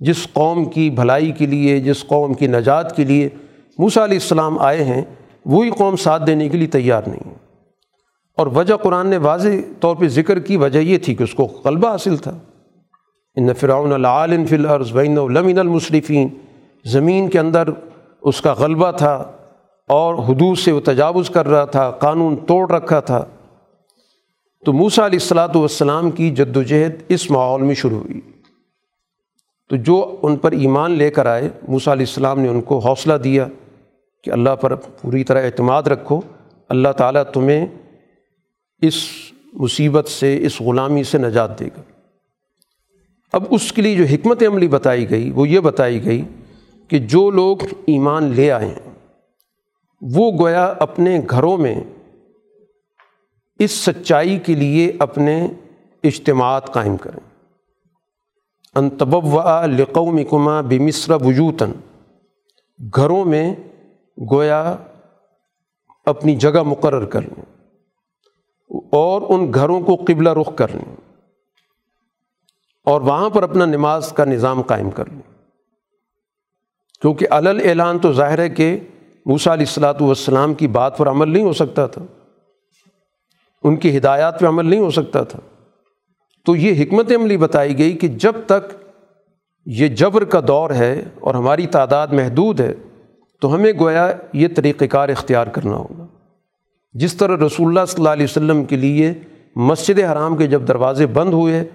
جس قوم کی بھلائی کے لیے، جس قوم کی نجات کے لیے موسیٰ علیہ السلام آئے ہیں، وہی قوم ساتھ دینے کے لیے تیار نہیں ہے اور وجہ قرآن نے واضح طور پہ ذکر کی، وجہ یہ تھی کہ اس کو غلبہ حاصل تھا۔ ان فرعون العالن فی الارض وین لمن المصرفین زمین کے اندر اس کا غلبہ تھا اور حدود سے وہ تجاوز کر رہا تھا، قانون توڑ رکھا تھا۔ تو موسیٰ علیہ السلاۃ والسلام کی جد و جہد اس ماحول میں شروع ہوئی۔ تو جو ان پر ایمان لے کر آئے، موسیٰ علیہ السلام نے ان کو حوصلہ دیا کہ اللہ پر پوری طرح اعتماد رکھو۔ اللہ تعالیٰ تمہیں اس مصیبت سے، اس غلامی سے نجات دے گا۔ اب اس کے لیے جو حکمت عملی بتائی گئی، وہ یہ بتائی گئی کہ جو لوگ ایمان لے آئے ہیں، وہ گویا اپنے گھروں میں اس سچائی کے لیے اپنے اجتماعات قائم کریں۔ انتبوا لقوم کما بمصر وجوتاً، گھروں میں گویا اپنی جگہ مقرر کر لیں اور ان گھروں کو قبلہ رخ کر لیں۔ اور وہاں پر اپنا نماز کا نظام قائم کر لیں۔ کیونکہ علل اعلان تو ظاہر ہے کہ موسیٰ علیہ السلاۃ والسلام کی بات پر عمل نہیں ہو سکتا تھا۔ ان کی ہدایات پہ عمل نہیں ہو سکتا تھا۔ تو یہ حکمت عملی بتائی گئی کہ جب تک یہ جبر کا دور ہے اور ہماری تعداد محدود ہے، تو ہمیں گویا یہ طریقۂ کار اختیار کرنا ہوگا۔ جس طرح رسول اللہ صلی اللہ علیہ وسلم کے لیے مسجد حرام کے جب دروازے بند ہوئے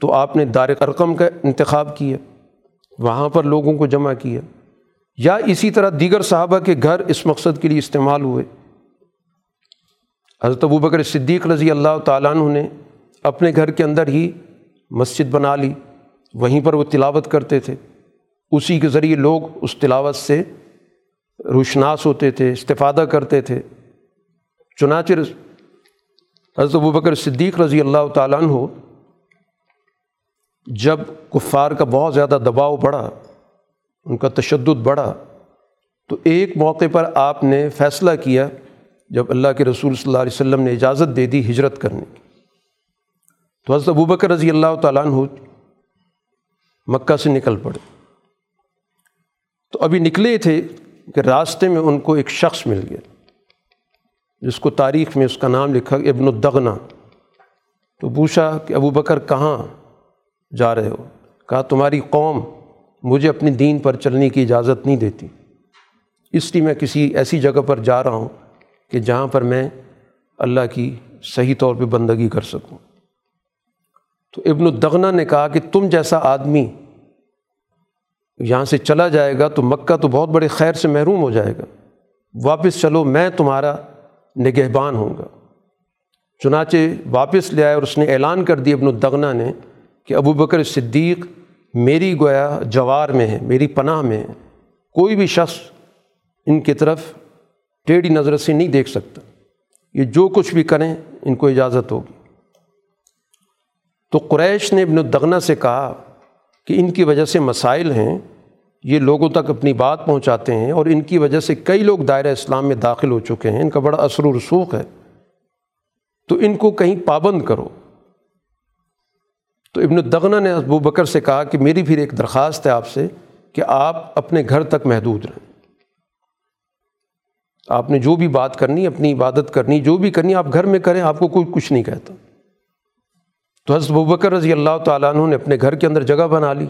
تو آپ نے دار ارقم کا انتخاب کیا، وہاں پر لوگوں کو جمع کیا۔ یا اسی طرح دیگر صحابہ کے گھر اس مقصد کے لیے استعمال ہوئے۔ حضرت ابو بکر صدیق رضی اللہ تعالیٰ عنہ نے اپنے گھر کے اندر ہی مسجد بنا لی، وہیں پر وہ تلاوت کرتے تھے۔ اسی کے ذریعے لوگ اس تلاوت سے روشناس ہوتے تھے، استفادہ کرتے تھے۔ چنانچہ حضرت ابو بکر صدیق رضی اللہ تعالیٰ عنہ جب کفار کا بہت زیادہ دباؤ بڑھا، ان کا تشدد بڑھا، تو ایک موقع پر آپ نے فیصلہ کیا جب اللہ کے رسول صلی اللہ علیہ وسلم نے اجازت دے دی ہجرت کرنے کی۔ تو حضرت ابوبکر رضی اللہ تعالیٰ عنہ مکہ سے نکل پڑے۔ تو ابھی نکلے تھے کہ راستے میں ان کو ایک شخص مل گیا، جس کو تاریخ میں اس کا نام لکھا ابن الدغنا۔ تو پوچھا کہ ابو بکر کہاں؟ جا رہے ہو۔ کہا، تمہاری قوم مجھے اپنے دین پر چلنے کی اجازت نہیں دیتی۔ اس لیے میں کسی ایسی جگہ پر جا رہا ہوں کہ جہاں پر میں اللہ کی صحیح طور پہ بندگی کر سکوں۔ تو ابن الدغنا نے کہا کہ تم جیسا آدمی یہاں سے چلا جائے گا تو مکہ تو بہت بڑے خیر سے محروم ہو جائے گا۔ واپس چلو، میں تمہارا نگہبان ہوں گا۔ چنانچہ واپس لے آئے اور اس نے اعلان کر دیا، ابن الدغنا نے کہ ابو بکر صدیق میری گویا جوار میں ہے، میری پناہ میں ہے۔ کوئی بھی شخص ان کی طرف ٹیڑھی نظر سے نہیں دیکھ سکتا۔ یہ جو کچھ بھی کریں، ان کو اجازت ہوگی۔ تو قریش نے ابن الدغنا سے کہا کہ ان کی وجہ سے مسائل ہیں، یہ لوگوں تک اپنی بات پہنچاتے ہیں اور ان کی وجہ سے کئی لوگ دائرہ اسلام میں داخل ہو چکے ہیں۔ ان کا بڑا اثر و رسوخ ہے۔ تو ان کو کہیں پابند کرو۔ تو ابن الدغنا نے ابو بکر سے کہا کہ میری پھر ایک درخواست ہے آپ سے کہ آپ اپنے گھر تک محدود رہیں۔ آپ نے جو بھی بات کرنی، اپنی عبادت کرنی، جو بھی کرنی، آپ گھر میں کریں، آپ کو کوئی کچھ نہیں کہتا۔ تو حضرت بکر رضی اللہ تعالیٰ عنہ نے اپنے گھر کے اندر جگہ بنا لی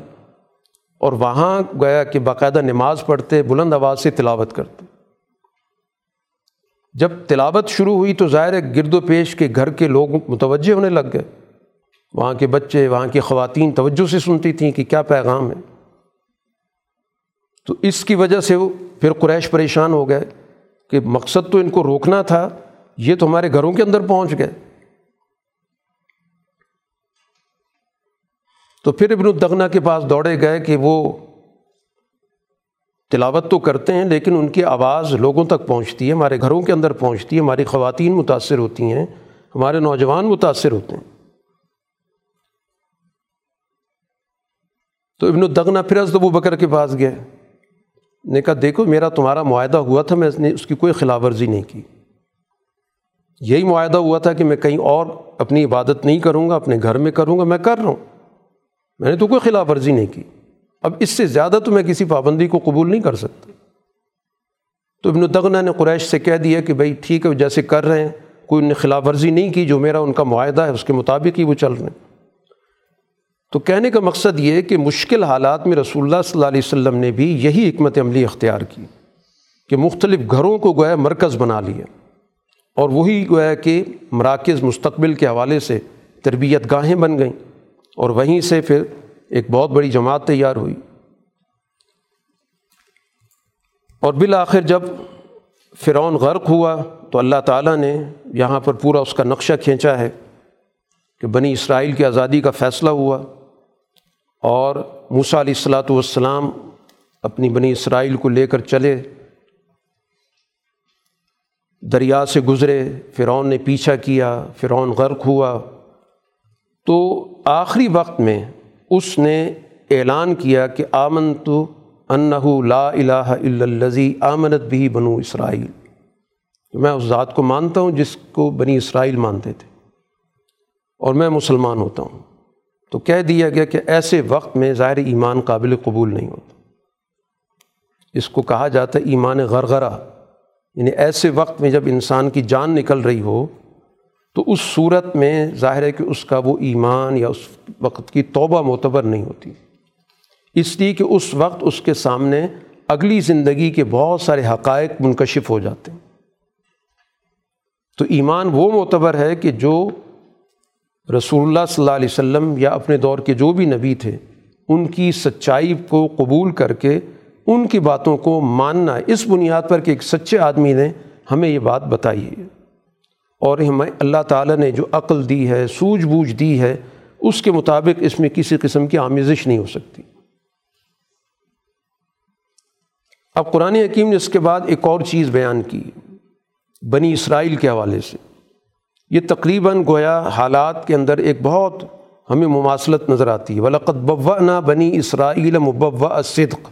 اور وہاں گیا کہ باقاعدہ نماز پڑھتے، بلند آواز سے تلاوت کرتے۔ جب تلاوت شروع ہوئی تو ظاہر ہے گرد و پیش کے گھر کے لوگ متوجہ ہونے لگ گئے۔ وہاں کے بچے، وہاں کی خواتین توجہ سے سنتی تھیں کہ کیا پیغام ہے۔ تو اس کی وجہ سے وہ پھر قریش پریشان ہو گئے کہ مقصد تو ان کو روکنا تھا، یہ تو ہمارے گھروں کے اندر پہنچ گئے۔ تو پھر ابن الدغنا کے پاس دوڑے گئے کہ وہ تلاوت تو کرتے ہیں، لیکن ان کی آواز لوگوں تک پہنچتی ہے، ہمارے گھروں کے اندر پہنچتی ہے، ہماری خواتین متاثر ہوتی ہیں، ہمارے نوجوان متاثر ہوتے ہیں۔ تو ابن الدغنا پھر از ابو بکر کے پاس گئے۔ نے کہا، دیکھو، میرا تمہارا معاہدہ ہوا تھا، میں نے، اس کی کوئی خلاف ورزی نہیں کی۔ یہی معاہدہ ہوا تھا کہ میں کہیں اور اپنی عبادت نہیں کروں گا، اپنے گھر میں کروں گا، میں کر رہا ہوں۔ میں نے تو کوئی خلاف ورزی نہیں کی۔ اب اس سے زیادہ تو میں کسی پابندی کو قبول نہیں کر سکتا۔ تو ابن الدغنا نے قریش سے کہہ دیا کہ بھائی، ٹھیک ہے، جیسے کر رہے ہیں، کوئی انہیں خلاف ورزی نہیں کی، جو میرا ان کا معاہدہ ہے، اس کے مطابق ہی وہ چل رہے ہیں۔ تو کہنے کا مقصد یہ کہ مشکل حالات میں رسول اللہ صلی اللہ علیہ وسلم نے بھی یہی حکمت عملی اختیار کی کہ مختلف گھروں کو گویا مرکز بنا لیا اور وہی گویا کہ مراکز مستقبل کے حوالے سے تربیت گاہیں بن گئیں اور وہیں سے پھر ایک بہت بڑی جماعت تیار ہوئی۔ اور بالآخر جب فرعون غرق ہوا تو اللہ تعالیٰ نے یہاں پر پورا اس کا نقشہ کھینچا ہے۔ کہ بنی اسرائیل کی آزادی کا فیصلہ ہوا اور موسیٰ علیہ السلاۃ والسلام اپنی بنی اسرائیل کو لے کر چلے، دریا سے گزرے، فرعون نے پیچھا کیا، فرعون غرق ہوا۔ تو آخری وقت میں اس نے اعلان کیا کہ آمن تو انّ لا الہ الزی آمنت بھی بنو اسرائیل۔ میں اس ذات کو مانتا ہوں جس کو بنی اسرائیل مانتے تھے۔ اور میں مسلمان ہوتا ہوں۔ تو کہہ دیا گیا کہ ایسے وقت میں ظاہر ایمان قابل قبول نہیں ہوتا۔ اس کو کہا جاتا ہے ایمان غرغرہ۔ یعنی ایسے وقت میں جب انسان کی جان نکل رہی ہو، تو اس صورت میں ظاہر ہے کہ اس کا وہ ایمان یا اس وقت کی توبہ معتبر نہیں ہوتی۔ اس لیے کہ اس وقت اس کے سامنے اگلی زندگی کے بہت سارے حقائق منکشف ہو جاتے ہیں۔ تو ایمان وہ معتبر ہے کہ جو رسول اللہ صلی اللہ علیہ وسلم یا اپنے دور کے جو بھی نبی تھے، ان کی سچائی کو قبول کر کے ان کی باتوں کو ماننا، اس بنیاد پر کہ ایک سچے آدمی نے ہمیں یہ بات بتائی ہے۔ اور ہمیں اللہ تعالیٰ نے جو عقل دی ہے سوجھ بوجھ دی ہے، اس کے مطابق اس میں کسی قسم کی آمیزش نہیں ہو سکتی۔ اب قرآن حکیم نے اس کے بعد ایک اور چیز بیان کی، بنی اسرائیل کے حوالے سے۔ یہ تقریباً گویا حالات کے اندر ایک بہت ہمیں مماثلت نظر آتی ہے۔ ولقت بوا نہ بنی اسرائیل مبوا صدق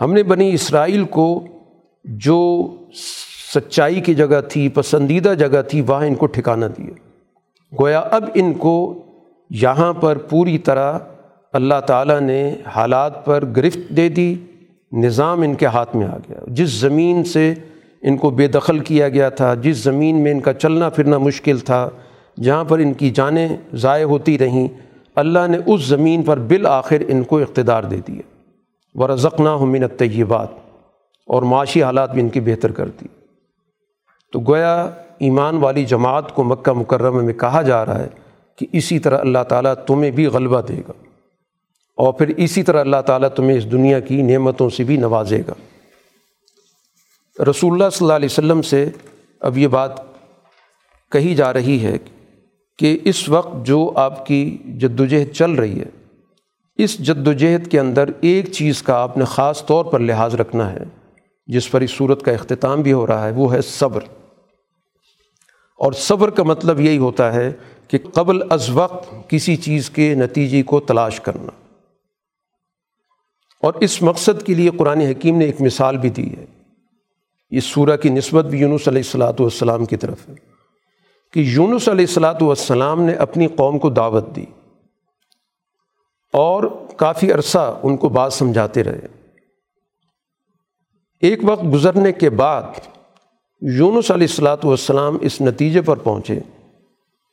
ہم نے بنی اسرائیل کو جو سچائی کی جگہ تھی، پسندیدہ جگہ تھی، وہاں ان کو ٹھکانہ دیا۔ گویا اب ان کو یہاں پر پوری طرح اللہ تعالیٰ نے حالات پر گرفت دے دی، نظام ان کے ہاتھ میں آ گیا۔ جس زمین سے ان کو بے دخل کیا گیا تھا، جس زمین میں ان کا چلنا پھرنا مشکل تھا، جہاں پر ان کی جانیں ضائع ہوتی رہیں، اللہ نے اس زمین پر بالآخر ان کو اقتدار دے دیا ورزقنا منت طیبات اور معاشی حالات بھی ان کی بہتر کر دی۔ تو گویا ایمان والی جماعت کو مکہ مکرمہ میں کہا جا رہا ہے کہ اسی طرح اللہ تعالیٰ تمہیں بھی غلبہ دے گا۔ اور پھر اسی طرح اللہ تعالیٰ تمہیں اس دنیا کی نعمتوں سے بھی نوازے گا۔ رسول اللہ صلی اللہ علیہ وسلم سے اب یہ بات کہی جا رہی ہے کہ اس وقت جو آپ کی جد وجہد چل رہی ہے، اس جد وجہد کے اندر ایک چیز کا آپ نے خاص طور پر لحاظ رکھنا ہے، جس پر اس صورت کا اختتام بھی ہو رہا ہے، وہ ہے صبر۔ اور صبر کا مطلب یہی ہوتا ہے کہ قبل از وقت کسی چیز کے نتیجے کو تلاش کرنا۔ اور اس مقصد کے لیے قرآن حکیم نے ایک مثال بھی دی ہے۔ اس سورہ کی نسبت بھی یونس علیہ السلاۃ والسلام کی طرف ہے کہ یونس علیہ السلاۃ والسلام نے اپنی قوم کو دعوت دی اور کافی عرصہ ان کو بات سمجھاتے رہے۔ ایک وقت گزرنے کے بعد یونس علیہ السلاۃ والسلام اس نتیجے پر پہنچے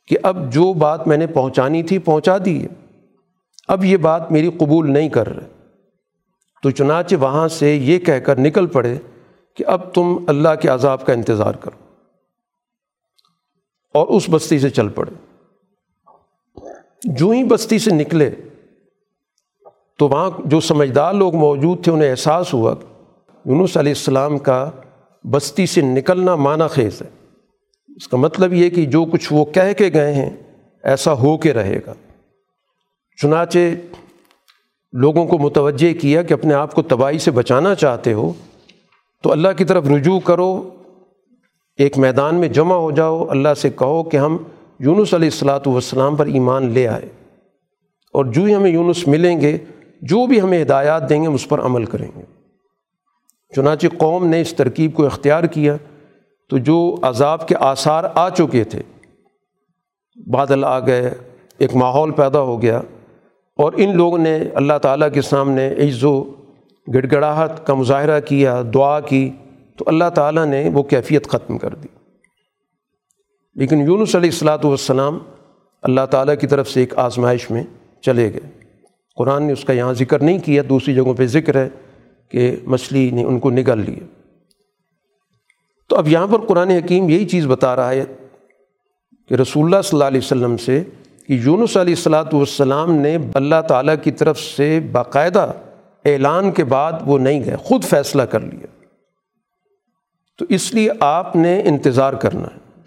کہ اب جو بات میں نے پہنچانی تھی پہنچا دی ہے۔ اب یہ بات میری قبول نہیں کر رہے۔ تو چنانچہ وہاں سے یہ کہہ کر نکل پڑے کہ اب تم اللہ کے عذاب کا انتظار کرو اور اس بستی سے چل پڑے۔ جو ہی بستی سے نکلے تو وہاں جو سمجھدار لوگ موجود تھے، انہیں احساس ہوا یونس علیہ السلام کا بستی سے نکلنا معنی خیز ہے۔ اس کا مطلب یہ کہ جو کچھ وہ کہہ کے گئے ہیں، ایسا ہو کے رہے گا۔ چنانچہ لوگوں کو متوجہ کیا کہ اپنے آپ کو تباہی سے بچانا چاہتے ہو تو اللہ کی طرف رجوع کرو، ایک میدان میں جمع ہو جاؤ، اللہ سے کہو کہ ہم یونس علیہ السلاۃ والسلام پر ایمان لے آئے۔ اور جو ہی ہمیں یونس ملیں گے، جو بھی ہمیں ہدایات دیں گے، ہم اس پر عمل کریں گے۔ چنانچہ قوم نے اس ترکیب کو اختیار کیا، تو جو عذاب کے آثار آ چکے تھے، بادل آ گئے، ایک ماحول پیدا ہو گیا۔ اور ان لوگوں نے، اللہ تعالیٰ کے سامنے عز و گڑ گڑاہٹ کا مظاہرہ کیا، دعا کی، تو اللہ تعالیٰ نے وہ کیفیت ختم کر دی۔ لیکن یونس علیہ السلاۃ والسلام اللہ تعالیٰ کی طرف سے ایک آزمائش میں چلے گئے۔ قرآن نے اس کا یہاں ذکر نہیں کیا، دوسری جگہوں پہ ذکر ہے کہ مچھلی نے ان کو نگل لیا۔ تو اب یہاں پر قرآن حکیم یہی چیز بتا رہا ہے کہ رسول اللہ صلی اللہ علیہ وسلم سے کہ یونس علیہ السلاۃ والسلام نے اللہ تعالیٰ کی طرف سے باقاعدہ اعلان کے بعد وہ نہیں گئے، خود فیصلہ کر لیا۔ تو اس لیے آپ نے انتظار کرنا ہے۔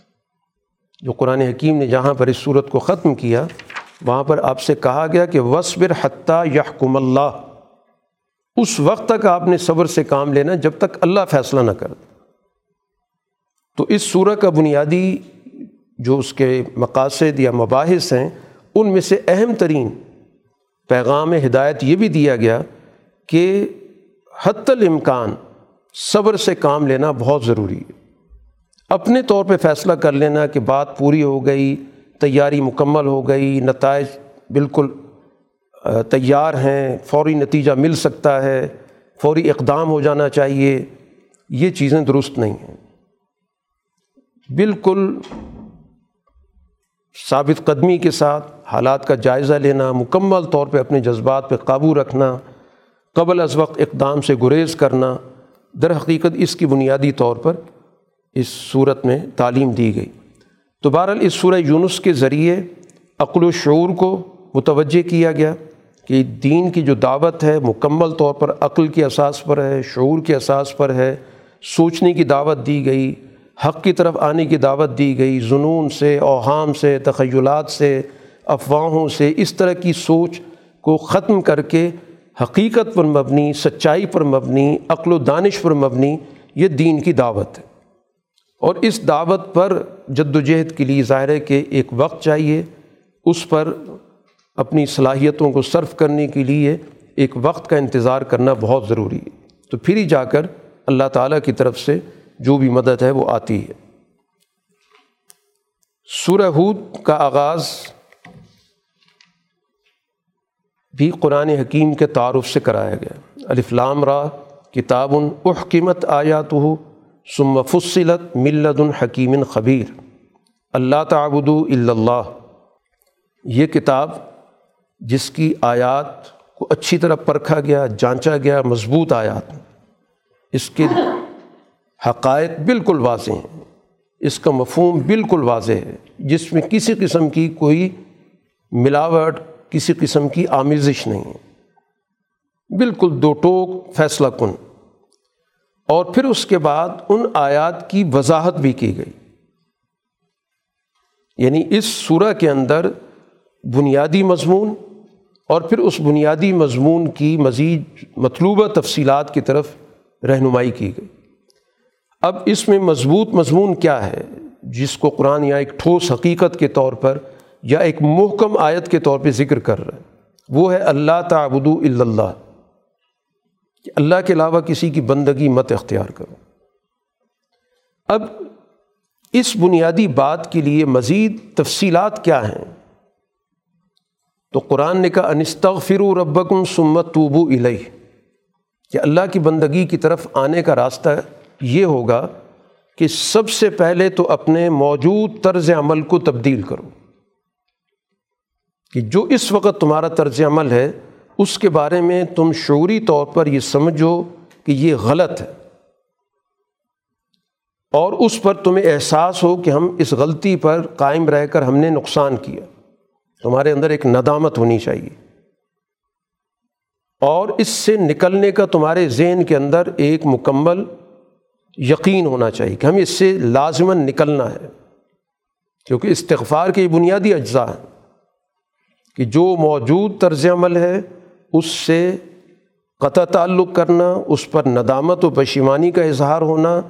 جو قرآن حکیم نے جہاں پر اس صورت کو ختم کیا، وہاں پر آپ سے کہا گیا کہ وصبر حتیٰ یحکم اللہ اس وقت تک آپ نے صبر سے کام لینا جب تک اللہ فیصلہ نہ کر تو اس سورہ کا بنیادی جو اس کے مقاصد یا مباحث ہیں، ان میں سے اہم ترین پیغام ہدایت یہ بھی دیا گیا کہ حت الامکان صبر سے کام لینا بہت ضروری ہے۔ اپنے طور پہ فیصلہ کر لینا کہ بات پوری ہو گئی، تیاری مکمل ہو گئی، نتائج بالکل تیار ہیں، فوری نتیجہ مل سکتا ہے، فوری اقدام ہو جانا چاہیے، یہ چیزیں درست نہیں ہیں۔ بالکل ثابت قدمی کے ساتھ حالات کا جائزہ لینا، مکمل طور پہ اپنے جذبات پہ قابو رکھنا قبل از وقت اقدام سے گریز کرنا، در حقیقت اس کی بنیادی طور پر اس صورت میں تعلیم دی گئی۔ تو بہرحال اس سورہ یونس کے ذریعے عقل و شعور کو متوجہ کیا گیا کہ دین کی جو دعوت ہے، مکمل طور پر عقل کے اساس پر ہے، شعور کے اساس پر ہے، سوچنے کی دعوت دی گئی، حق کی طرف آنے کی دعوت دی گئی جنون سے، اوہام سے، تخیلات سے، افواہوں سے، اس طرح کی سوچ کو ختم کر کے حقیقت پر مبنی، سچائی پر مبنی، عقل و دانش پر مبنی یہ دین کی دعوت ہے۔ اور اس دعوت پر جد و جہد کے لیے ظاہر ہے کہ ایک وقت چاہیے، اس پر اپنی صلاحیتوں کو صرف کرنے کے لیے ایک وقت کا انتظار کرنا بہت ضروری ہے۔ تو پھر ہی جا کر اللہ تعالیٰ کی طرف سے جو بھی مدد ہے وہ آتی ہے۔ سورہ ہود کا آغاز بھی قرآن حکیم کے تعارف سے کرایا گیا۔ الفلام را، کتاب احکمت آیات ہو ثم فصلت ملد الحکیم خبیر۔ اللہ تعبد اللہ۔ یہ کتاب جس کی آیات کو اچھی طرح پرکھا گیا، جانچا گیا، مضبوط آیات۔ اس کے حقائق بالکل واضح ہیں۔ اس کا مفہوم بالکل واضح ہے۔ جس میں کسی قسم کی کوئی ملاوٹ کسی قسم کی آمیزش نہیں ہے۔ بالکل دو ٹوک فیصلہ کن۔ اور پھر اس کے بعد ان آیات کی وضاحت بھی کی گئی۔ یعنی اس صورح کے اندر بنیادی مضمون اور پھر اس بنیادی مضمون کی مزید مطلوبہ تفصیلات کی طرف رہنمائی کی گئی۔ اب اس میں مضبوط مضمون کیا ہے؟ جس کو قرآن یا ایک ٹھوس حقیقت کے طور پر یا ایک محکم آیت کے طور پہ ذکر کر رہا ہے وہ ہے اللہ تعبد اللہ کہ اللہ کے علاوہ کسی کی بندگی مت اختیار کرو۔ اب اس بنیادی بات کے لیے مزید تفصیلات کیا ہیں؟ تو قرآن نے کہا انستغفر ربکم سمت توبو الہ کہ اللہ کی بندگی کی طرف آنے کا راستہ یہ ہوگا کہ سب سے پہلے تو اپنے موجود طرز عمل کو تبدیل کرو۔ کہ جو اس وقت تمہارا طرز عمل ہے، اس کے بارے میں تم شعوری طور پر یہ سمجھو کہ یہ غلط ہے۔ اور اس پر تمہیں احساس ہو کہ ہم اس غلطی پر قائم رہ کر ہم نے نقصان کیا۔ تمہارے اندر ایک ندامت ہونی چاہیے۔ اور اس سے نکلنے کا تمہارے ذہن کے اندر ایک مکمل یقین ہونا چاہیے کہ ہمیں اس سے لازماً نکلنا ہے۔ کیونکہ استغفار کے بنیادی اجزاء ہیں۔ کہ جو موجود طرز عمل ہے، اس سے قطع تعلق کرنا، اس پر ندامت و پشیمانی کا اظہار ہونا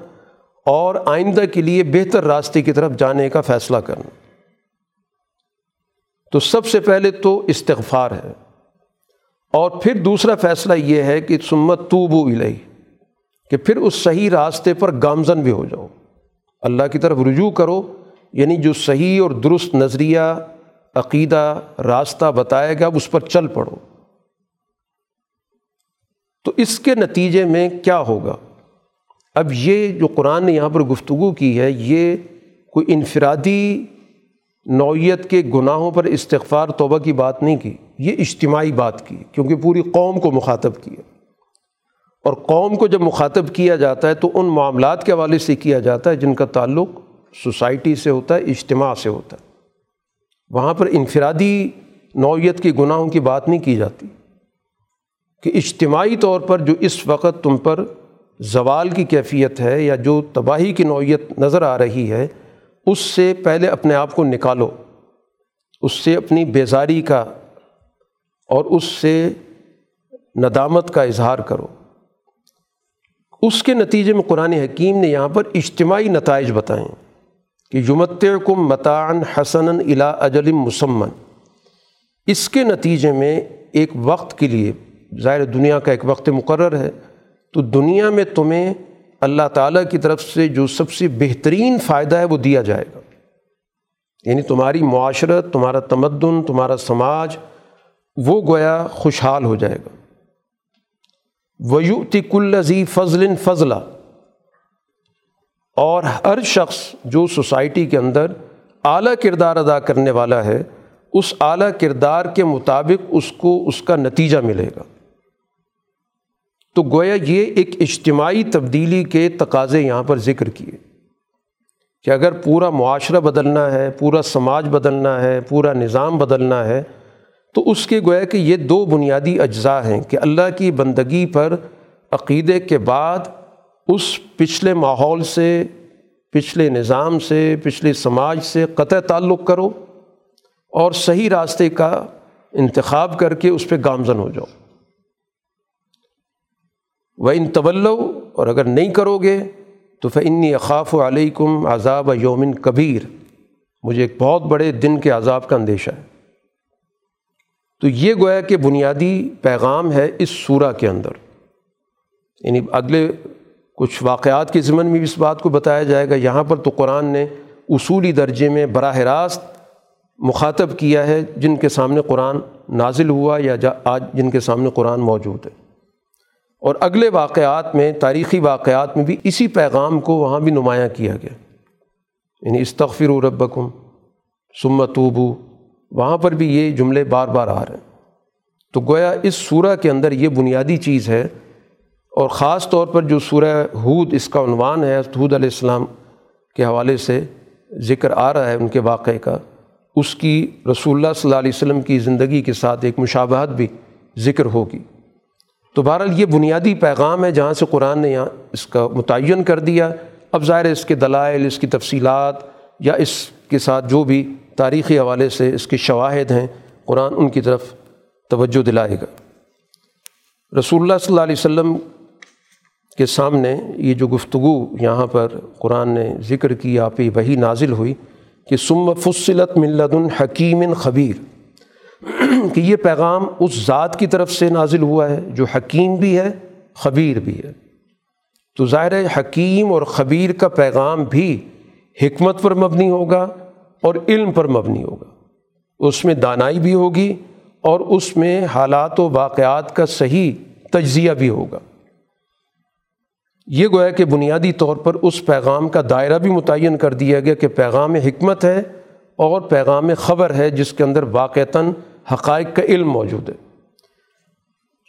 اور آئندہ کے لیے بہتر راستے کی طرف جانے کا فیصلہ کرنا۔ تو سب سے پہلے تو استغفار ہے۔ اور پھر دوسرا فیصلہ یہ ہے کہ سمت تو بو کہ پھر اس صحیح راستے پر گامزن بھی ہو جاؤ۔ اللہ کی طرف رجوع کرو یعنی جو صحیح اور درست نظریہ عقیدہ راستہ بتائے گا اس پر چل پڑو۔ تو اس کے نتیجے میں کیا ہوگا؟ اب یہ جو قرآن نے یہاں پر گفتگو کی ہے، یہ کوئی انفرادی نوعیت کے گناہوں پر استغفار، توبہ کی بات نہیں کی، یہ اجتماعی بات کی، کیونکہ پوری قوم کو مخاطب کیا۔ اور قوم کو جب مخاطب کیا جاتا ہے، تو ان معاملات کے حوالے سے کیا جاتا ہے، جن کا تعلق سوسائٹی سے ہوتا ہے، اجتماع سے ہوتا ہے۔ وہاں پر انفرادی نوعیت کے گناہوں کی بات نہیں کی جاتی کہ اجتماعی طور پر جو اس وقت تم پر زوال کی کیفیت ہے یا جو تباہی کی نوعیت نظر آ رہی ہے، اس سے پہلے اپنے آپ کو نکالو، اس سے اپنی بیزاری کا اور اس سے ندامت کا اظہار کرو۔ اس کے نتیجے میں قرآن حکیم نے یہاں پر اجتماعی نتائج بتائیں کہ یمت کم متعن حسن الا اجلم مسمن۔ اس کے نتیجے میں ایک وقت کے لیے، ظاہر دنیا کا ایک وقت مقرر ہے، تو دنیا میں تمہیں اللہ تعالیٰ کی طرف سے جو سب سے بہترین فائدہ ہے وہ دیا جائے گا۔ یعنی تمہاری معاشرت، تمہارا تمدن، تمہارا سماج، وہ گویا خوشحال ہو جائے گا۔ ویوتی کلزی فضل فضلہ اور ہر شخص جو سوسائٹی کے اندر اعلیٰ کردار ادا کرنے والا ہے، اس اعلیٰ کردار کے مطابق اس کو اس کا نتیجہ ملے گا۔ تو گویا یہ ایک اجتماعی تبدیلی کے تقاضے یہاں پر ذکر کیے۔ کہ اگر پورا معاشرہ بدلنا ہے، پورا سماج بدلنا ہے، پورا نظام بدلنا ہے، تو اس کے گویا کہ یہ دو بنیادی اجزاء ہیں کہ اللہ کی بندگی پر عقیدے کے بعد اس پچھلے ماحول سے، پچھلے نظام سے، پچھلے سماج سے قطع تعلق کرو اور صحیح راستے کا انتخاب کر کے اس پہ گامزن ہو جاؤ۔ وہ ان طول اور اگر نہیں کرو گے تو فنی اقاف و علیکم عذاب یومن کبیر مجھے ایک بہت بڑے دن کے عذاب کا اندیشہ ہے۔ تو یہ گویا کہ بنیادی پیغام ہے اس صورہ کے اندر۔ یعنی اگلے کچھ واقعات کے ضمن میں بھی اس بات کو بتایا جائے گا۔ یہاں پر تو قرآن نے اصولی درجے میں براہ راست مخاطب کیا ہے جن کے سامنے قرآن نازل ہوا یا آج جن کے سامنے قرآن موجود ہے۔ اور اگلے واقعات میں، تاریخی واقعات میں بھی اسی پیغام کو وہاں بھی نمایاں کیا گیا۔ یعنی استغفر و ربکم سمتوبو وہاں پر بھی یہ جملے بار بار آ رہے ہیں۔ تو گویا اس سورہ کے اندر یہ بنیادی چیز ہے اور خاص طور پر جو سورہ حود اس کا عنوان ہے حود علیہ السلام کے حوالے سے ذکر آ رہا ہے ان کے واقعے کا۔ اس کی رسول اللہ صلی اللہ علیہ وسلم کی زندگی کے ساتھ ایک مشابہت بھی ذکر ہوگی۔ تو بہرحال یہ بنیادی پیغام ہے جہاں سے قرآن نے یہاں اس کا متعین کر دیا۔ اب ظاہر اس کے دلائل، اس کی تفصیلات یا اس کے ساتھ جو بھی تاریخی حوالے سے اس کے شواہد ہیں، قرآن ان کی طرف توجہ دلائے گا۔ رسول اللہ صلی اللہ علیہ وسلم کے سامنے یہ جو گفتگو یہاں پر قرآن نے ذکر کی، آپ ہی وہی نازل ہوئی کہ سم فصلت ملت الحکیم خبیر۔ (clears throat) کہ یہ پیغام اس ذات کی طرف سے نازل ہوا ہے جو حکیم بھی ہے، خبیر بھی ہے۔ تو ظاہر حکیم اور خبیر کا پیغام بھی حکمت پر مبنی ہوگا اور علم پر مبنی ہوگا۔ اس میں دانائی بھی ہوگی اور اس میں حالات و واقعات کا صحیح تجزیہ بھی ہوگا۔ یہ گویا کہ بنیادی طور پر اس پیغام کا دائرہ بھی متعین کر دیا گیا کہ پیغام حکمت ہے اور پیغام خبر ہے جس کے اندر واقعتاً حقائق کا علم موجود ہے۔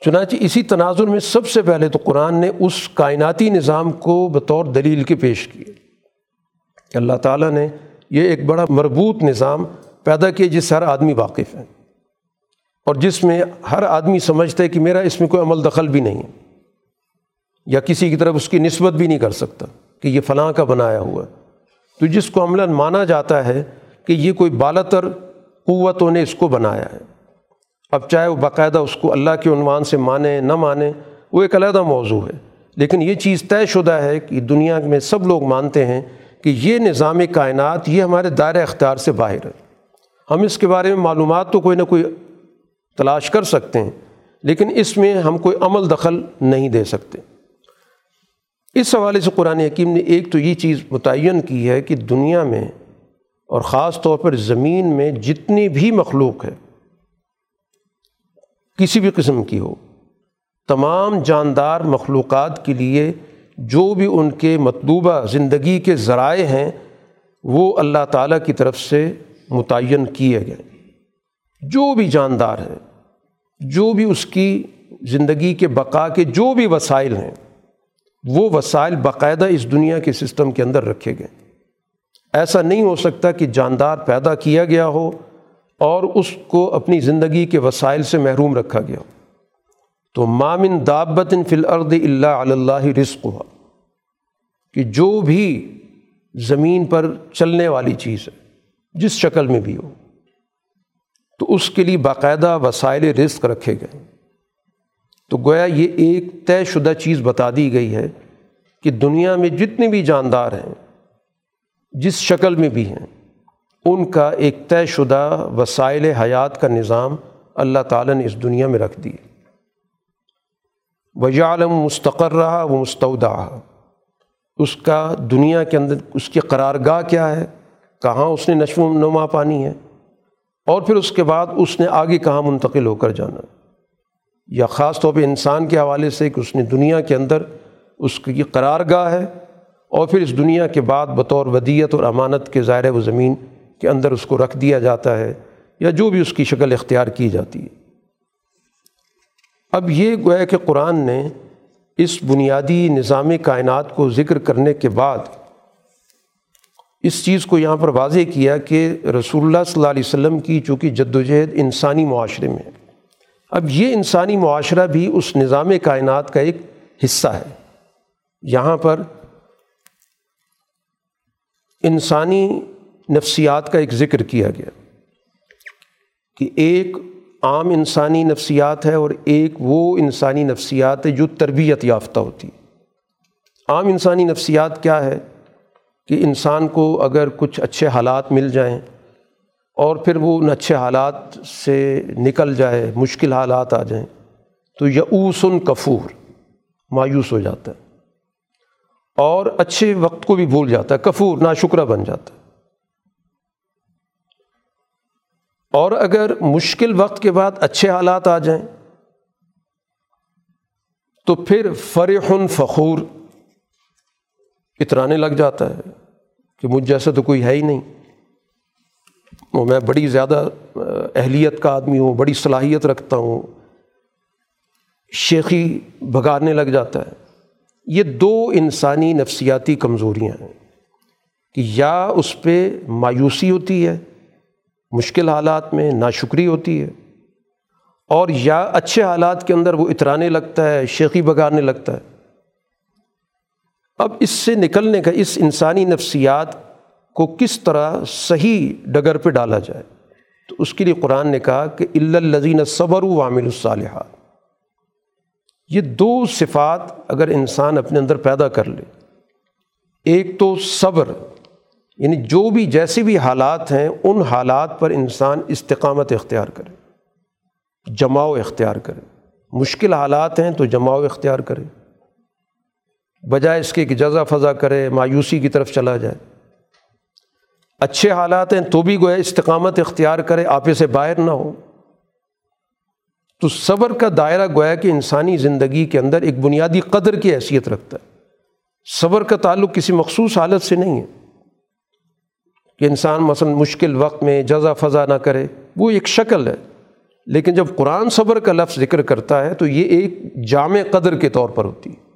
چنانچہ اسی تناظر میں سب سے پہلے تو قرآن نے اس کائناتی نظام کو بطور دلیل کے پیش کیے۔ کہ اللہ تعالیٰ نے یہ ایک بڑا مربوط نظام پیدا کیا جس سے ہر آدمی واقف ہے اور جس میں ہر آدمی سمجھتا ہے کہ میرا اس میں کوئی عمل دخل بھی نہیں ہے۔ یا کسی کی طرف اس کی نسبت بھی نہیں کر سکتا کہ یہ فلاں کا بنایا ہوا ہے۔ تو جس کو عملاً مانا جاتا ہے کہ یہ کوئی بالتر قوتوں نے اس کو بنایا ہے۔ اب چاہے وہ باقاعدہ اس کو اللہ کے عنوان سے مانے، نہ مانے، وہ ایک علیحدہ موضوع ہے۔ لیکن یہ چیز طے شدہ ہے کہ دنیا میں سب لوگ مانتے ہیں کہ یہ نظام کائنات، یہ ہمارے دائر اختیار سے باہر ہے۔ ہم اس کے بارے میں معلومات تو کوئی نہ کوئی تلاش کر سکتے ہیں، لیکن اس میں ہم کوئی عمل دخل نہیں دے سکتے۔ اس حوالے سے قرآن حکیم نے ایک تو یہ چیز متعین کی ہے کہ دنیا میں اور خاص طور پر زمین میں جتنی بھی مخلوق ہے، کسی بھی قسم کی ہو، تمام جاندار مخلوقات کے لیے جو بھی ان کے مطلوبہ زندگی کے ذرائع ہیں، وہ اللہ تعالیٰ کی طرف سے متعین کیے گئے۔ جو بھی جاندار ہیں جو بھی اس کی زندگی کے بقا کے جو بھی وسائل ہیں وہ وسائل باقاعدہ اس دنیا کے سسٹم کے اندر رکھے گئے۔ ایسا نہیں ہو سکتا کہ جاندار پیدا کیا گیا ہو اور اس کو اپنی زندگی کے وسائل سے محروم رکھا گیا ہو۔ تو مامن دابت فی الارض اللہ اللہ رزق ہوا کہ جو بھی زمین پر چلنے والی چیز ہے، جس شکل میں بھی ہو، تو اس کے لیے باقاعدہ وسائل رزق رکھے گئے۔ تو گویا یہ ایک طے شدہ چیز بتا دی گئی ہے کہ دنیا میں جتنے بھی جاندار ہیں، جس شکل میں بھی ہیں، ان کا ایک طے شدہ وسائل حیات کا نظام اللہ تعالیٰ نے اس دنیا میں رکھ دیے وجہ عالم مستقر رہا وہ مستعودہ اس کا دنیا کے اندر، اس کی قرار گاہ کیا ہے؟ کہاں اس نے نشو و نما پانی ہے؟ اور پھر اس کے بعد اس نے آگے کہاں منتقل ہو کر جانا۔ یا خاص طور پہ انسان کے حوالے سے کہ اس نے دنیا کے اندر اس کی قرار گاہ ہے اور پھر اس دنیا کے بعد بطور ودیت اور امانت کے ظاہر و زمین کے اندر اس کو رکھ دیا جاتا ہے یا جو بھی اس کی شکل اختیار کی جاتی ہے۔ اب یہ گویا کہ قرآن نے اس بنیادی نظام کائنات کو ذکر کرنے کے بعد اس چیز کو یہاں پر واضح کیا کہ رسول اللہ صلی اللہ علیہ وسلم کی چونکہ جد و جہد انسانی معاشرے میں اب یہ انسانی معاشرہ بھی اس نظام کائنات کا ایک حصہ ہے۔ یہاں پر انسانی نفسیات کا ایک ذکر کیا گیا کہ ایک عام انسانی نفسیات ہے اور ایک وہ انسانی نفسیات ہے جو تربیت یافتہ ہوتی عام انسانی نفسیات کیا ہے کہ انسان کو اگر کچھ اچھے حالات مل جائیں اور پھر وہ ان اچھے حالات سے نکل جائے، مشکل حالات آ جائیں، تو یعوسن کفور، مایوس ہو جاتا ہے۔ اور اچھے وقت کو بھی بھول جاتا ہے، کفور، ناشکرہ بن جاتا ہے۔ اور اگر مشکل وقت کے بعد اچھے حالات آ جائیں، تو پھر فرح فخور، اترانے لگ جاتا ہے کہ مجھ جیسا تو کوئی ہے ہی نہیں۔ وہ میں بڑی زیادہ اہلیت کا آدمی ہوں، بڑی صلاحیت رکھتا ہوں، شیخی بھگانے لگ جاتا ہے۔ یہ دو انسانی نفسیاتی کمزوریاں ہیں کہ یا اس پہ مایوسی ہوتی ہے، مشکل حالات میں ناشکری ہوتی ہے، اور یا اچھے حالات کے اندر وہ اترانے لگتا ہے، شیخی بگانے لگتا ہے۔ اب اس سے نکلنے کا، اس انسانی نفسیات کو کس طرح صحیح ڈگر پہ ڈالا جائے۔ تو اس کے لیے قرآن نے کہا کہ الزین صبر و عامل الصالحات۔ یہ دو صفات اگر انسان اپنے اندر پیدا کر لے، ایک تو صبر یعنی جو بھی جیسے بھی حالات ہیں، ان حالات پر انسان استقامت اختیار کرے، جماؤ اختیار کرے۔ مشکل حالات ہیں تو جماؤ اختیار کرے۔ بجائے اس کے کہ جزا فضا کرے، مایوسی کی طرف چلا جائے۔ اچھے حالات ہیں تو بھی گویا استقامت اختیار کرے، آپے سے باہر نہ ہو۔ تو صبر کا دائرہ گویا کہ انسانی زندگی کے اندر ایک بنیادی قدر کی حیثیت رکھتا ہے۔ صبر کا تعلق کسی مخصوص حالت سے نہیں ہے۔ کہ انسان مثلاً مشکل وقت میں جزا فضا نہ کرے، وہ ایک شکل ہے۔ لیکن جب قرآن صبر کا لفظ ذکر کرتا ہے تو یہ ایک جامع قدر کے طور پر ہوتی ہے۔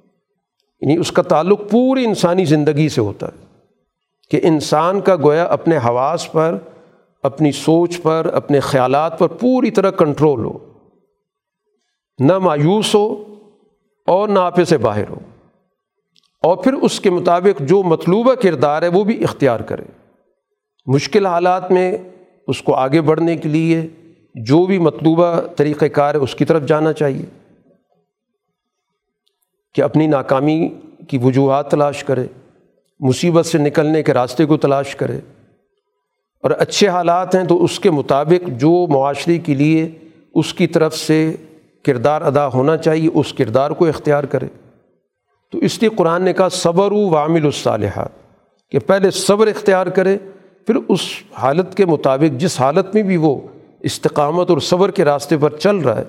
یعنی اس کا تعلق پوری انسانی زندگی سے ہوتا ہے۔ کہ انسان کا گویا اپنے حواس پر، اپنی سوچ پر، اپنے خیالات پر پوری طرح کنٹرول ہو۔ نہ مایوس ہو اور نہ آپے سے باہر ہو۔ اور پھر اس کے مطابق جو مطلوبہ کردار ہے وہ بھی اختیار کرے۔ مشکل حالات میں اس کو آگے بڑھنے کے لیے جو بھی مطلوبہ طریقۂ کار ہے اس کی طرف جانا چاہیے۔ کہ اپنی ناکامی کی وجوہات تلاش کرے۔ مصیبت سے نکلنے کے راستے کو تلاش کرے اور اچھے حالات ہیں تو اس کے مطابق جو معاشرے کے لیے اس کی طرف سے کردار ادا ہونا چاہیے، اس کردار کو اختیار کرے۔ تو اس لیے قرآن نے کہا صبر و وامل الصالحات۔ کہ پہلے صبر اختیار کرے، پھر اس حالت کے مطابق، جس حالت میں بھی وہ استقامت اور صبر کے راستے پر چل رہا ہے،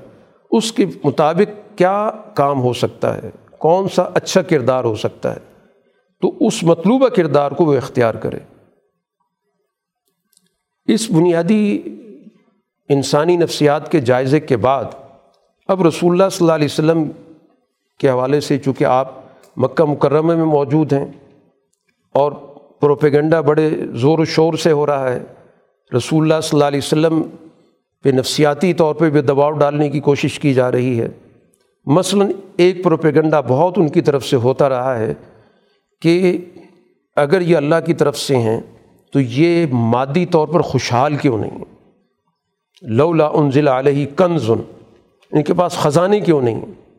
اس کے مطابق کیا کام ہو سکتا ہے؟ کون سا اچھا کردار ہو سکتا ہے؟ تو اس مطلوبہ کردار کو وہ اختیار کرے۔ اس بنیادی انسانی نفسیات کے جائزے کے بعد اب رسول اللہ صلی اللہ علیہ وسلم کے حوالے سے چونکہ آپ مکہ مکرمہ میں موجود ہیں اور پروپیگنڈا بڑے زور و شور سے ہو رہا ہے، رسول اللہ صلی اللہ علیہ وسلم پہ نفسیاتی طور پہ بھی دباؤ ڈالنے کی کوشش کی جا رہی ہے۔ مثلاً ایک پروپیگنڈا بہت ان کی طرف سے ہوتا رہا ہے۔ کہ اگر یہ اللہ کی طرف سے ہیں تو یہ مادی طور پر خوشحال کیوں نہیں ہیں؟ لولا انزل علیہ کنزن ان کے پاس خزانے کیوں نہیں ہیں؟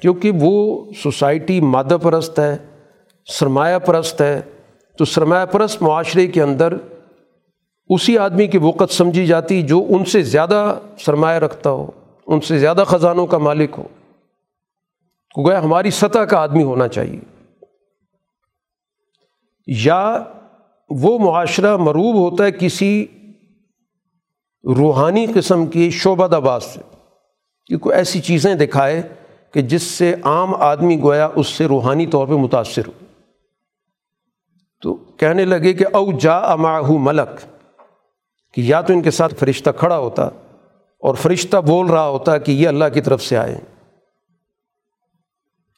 کیونکہ وہ سوسائٹی مادہ پرست ہے، سرمایہ پرست ہے۔ تو سرمایہ پرست معاشرے کے اندر اسی آدمی کی وقت سمجھی جاتی جو ان سے زیادہ سرمایہ رکھتا ہو، ان سے زیادہ خزانوں کا مالک ہو۔ گویا ہماری سطح کا آدمی ہونا چاہیے۔ یا وہ معاشرہ مروب ہوتا ہے کسی روحانی قسم کی شعبہ دباز سے۔ کہ کوئی ایسی چیزیں دکھائے کہ جس سے عام آدمی گویا اس سے روحانی طور پہ متاثر ہو۔ تو کہنے لگے کہ او جا اماہ ملک، کہ یا تو ان کے ساتھ فرشتہ کھڑا ہوتا اور فرشتہ بول رہا ہوتا کہ یہ اللہ کی طرف سے آئے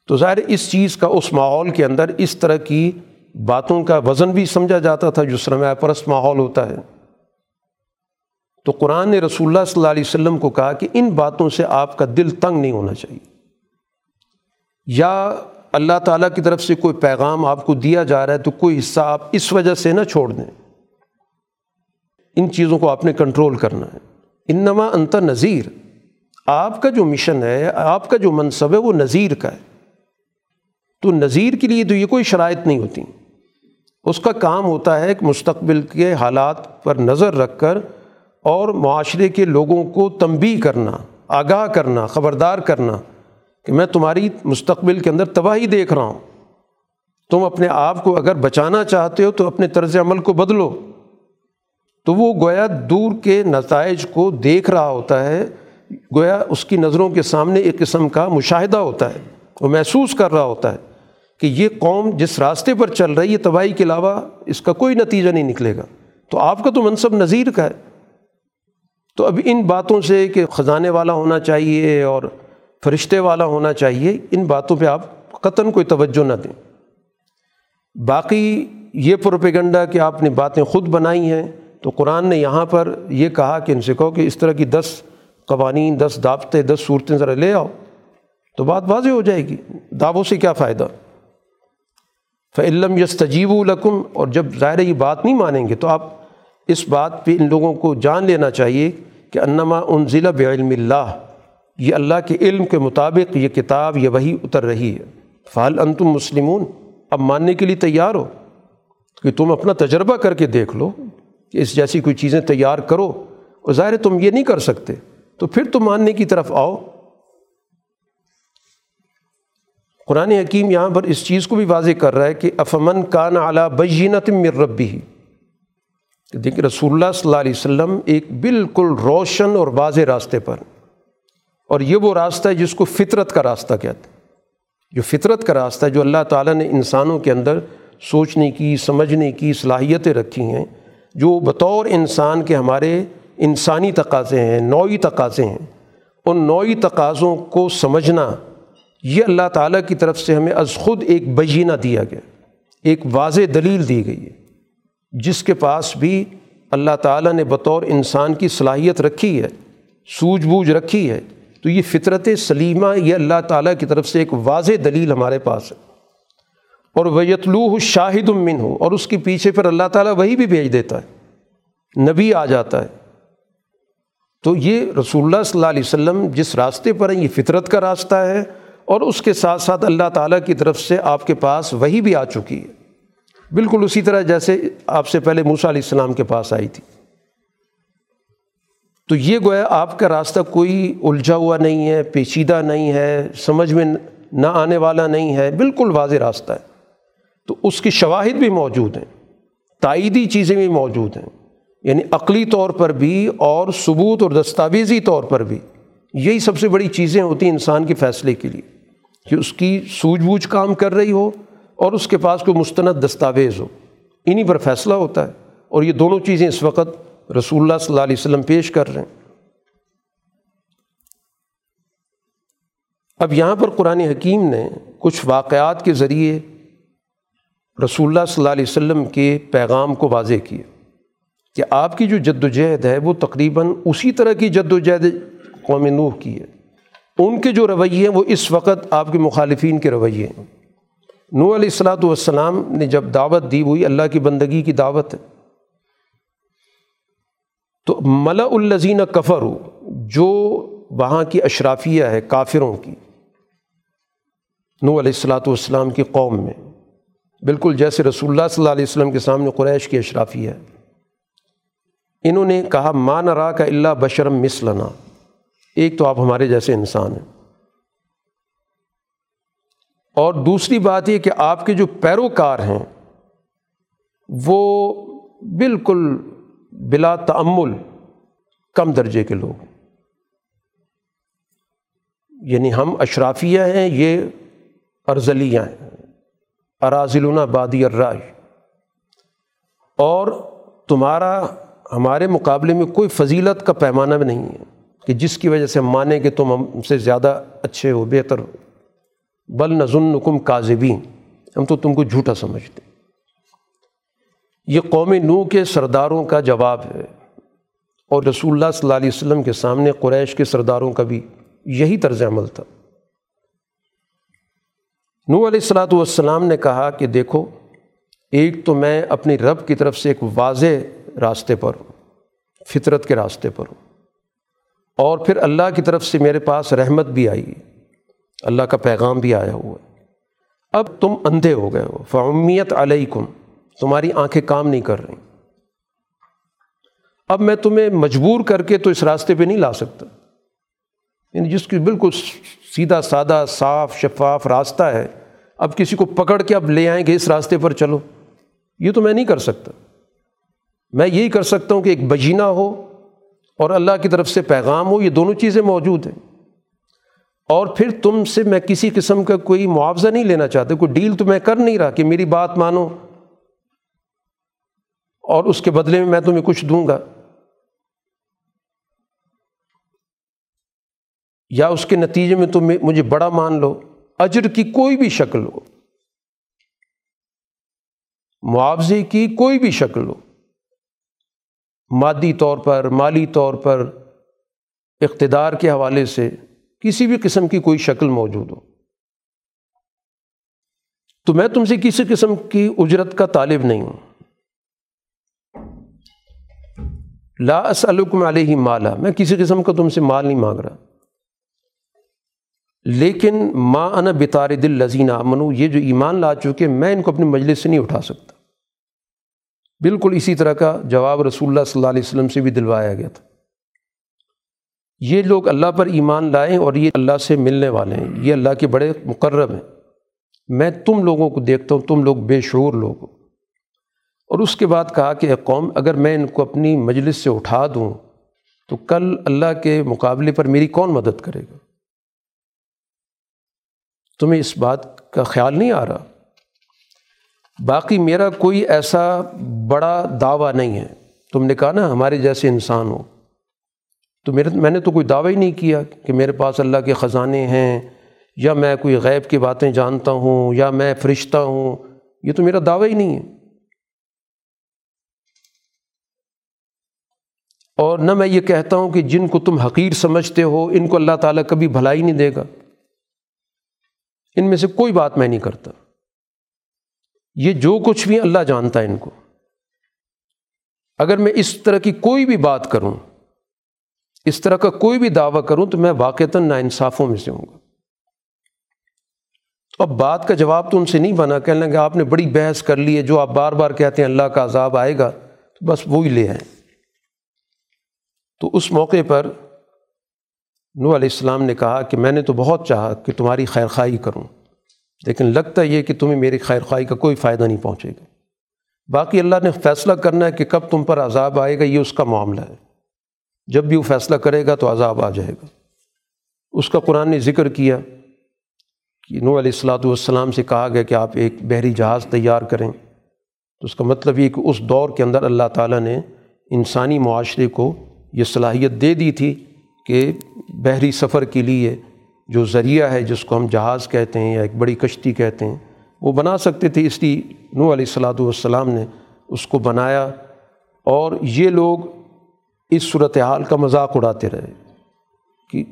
تو ظاہر اس چیز کا اس ماحول کے اندر اس طرح کی باتوں کا وزن بھی سمجھا جاتا تھا جو سرمایہ پرست ماحول ہوتا ہے۔ تو قرآن نے رسول اللہ صلی اللہ علیہ وسلم کو کہا کہ ان باتوں سے آپ کا دل تنگ نہیں ہونا چاہیے۔ یا اللہ تعالیٰ کی طرف سے کوئی پیغام آپ کو دیا جا رہا ہے تو کوئی حصہ آپ اس وجہ سے نہ چھوڑ دیں۔ ان چیزوں کو آپ نے کنٹرول کرنا ہے۔ انما انت نذیر۔ آپ کا جو مشن ہے، آپ کا جو منصب ہے وہ نذیر کا ہے۔ تو نظیر کے لیے تو یہ کوئی شرائط نہیں ہوتی۔ اس کا کام ہوتا ہے کہ مستقبل کے حالات پر نظر رکھ کر اور معاشرے کے لوگوں کو تنبی کرنا، آگاہ کرنا، خبردار کرنا کہ میں تمہاری مستقبل کے اندر تباہی دیکھ رہا ہوں۔ تم اپنے آپ کو اگر بچانا چاہتے ہو تو اپنے طرز عمل کو بدلو۔ تو وہ گویا دور کے نتائج کو دیکھ رہا ہوتا ہے، گویا اس کی نظروں کے سامنے ایک قسم کا مشاہدہ ہوتا ہے، وہ محسوس کر رہا ہوتا ہے۔ کہ یہ قوم جس راستے پر چل رہی ہے تباہی کے علاوہ اس کا کوئی نتیجہ نہیں نکلے گا۔ تو آپ کا تو منصب نظیر کا ہے۔ تو اب ان باتوں سے کہ خزانے والا ہونا چاہیے اور فرشتے والا ہونا چاہیے، ان باتوں پہ آپ قطن کوئی توجہ نہ دیں۔ باقی یہ پروپیگنڈا کہ آپ نے باتیں خود بنائی ہیں، تو قرآن نے یہاں پر یہ کہا کہ ان سے کہو کہ اس طرح کی دس قوانین، دس دعوتیں دس صورتیں ذرا لے آؤ، تو بات واضح ہو جائے گی۔ دعووں سے کیا فائدہ؟ فعلم یستجیب القم اور جب ظاہر یہ بات نہیں مانیں گے تو آپ اس بات پہ ان لوگوں کو جان لینا چاہیے کہ انما ان ضلع بعلم اللہ، یہ اللہ کے علم کے مطابق یہ کتاب، یہ وہی اتر رہی ہے۔ فعال انتم مسلمون؟ اب ماننے کے لیے تیار ہو کہ تم اپنا تجربہ کر کے دیکھ لو کہ اس جیسی کوئی چیزیں تیار کرو اور ظاہر تم یہ نہیں کر سکتے۔ تو پھر تم ماننے کی طرف آؤ۔ قرآن حکیم یہاں پر اس چیز کو بھی واضح کر رہا ہے کہ افمن کان اعلیٰ بینت مر ربی ہی دیکھیں رسول اللہ صلی اللہ علیہ وسلم ایک بالکل روشن اور واضح راستے پر۔ اور یہ وہ راستہ ہے جس کو فطرت کا راستہ کہتے ہیں۔ جو فطرت کا راستہ ہے، جو اللہ تعالیٰ نے انسانوں کے اندر سوچنے کی، سمجھنے کی صلاحیتیں رکھی ہیں، جو بطور انسان کے ہمارے انسانی تقاضے ہیں، نوعی تقاضے ہیں۔ ان نوعی تقاضوں کو سمجھنا یہ اللہ تعالیٰ کی طرف سے ہمیں از خود ایک بجینہ دیا گیا، ایک واضح دلیل دی گئی ہے، جس کے پاس بھی اللہ تعالیٰ نے بطور انسان کی صلاحیت رکھی ہے سوجھ بوجھ رکھی ہے، تو یہ فطرت سلیمہ، یہ اللہ تعالیٰ کی طرف سے ایک واضح دلیل ہمارے پاس ہے۔ اور ویتلوح شاہد المن ہو اور اس کے پیچھے پر اللہ تعالیٰ وہی بھی بھیج دیتا ہے، نبی آ جاتا ہے۔ تو یہ رسول اللہ صلی اللہ علیہ وسلم جس راستے پر ہیں، یہ فطرت کا راستہ ہے اور اس کے ساتھ ساتھ اللہ تعالیٰ کی طرف سے آپ کے پاس وہی بھی آ چکی ہے۔ بالکل اسی طرح جیسے آپ سے پہلے موسیٰ علیہ السلام کے پاس آئی تھی۔ تو یہ گویا آپ کا راستہ کوئی الجھا ہوا نہیں ہے، پیچیدہ نہیں ہے، سمجھ میں نہ آنے والا نہیں ہے، بالکل واضح راستہ ہے۔ تو اس کی شواہد بھی موجود ہیں، تائیدی چیزیں بھی موجود ہیں۔ یعنی عقلی طور پر بھی اور ثبوت اور دستاویزی طور پر بھی۔ یہی سب سے بڑی چیزیں ہوتی ہیں انسان کے فیصلے کے لیے۔ کہ اس کی سوجھ بوجھ کام کر رہی ہو اور اس کے پاس کوئی مستند دستاویز ہو۔ انہیں پر فیصلہ ہوتا ہے اور یہ دونوں چیزیں اس وقت رسول اللہ صلی اللہ علیہ وسلم پیش کر رہے ہیں۔ اب یہاں پر قرآن حکیم نے کچھ واقعات کے ذریعے رسول اللہ صلی اللہ علیہ وسلم کے پیغام کو واضح کیا کہ آپ کی جو جد و جہد ہے وہ تقریباً اسی طرح کی جد و جہد قوم نوح کی ہے۔ ان کے جو رویے ہیں وہ اس وقت آپ کے مخالفین کے رویے ہیں۔ نو علیہ السلاۃ والسلام نے جب دعوت دی ہوئی اللہ کی بندگی کی دعوت ہے۔ تو ملا الزین کفر ہو جو وہاں کی اشرافیہ ہے، کافروں کی نو علیہ السلاۃ والسلام کی قوم میں۔ بالکل جیسے رسول اللہ صلی اللہ علیہ وسلم کے سامنے قریش کی اشرافیہ ہے۔ انہوں نے کہا مان را کا اللہ بشرم مسلنا ایک تو آپ ہمارے جیسے انسان ہیں۔ اور دوسری بات یہ کہ آپ کے جو پیروکار ہیں، وہ بالکل بلا تعمل کم درجے کے لوگ یعنی ہم اشرافیہ ہیں، یہ ارزلیاں ہیں۔ اراضلنا بادی الرائے۔ اور تمہارا، ہمارے مقابلے میں کوئی فضیلت کا پیمانہ بھی نہیں ہے۔ کہ جس کی وجہ سے ہم مانیں کہ تم ہم سے زیادہ اچھے ہو، بہتر ہو۔ بل نظن کم کاذبین۔ ہم تو تم کو جھوٹا سمجھتے یہ قوم نو کے سرداروں کا جواب ہے۔ اور رسول اللہ صلی اللہ علیہ وسلم کے سامنے قریش کے سرداروں کا بھی یہی طرز عمل تھا۔ نو علیہ السلاۃ والسلام نے کہا کہ دیکھو، ایک تو میں اپنی رب کی طرف سے ایک واضح راستے پر ہوں، فطرت کے راستے پر ہوں۔ اور پھر اللہ کی طرف سے میرے پاس رحمت بھی آئی۔ اللہ کا پیغام بھی آیا ہوا۔ ہے اب تم اندھے ہو گئے ہو۔ فعمیت علیکم۔ تمہاری آنکھیں کام نہیں کر رہی۔ اب میں تمہیں مجبور کر کے تو اس راستے پہ نہیں لا سکتا۔ یعنی جس کی بالکل سیدھا، سادہ، صاف، شفاف راستہ ہے۔ اب کسی کو پکڑ کے اب لے آئیں گے اس راستے پر چلو۔ یہ تو میں نہیں کر سکتا۔ میں یہی کر سکتا ہوں کہ ایک بجینہ ہو۔ اور اللہ کی طرف سے پیغام ہو، یہ دونوں چیزیں موجود ہیں۔ اور پھر تم سے میں کسی قسم کا کوئی معاوضہ نہیں لینا چاہتا، کوئی ڈیل تو میں کر نہیں رہا کہ میری بات مانو۔ اور اس کے بدلے میں میں تمہیں کچھ دوں گا۔ یا اس کے نتیجے میں تم مجھے بڑا مان لو، اجر کی کوئی بھی شکل ہو۔ معاوضے کی کوئی بھی شکل ہو۔ مادی طور پر، مالی طور پر اقتدار کے حوالے سے کسی بھی قسم کی کوئی شکل موجود ہو۔ تو میں تم سے کسی قسم کی اجرت کا طالب نہیں ہوں۔ لا اسلکم علیہ مالا، میں کسی قسم کا تم سے مال نہیں مانگ رہا۔ لیکن ماں انا بتار دل لذین منو یہ جو ایمان لا چکے، میں ان کو اپنی مجلس سے نہیں اٹھا سکتا۔ بالکل اسی طرح کا جواب رسول اللہ صلی اللہ علیہ وسلم سے بھی دلوایا گیا تھا۔ یہ لوگ اللہ پر ایمان لائیں اور یہ اللہ سے ملنے والے ہیں۔ یہ اللہ کے بڑے مقرب ہیں۔ میں تم لوگوں کو دیکھتا ہوں، تم لوگ بے شعور لوگ ہو۔ اور اس کے بعد کہا کہ قوم، اگر میں ان کو اپنی مجلس سے اٹھا دوں، تو کل اللہ کے مقابلے پر میری کون مدد کرے گا؟ تمہیں اس بات کا خیال نہیں آ رہا؟ باقی میرا کوئی ایسا بڑا دعویٰ نہیں ہے۔ تم نے کہا نا، ہمارے جیسے انسان ہو۔ تو میرے، میں نے تو کوئی دعویٰ ہی نہیں کیا کہ میرے پاس اللہ کے خزانے ہیں، یا میں کوئی غیب کی باتیں جانتا ہوں، یا میں فرشتہ ہوں۔ یہ تو میرا دعویٰ ہی نہیں ہے۔ اور نہ میں یہ کہتا ہوں کہ جن کو تم حقیر سمجھتے ہو، ان کو اللہ تعالیٰ کبھی بھلائی نہیں دے گا۔ ان میں سے کوئی بات میں نہیں کرتا۔ یہ جو کچھ بھی اللہ جانتا ہے ان کو۔ اگر میں اس طرح کی کوئی بھی بات کروں، اس طرح کا کوئی بھی دعویٰ کروں، تو میں واقعتاً نا انصافوں میں سے ہوں گا۔ اب بات کا جواب تو ان سے نہیں بنا، کہنے لگا آپ نے بڑی بحث کر لی ہے، جو آپ بار بار کہتے ہیں اللہ کا عذاب آئے گا، تو بس وہی لے آئیں۔ تو اس موقع پر نو علیہ السلام نے کہا کہ میں نے تو بہت چاہا کہ تمہاری خیر خواہی کروں۔ لیکن لگتا یہ کہ تمہیں میری خیر خواہی کا کوئی فائدہ نہیں پہنچے گا۔ باقی اللہ نے فیصلہ کرنا ہے کہ کب تم پر عذاب آئے گا، یہ اس کا معاملہ ہے۔ جب بھی وہ فیصلہ کرے گا تو عذاب آ جائے گا۔ اس کا قرآن نے ذکر کیا کہ نو علیہ السلاۃ والسلام سے کہا گیا کہ آپ ایک بحری جہاز تیار کریں۔ تو اس کا مطلب یہ کہ اس دور کے اندر اللہ تعالیٰ نے انسانی معاشرے کو یہ صلاحیت دے دی تھی کہ بحری سفر کے لیے جو ذریعہ ہے جس کو ہم جہاز کہتے ہیں یا ایک بڑی کشتی کہتے ہیں، وہ بنا سکتے تھے۔ اس لیے نو علیہ السلاۃ والسلام نے اس کو بنایا اور یہ لوگ اس صورت حال کا مذاق اڑاتے رہے کہ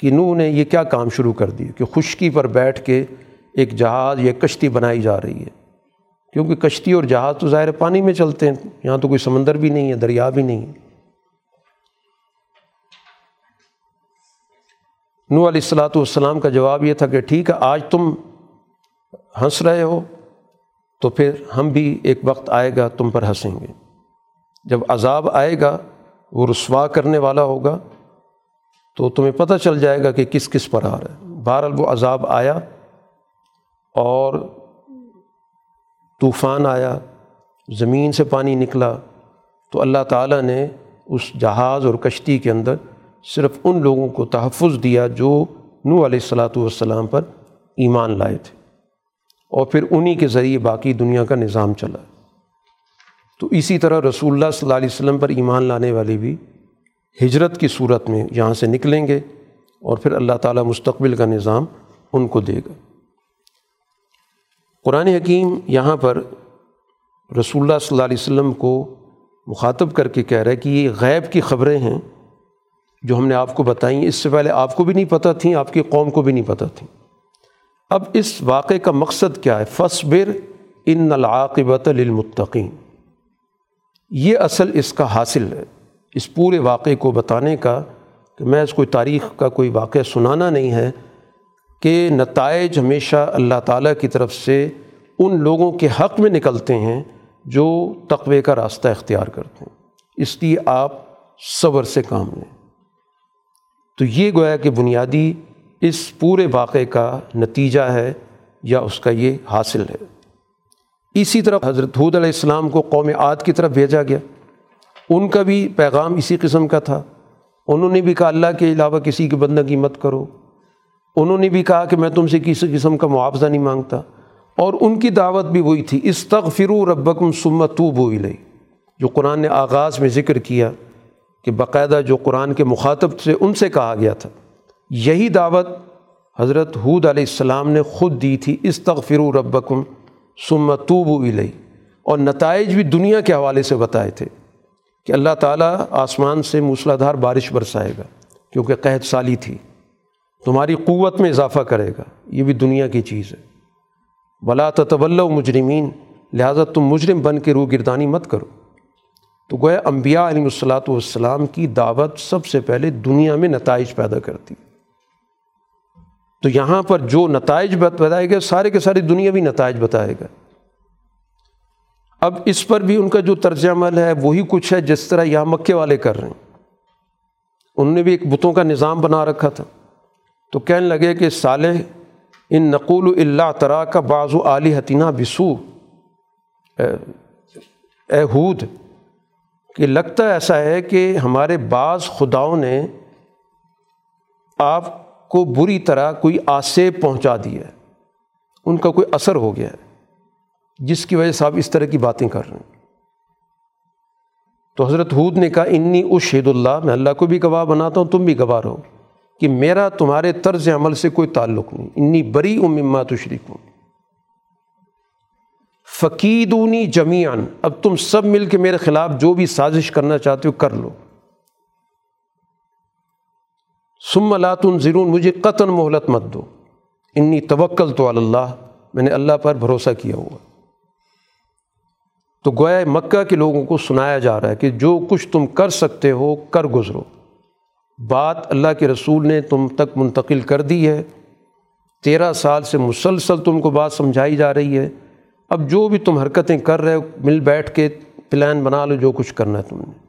کہ نو نے یہ کیا کام شروع کر دی کہ خشکی پر بیٹھ کے ایک جہاز یا کشتی بنائی جا رہی ہے۔ کیونکہ کشتی اور جہاز تو ظاہر پانی میں چلتے ہیں، یہاں تو کوئی سمندر بھی نہیں ہے، دریا بھی نہیں ہے۔ نو علیہ السلاۃ والسلام کا جواب یہ تھا کہ ٹھیک ہے، آج تم ہنس رہے ہو، تو پھر ہم بھی ایک وقت آئے گا تم پر ہنسیں گے۔ جب عذاب آئے گا، وہ رسوا کرنے والا ہوگا، تو تمہیں پتہ چل جائے گا کہ کس کس پر آ رہا ہے۔ بہرحال وہ عذاب آیا اور طوفان آیا، زمین سے پانی نکلا، تو اللہ تعالیٰ نے اس جہاز اور کشتی کے اندر صرف ان لوگوں کو تحفظ دیا جو نو علیہ السلاۃ والسلام پر ایمان لائے تھے۔ اور پھر انہی کے ذریعے باقی دنیا کا نظام چلا۔ تو اسی طرح رسول اللہ صلی اللہ علیہ وسلم پر ایمان لانے والے بھی ہجرت کی صورت میں یہاں سے نکلیں گے اور پھر اللہ تعالیٰ مستقبل کا نظام ان کو دے گا۔ قرآن حکیم یہاں پر رسول اللہ صلی اللہ علیہ وسلم کو مخاطب کر کے کہہ رہا ہے کہ یہ غیب کی خبریں ہیں جو ہم نے آپ کو بتائیں اس سے پہلے آپ کو بھی نہیں پتہ تھیں، آپ کی قوم کو بھی نہیں پتہ تھیں۔ اب اس واقعے کا مقصد کیا ہے؟ فصبر ان العاقبت للمتقین۔ یہ اصل اس کا حاصل ہے۔ اس پورے واقعے کو بتانے کا کہ میں اس کوئی تاریخ کا کوئی واقعہ سنانا نہیں ہے کہ نتائج ہمیشہ اللہ تعالیٰ کی طرف سے ان لوگوں کے حق میں نکلتے ہیں جو تقوے کا راستہ اختیار کرتے ہیں۔ اس لیے آپ صبر سے کام لیں۔ تو یہ گویا کہ بنیادی اس پورے واقعے کا نتیجہ ہے یا اس کا یہ حاصل ہے۔ اسی طرح حضرت حود علیہ السلام کو قوم عاد کی طرف بھیجا گیا۔ ان کا بھی پیغام اسی قسم کا تھا۔ انہوں نے بھی کہا، اللہ کے علاوہ کسی کی بندگی مت کرو۔ انہوں نے بھی کہا کہ میں تم سے کسی قسم کا معاوضہ نہیں مانگتا۔ اور ان کی دعوت بھی وہی تھی، استغفروا ربکم ثم توبوا الیہ۔ جو قرآن نے آغاز میں ذکر کیا۔ کہ باقاعدہ جو قرآن کے مخاطب سے ان سے کہا گیا تھا۔ یہی دعوت حضرت حود علیہ السلام نے خود دی تھی، استغفروا ربکم ثم توبوا الیہ۔ اور نتائج بھی دنیا کے حوالے سے بتائے تھے کہ اللہ تعالیٰ آسمان سے موسلا دھار بارش برسائے گا، کیونکہ قحط سالی تھی۔ تمہاری قوت میں اضافہ کرے گا، یہ بھی دنیا کی چیز ہے۔ بلا تطول مجرمین، لہٰذا تم مجرم بن کے روح گردانی مت کرو۔ تو گویا انبیاء علیہ الصلاۃ والسلام کی دعوت سب سے پہلے دنیا میں نتائج پیدا کرتی۔ تو یہاں پر جو نتائج بتائے گا سارے کے سارے دنیاوی نتائج بتائے گا اب اس پر بھی ان کا جو طرز عمل ہے، وہی کچھ ہے جس طرح یہاں مکے والے کر رہے ہیں۔ انہوں نے بھی ایک بتوں کا نظام بنا رکھا تھا۔ تو کہنے لگے کہ صالح، ان نقول اللہ ترا کا بعض و علی حتینہ بسو اے حود کہ لگتا ایسا ہے کہ ہمارے بعض خداؤں نے آپ کو بری طرح کوئی آسیب پہنچا دیا ہے، ان کا کوئی اثر ہو گیا ہے، جس کی وجہ سے آپ اس طرح کی باتیں کر رہے ہیں۔ تو حضرت حود نے کہا، انی اشہد اللہ، میں اللہ کو بھی گواہ بناتا ہوں، تم بھی گواہ رہو کہ میرا تمہارے طرز عمل سے کوئی تعلق نہیں، انی بری مما تشریک ہوں فقیدونی جمیان اب تم سب مل کے میرے خلاف جو بھی سازش کرنا چاہتے ہو کر لو۔ سم لاتن ضرون مجھے قطن مہلت مت دو۔ انی توکل تو اللہ میں نے اللہ پر بھروسہ کیا ہوا۔ تو گویا مکہ کے لوگوں کو سنایا جا رہا ہے کہ جو کچھ تم کر سکتے ہو، کر گزرو۔ بات اللہ کے رسول نے تم تک منتقل کر دی ہے۔ تیرہ سال سے مسلسل تم کو بات سمجھائی جا رہی ہے۔ اب جو بھی تم حرکتیں کر رہے ہو، مل بیٹھ کے پلان بنا لو، جو کچھ کرنا ہے تم نے۔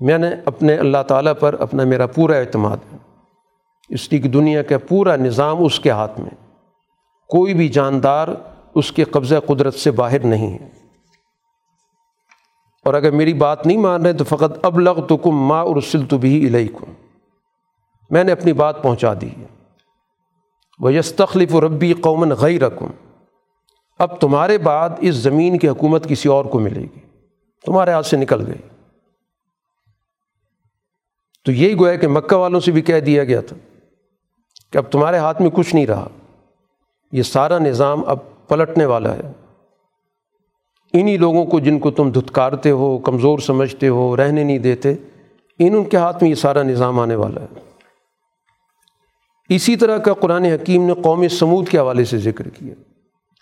میں نے اپنے اللہ تعالیٰ پر اپنا میرا پورا اعتماد ہے۔ اس لیے کہ دنیا کا پورا نظام اس کے ہاتھ میں کوئی بھی جاندار اس کے قبضہ قدرت سے باہر نہیں ہے۔ اور اگر میری بات نہیں مان رہے تو فقط اب لغ تو کم ماں ارسل تو بھی کم میں نے اپنی بات پہنچا دی ہے۔ وہ یس تخلیف و ربی قومن غی رقم اب تمہارے بعد اس زمین کی حکومت کسی اور کو ملے گی۔ تمہارے ہاتھ سے نکل گئی۔ تو یہی گویا کہ مکہ والوں سے بھی کہہ دیا گیا تھا کہ اب تمہارے ہاتھ میں کچھ نہیں رہا۔ یہ سارا نظام اب پلٹنے والا ہے۔ انہی لوگوں کو جن کو تم دھتکارتے ہو، کمزور سمجھتے ہو، رہنے نہیں دیتے، ان ان کے ہاتھ میں یہ سارا نظام آنے والا ہے۔ اسی طرح کا قرآن حکیم نے قوم سمود کے حوالے سے ذکر کیا۔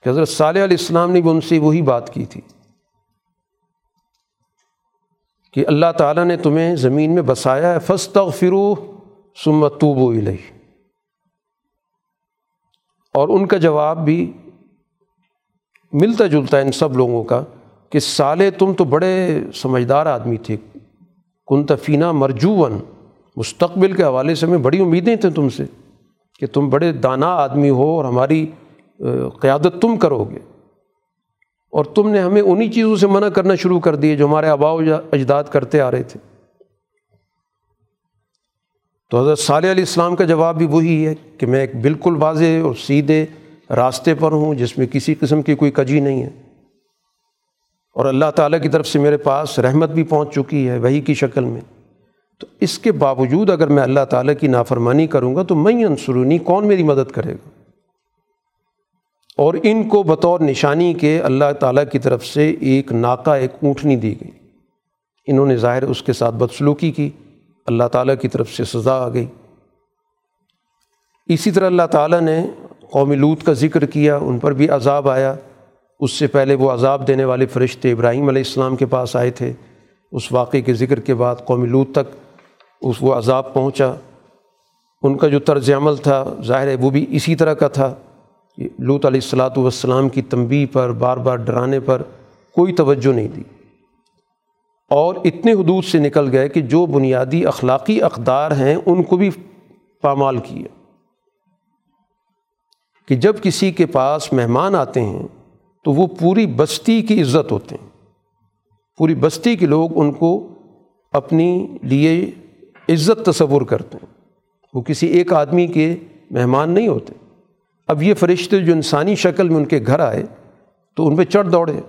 کہ حضرت صالح علیہ السلام نے بھی ان سے وہی بات کی تھی کہ اللہ تعالیٰ نے تمہیں زمین میں بسایا ہے فسط فرو سمت و اور ان کا جواب بھی ملتا جلتا ہے ان سب لوگوں کا کہ سالے تم تو بڑے سمجھدار آدمی تھے۔ کن تفینہ مرجون مستقبل کے حوالے سے ہمیں بڑی امیدیں تھیں تم سے کہ تم بڑے دانا آدمی ہو اور ہماری قیادت تم کرو گے۔ اور تم نے ہمیں انہیں چیزوں سے منع کرنا شروع کر دیے جو ہمارے آبا و اجداد کرتے آ رہے تھے۔ تو حضرت صالح علیہ السلام کا جواب بھی وہی ہے کہ میں ایک بالکل واضح اور سیدھے راستے پر ہوں جس میں کسی قسم کی کوئی کجی نہیں ہے۔ اور اللہ تعالیٰ کی طرف سے میرے پاس رحمت بھی پہنچ چکی ہے وہی کی شکل میں۔ تو اس کے باوجود اگر میں اللہ تعالیٰ کی نافرمانی کروں گا تو میں انسرونی کون میری مدد کرے گا؟ اور ان کو بطور نشانی کے اللہ تعالیٰ کی طرف سے ایک ناکہ ایک اونٹنی دی گئی۔ انہوں نے ظاہر اس کے ساتھ بدسلوکی کی، اللہ تعالیٰ کی طرف سے سزا آ گئی۔ اسی طرح اللہ تعالیٰ نے قوم لوت کا ذکر کیا، ان پر بھی عذاب آیا۔ اس سے پہلے وہ عذاب دینے والے فرشتے ابراہیم علیہ السلام کے پاس آئے تھے۔ اس واقعے کے ذکر کے بعد قوم لوت تک اس وہ عذاب پہنچا۔ ان کا جو طرز عمل تھا، ظاہر ہے وہ بھی اسی طرح کا تھا۔ لوت علیہ السلاۃ والسلام کی تنبی پر، بار بار ڈرانے پر کوئی توجہ نہیں دی۔ اور اتنے حدود سے نکل گئے کہ جو بنیادی اخلاقی اقدار ہیں، ان کو بھی پامال کیا کہ جب کسی کے پاس مہمان آتے ہیں، تو وہ پوری بستی کی عزت ہوتے ہیں۔ پوری بستی کے لوگ ان کو اپنی لیے عزت تصور کرتے ہیں۔ وہ کسی ایک آدمی کے مہمان نہیں ہوتے۔ اب یہ فرشتے جو انسانی شکل میں ان کے گھر آئے تو ان پہ چڑھ دوڑے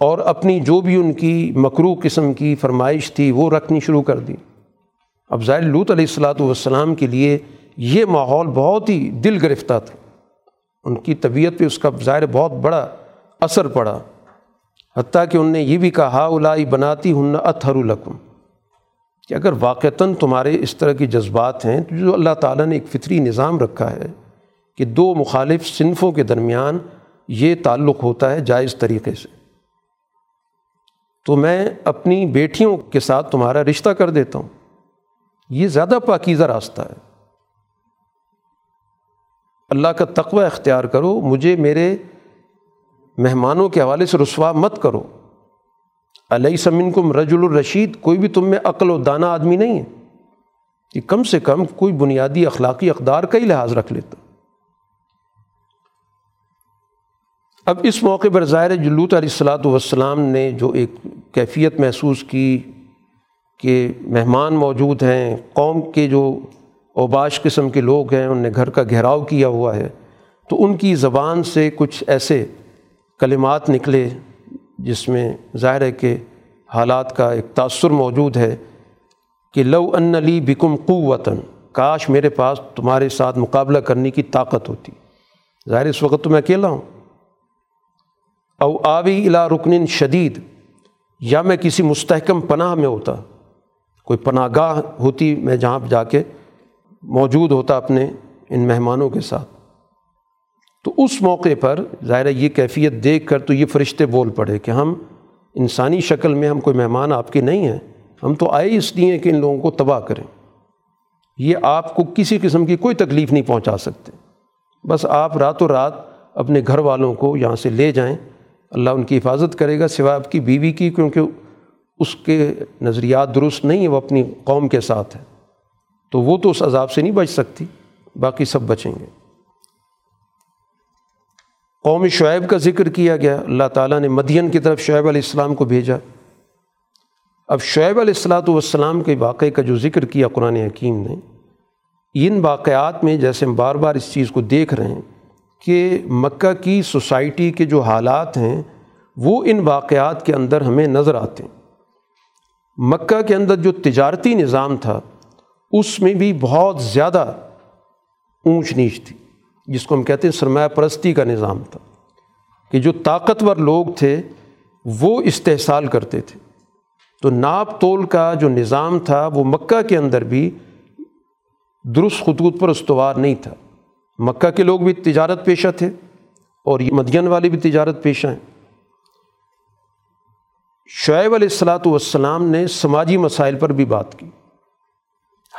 اور اپنی جو بھی ان کی مکرو قسم کی فرمائش تھی وہ رکھنی شروع کر دی۔ اب ظاہر لوت علیہ السلاۃ والسلام کے لیے یہ ماحول بہت ہی دل گرفتہ تھا۔ ان کی طبیعت پہ اس کا ظاہر بہت بڑا اثر پڑا۔ حتیٰ کہ ان نے یہ بھی کہا اولائی بناتی ہن اتھر القم کہ اگر واقعتاً تمہارے اس طرح کے جذبات ہیں، تو جو اللہ تعالیٰ نے ایک فطری نظام رکھا ہے کہ دو مخالف صنفوں کے درمیان یہ تعلق ہوتا ہے جائز طریقے سے۔ تو میں اپنی بیٹیوں کے ساتھ تمہارا رشتہ کر دیتا ہوں۔ یہ زیادہ پاکیزہ راستہ ہے۔ اللہ کا تقوی اختیار کرو، مجھے میرے مہمانوں کے حوالے سے رسوا مت کرو۔ علیہ سمن کم رج الرشید کوئی بھی تم میں عقل و دانہ آدمی نہیں ہے۔ کہ کم سے کم کوئی بنیادی اخلاقی اقدار کا ہی لحاظ رکھ لیتا۔ اب اس موقع پر ظاہر جلوت علیہ السلاۃ والسلام نے جو ایک کیفیت محسوس کی کہ مہمان موجود ہیں، قوم کے جو اوباش قسم کے لوگ ہیں ان نے گھر کا گھیراؤ کیا ہوا ہے، تو ان کی زبان سے کچھ ایسے کلمات نکلے۔ جس میں ظاہر ہے کہ حالات کا ایک تأثر موجود ہے کہ لو ان علی بکم قوتاً، کاش میرے پاس تمہارے ساتھ مقابلہ کرنے کی طاقت ہوتی۔ ظاہر اس وقت تو میں اکیلا ہوں۔ او آبی الا رکن شدید، یا میں کسی مستحکم پناہ میں ہوتا۔ کوئی پناہ گاہ ہوتی میں جہاں جا کے موجود ہوتا اپنے ان مہمانوں کے ساتھ۔ تو اس موقع پر ظاہر یہ کیفیت دیکھ کر تو یہ فرشتے بول پڑے کہ ہم انسانی شکل میں ہم کوئی مہمان آپ کے نہیں ہیں، ہم تو آئے اس لیے کہ ان لوگوں کو تباہ کریں۔ یہ آپ کو کسی قسم کی کوئی تکلیف نہیں پہنچا سکتے۔ بس آپ راتوں رات اپنے گھر والوں کو یہاں سے لے جائیں۔ اللہ ان کی حفاظت کرے گا، سوائے آپ کی بیوی کی، کیونکہ اس کے نظریات درست نہیں ہیں، وہ اپنی قوم کے ساتھ ہے تو وہ تو اس عذاب سے نہیں بچ سکتی، باقی سب بچیں گے۔ قوم شعیب کا ذکر کیا گیا۔ اللہ تعالیٰ نے مدین کی طرف شعیب علیہ السلام کو بھیجا۔ اب شعیب علیہ السلاۃ والسلام کے واقعے کا جو ذکر کیا قرآن حکیم نے، ان واقعات میں جیسے ہم بار بار اس چیز کو دیکھ رہے ہیں کہ مکہ کی سوسائٹی کے جو حالات ہیں، وہ ان واقعات کے اندر ہمیں نظر آتے ہیں۔ مکہ کے اندر جو تجارتی نظام تھا، اس میں بھی بہت زیادہ اونچ نیچ تھی۔ جس کو ہم کہتے ہیں سرمایہ پرستی کا نظام تھا، کہ جو طاقتور لوگ تھے وہ استحصال کرتے تھے۔ تو ناپ تول کا جو نظام تھا، وہ مکہ کے اندر بھی درست خطوط پر استوار نہیں تھا۔ مکہ کے لوگ بھی تجارت پیشہ تھے اور مدین والے بھی تجارت پیشہ ہیں۔ شعیب علیہ السلاۃ والسلام نے سماجی مسائل پر بھی بات کی۔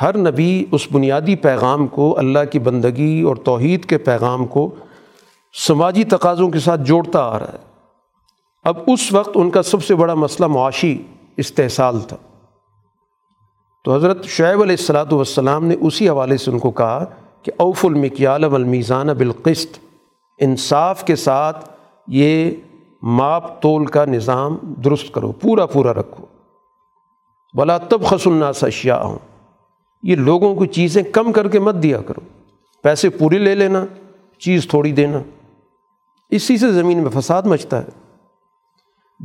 ہر نبی اس بنیادی پیغام کو اللہ کی بندگی اور توحید کے پیغام کو سماجی تقاضوں کے ساتھ جوڑتا آ رہا ہے۔ اب اس وقت ان کا سب سے بڑا مسئلہ معاشی استحصال تھا۔ تو حضرت شعیب علیہ السلاۃ والسلام نے اسی حوالے سے ان کو کہا کہ اوف المکیال والمیزان بالقسط، انصاف کے ساتھ یہ ماپ تول کا نظام درست کرو، پورا پورا رکھو۔ بلا تب خس الناس اشیاء ہوں یہ لوگوں کو چیزیں کم کر کے مت دیا کرو۔ پیسے پورے لے لینا، چیز تھوڑی دینا۔ اسی سے زمین میں فساد مچتا ہے۔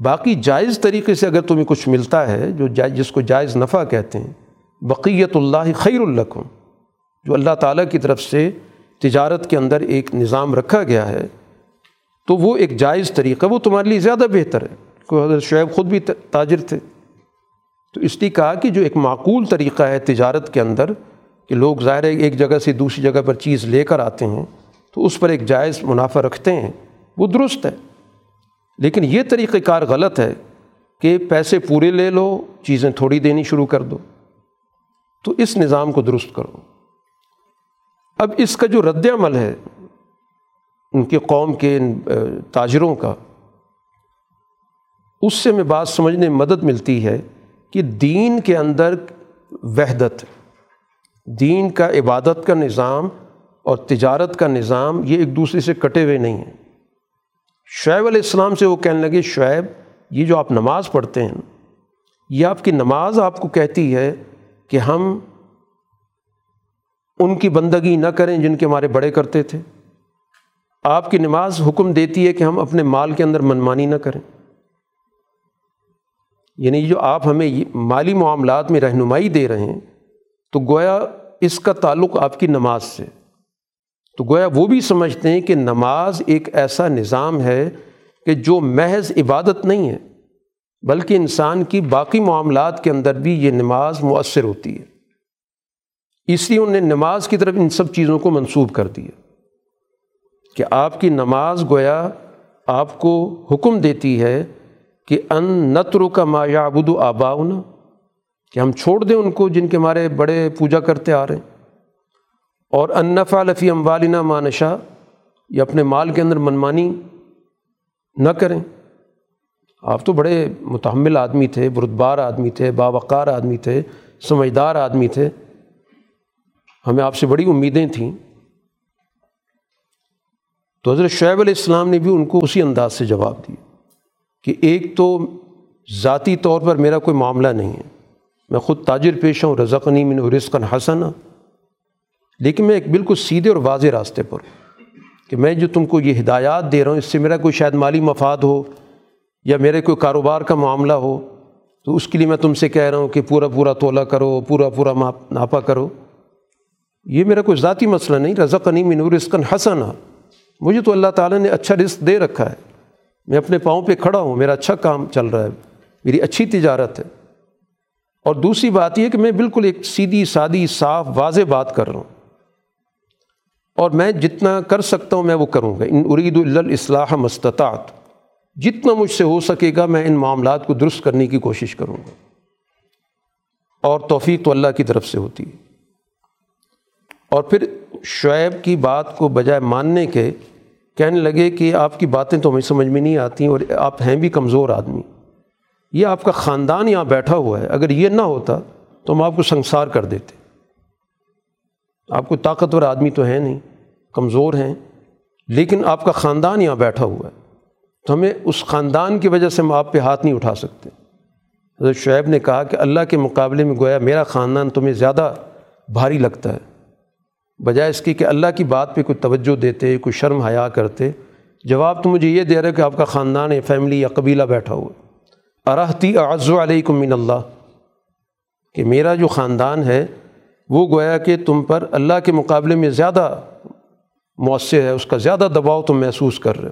باقی جائز طریقے سے اگر تمہیں کچھ ملتا ہے، جو جس کو جائز نفع کہتے ہیں، بقیت اللہ خیر الکم جو اللہ تعالیٰ کی طرف سے تجارت کے اندر ایک نظام رکھا گیا ہے، تو وہ ایک جائز طریقہ، وہ تمہارے لیے زیادہ بہتر ہے۔ کوئی حضرت شعیب خود بھی تاجر تھے۔ تو اس لیے کہا کہ جو ایک معقول طریقہ ہے تجارت کے اندر کہ لوگ ظاہر ایک جگہ سے دوسری جگہ پر چیز لے کر آتے ہیں تو اس پر ایک جائز منافع رکھتے ہیں، وہ درست ہے۔ لیکن یہ طریقہ کار غلط ہے کہ پیسے پورے لے لو، چیزیں تھوڑی دینی شروع کر دو۔ تو اس نظام کو درست کرو۔ اب اس کا جو رد عمل ہے ان کی قوم کے تاجروں کا، اس سے میں بات سمجھنے میں مدد ملتی ہے کہ دین کے اندر وحدت، دین کا عبادت کا نظام اور تجارت کا نظام یہ ایک دوسرے سے کٹے ہوئے نہیں ہیں۔ شعیب علیہ السلام سے وہ کہنے لگے، شعیب، یہ جو آپ نماز پڑھتے ہیں، یہ آپ کی نماز آپ کو کہتی ہے کہ ہم ان کی بندگی نہ کریں جن کے ہمارے بڑے کرتے تھے۔ آپ کی نماز حکم دیتی ہے کہ ہم اپنے مال کے اندر منمانی نہ کریں۔ یعنی جو آپ ہمیں مالی معاملات میں رہنمائی دے رہے ہیں، تو گویا اس کا تعلق آپ کی نماز سے۔ تو گویا وہ بھی سمجھتے ہیں کہ نماز ایک ایسا نظام ہے کہ جو محض عبادت نہیں ہے، بلکہ انسان کی باقی معاملات کے اندر بھی یہ نماز مؤثر ہوتی ہے۔ اس لیے انہوں نے نماز کی طرف ان سب چیزوں کو منسوب کر دیا کہ آپ کی نماز گویا آپ کو حکم دیتی ہے کہ ان نتر کا ما یابد و کہ ہم چھوڑ دیں ان کو جن کے ہمارے بڑے پوجا کرتے آ رہے ہیں۔ اور ان نفع لفی اموالینہ مانشا یا اپنے مال کے اندر منمانی نہ کریں۔ آپ تو بڑے متحمل آدمی تھے، بردبار آدمی تھے، باوقار آدمی تھے، سمجھدار آدمی تھے۔ ہمیں آپ سے بڑی امیدیں تھیں۔ تو حضرت شعیب علیہ السلام نے بھی ان کو اسی انداز سے جواب دیا۔ کہ ایک تو ذاتی طور پر میرا کوئی معاملہ نہیں ہے۔ میں خود تاجر پیش ہوں رزقنی من رزقن حسن۔ لیکن میں ایک بالکل سیدھے اور واضح راستے پر ہوں کہ میں جو تم کو یہ ہدایات دے رہا ہوں، اس سے میرا کوئی شاید مالی مفاد ہو یا میرے کوئی کاروبار کا معاملہ ہو، تو اس کے لیے میں تم سے کہہ رہا ہوں کہ پورا پورا تولا کرو، پورا پورا ناپا کرو۔ یہ میرا کوئی ذاتی مسئلہ نہیں رضا من رزقن حسن۔ مجھے تو اللہ تعالیٰ نے اچھا رزق دے رکھا ہے۔ میں اپنے پاؤں پہ کھڑا ہوں، میرا اچھا کام چل رہا ہے، میری اچھی تجارت ہے۔ اور دوسری بات یہ کہ میں بالکل ایک سیدھی، سادی، صاف، واضح بات کر رہا ہوں۔ اور میں جتنا کر سکتا ہوں، میں وہ کروں گا۔ ان ارید الاصلاح مستطاعت جتنا مجھ سے ہو سکے گا، میں ان معاملات کو درست کرنے کی کوشش کروں گا۔ اور توفیق تو اللہ کی طرف سے ہوتی ہے۔ اور پھر شعیب کی بات کو بجائے ماننے کے کہنے لگے کہ آپ کی باتیں تو ہمیں سمجھ میں نہیں آتی اور آپ ہیں بھی کمزور آدمی۔ یہ آپ کا خاندان یہاں بیٹھا ہوا ہے۔ اگر یہ نہ ہوتا تو ہم آپ کو سنسار کر دیتے۔ آپ کو طاقتور آدمی تو ہے نہیں، کمزور ہیں، لیکن آپ کا خاندان یہاں بیٹھا ہوا ہے۔ تو ہمیں اس خاندان کی وجہ سے ہم آپ پہ ہاتھ نہیں اٹھا سکتے۔ حضرت شعیب نے کہا کہ اللہ کے مقابلے میں گویا میرا خاندان تمہیں زیادہ بھاری لگتا ہے۔ بجائے اس کی کہ اللہ کی بات پہ کوئی توجہ دیتے، کوئی شرم حیا کرتے۔ جواب تو مجھے یہ دے رہے کہ آپ کا خاندان ہے فیملی یا قبیلہ بیٹھا ہوا ارحتی اعز علیکم من اللہ۔ کہ میرا جو خاندان ہے، وہ گویا کہ تم پر اللہ کے مقابلے میں زیادہ مؤثر ہے، اس کا زیادہ دباؤ تم محسوس کر رہے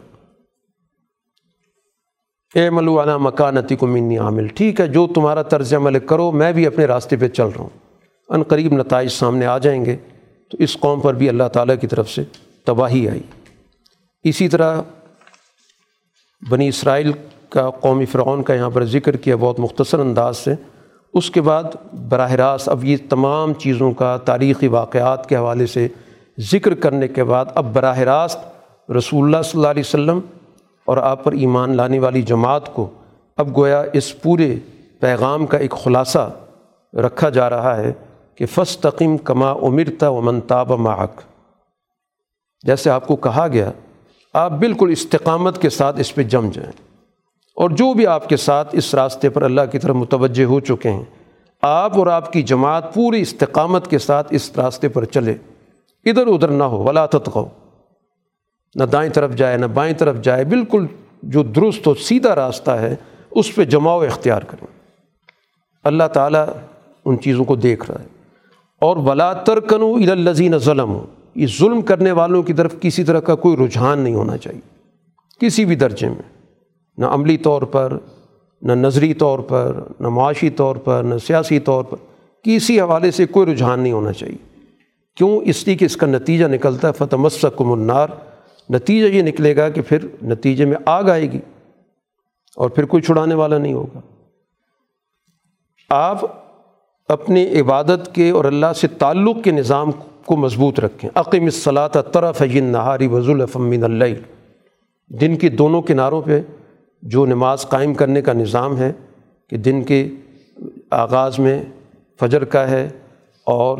اے ملو علا مکانتی کو منی عامل۔ ٹھیک ہے، جو تمہارا طرز عمل کرو، میں بھی اپنے راستے پہ چل رہا ہوں۔ ان قریب نتائج سامنے آ جائیں گے۔ تو اس قوم پر بھی اللہ تعالیٰ کی طرف سے تباہی آئی۔ اسی طرح بنی اسرائیل کا قومی فرعون کا یہاں پر ذکر کیا بہت مختصر انداز سے۔ اس کے بعد براہ راست اب یہ تمام چیزوں کا تاریخی واقعات کے حوالے سے ذکر کرنے کے بعد اب براہ راست رسول اللہ صلی اللہ علیہ وسلم اور آپ پر ایمان لانے والی جماعت کو اب گویا اس پورے پیغام کا ایک خلاصہ رکھا جا رہا ہے۔ کہ فس تقیم کما امرتا و منتاب معک۔ جیسے آپ کو کہا گیا، آپ بالکل استقامت کے ساتھ اس پہ جم جائیں۔ اور جو بھی آپ کے ساتھ اس راستے پر اللہ کی طرف متوجہ ہو چکے ہیں، آپ اور آپ کی جماعت پوری استقامت کے ساتھ اس راستے پر چلے۔ ادھر ادھر نہ ہو، ولا تتقو نہ دائیں طرف جائے، نہ بائیں طرف جائے۔ بالکل جو درست و سیدھا راستہ ہے، اس پہ جماؤ اختیار کریں۔ اللہ تعالیٰ ان چیزوں کو دیکھ رہا ہے۔ اور ولا ترکنو الزین ظلم ہو یہ ظلم کرنے والوں کی طرف کسی طرح کا کوئی رجحان نہیں ہونا چاہیے۔ کسی بھی درجے میں۔ نہ عملی طور پر، نہ نظری طور پر، نہ معاشی طور پر، نہ سیاسی طور پر۔ کسی حوالے سے کوئی رجحان نہیں ہونا چاہیے۔ کیوں؟ اس لیے کہ اس کا نتیجہ نکلتا ہے فتح مسکم النار۔ نتیجہ یہ نکلے گا کہ پھر نتیجے میں آگ آئے گی۔ اور پھر کوئی چھڑانے والا نہیں ہوگا۔ آپ اپنی عبادت کے اور اللہ سے تعلق کے نظام کو مضبوط رکھیں۔ عقیم الصلاۃ طرف نہاری وضول الفمین اللہ دن کے دونوں کناروں پہ جو نماز قائم کرنے کا نظام ہے کہ دن کے آغاز میں فجر کا ہے اور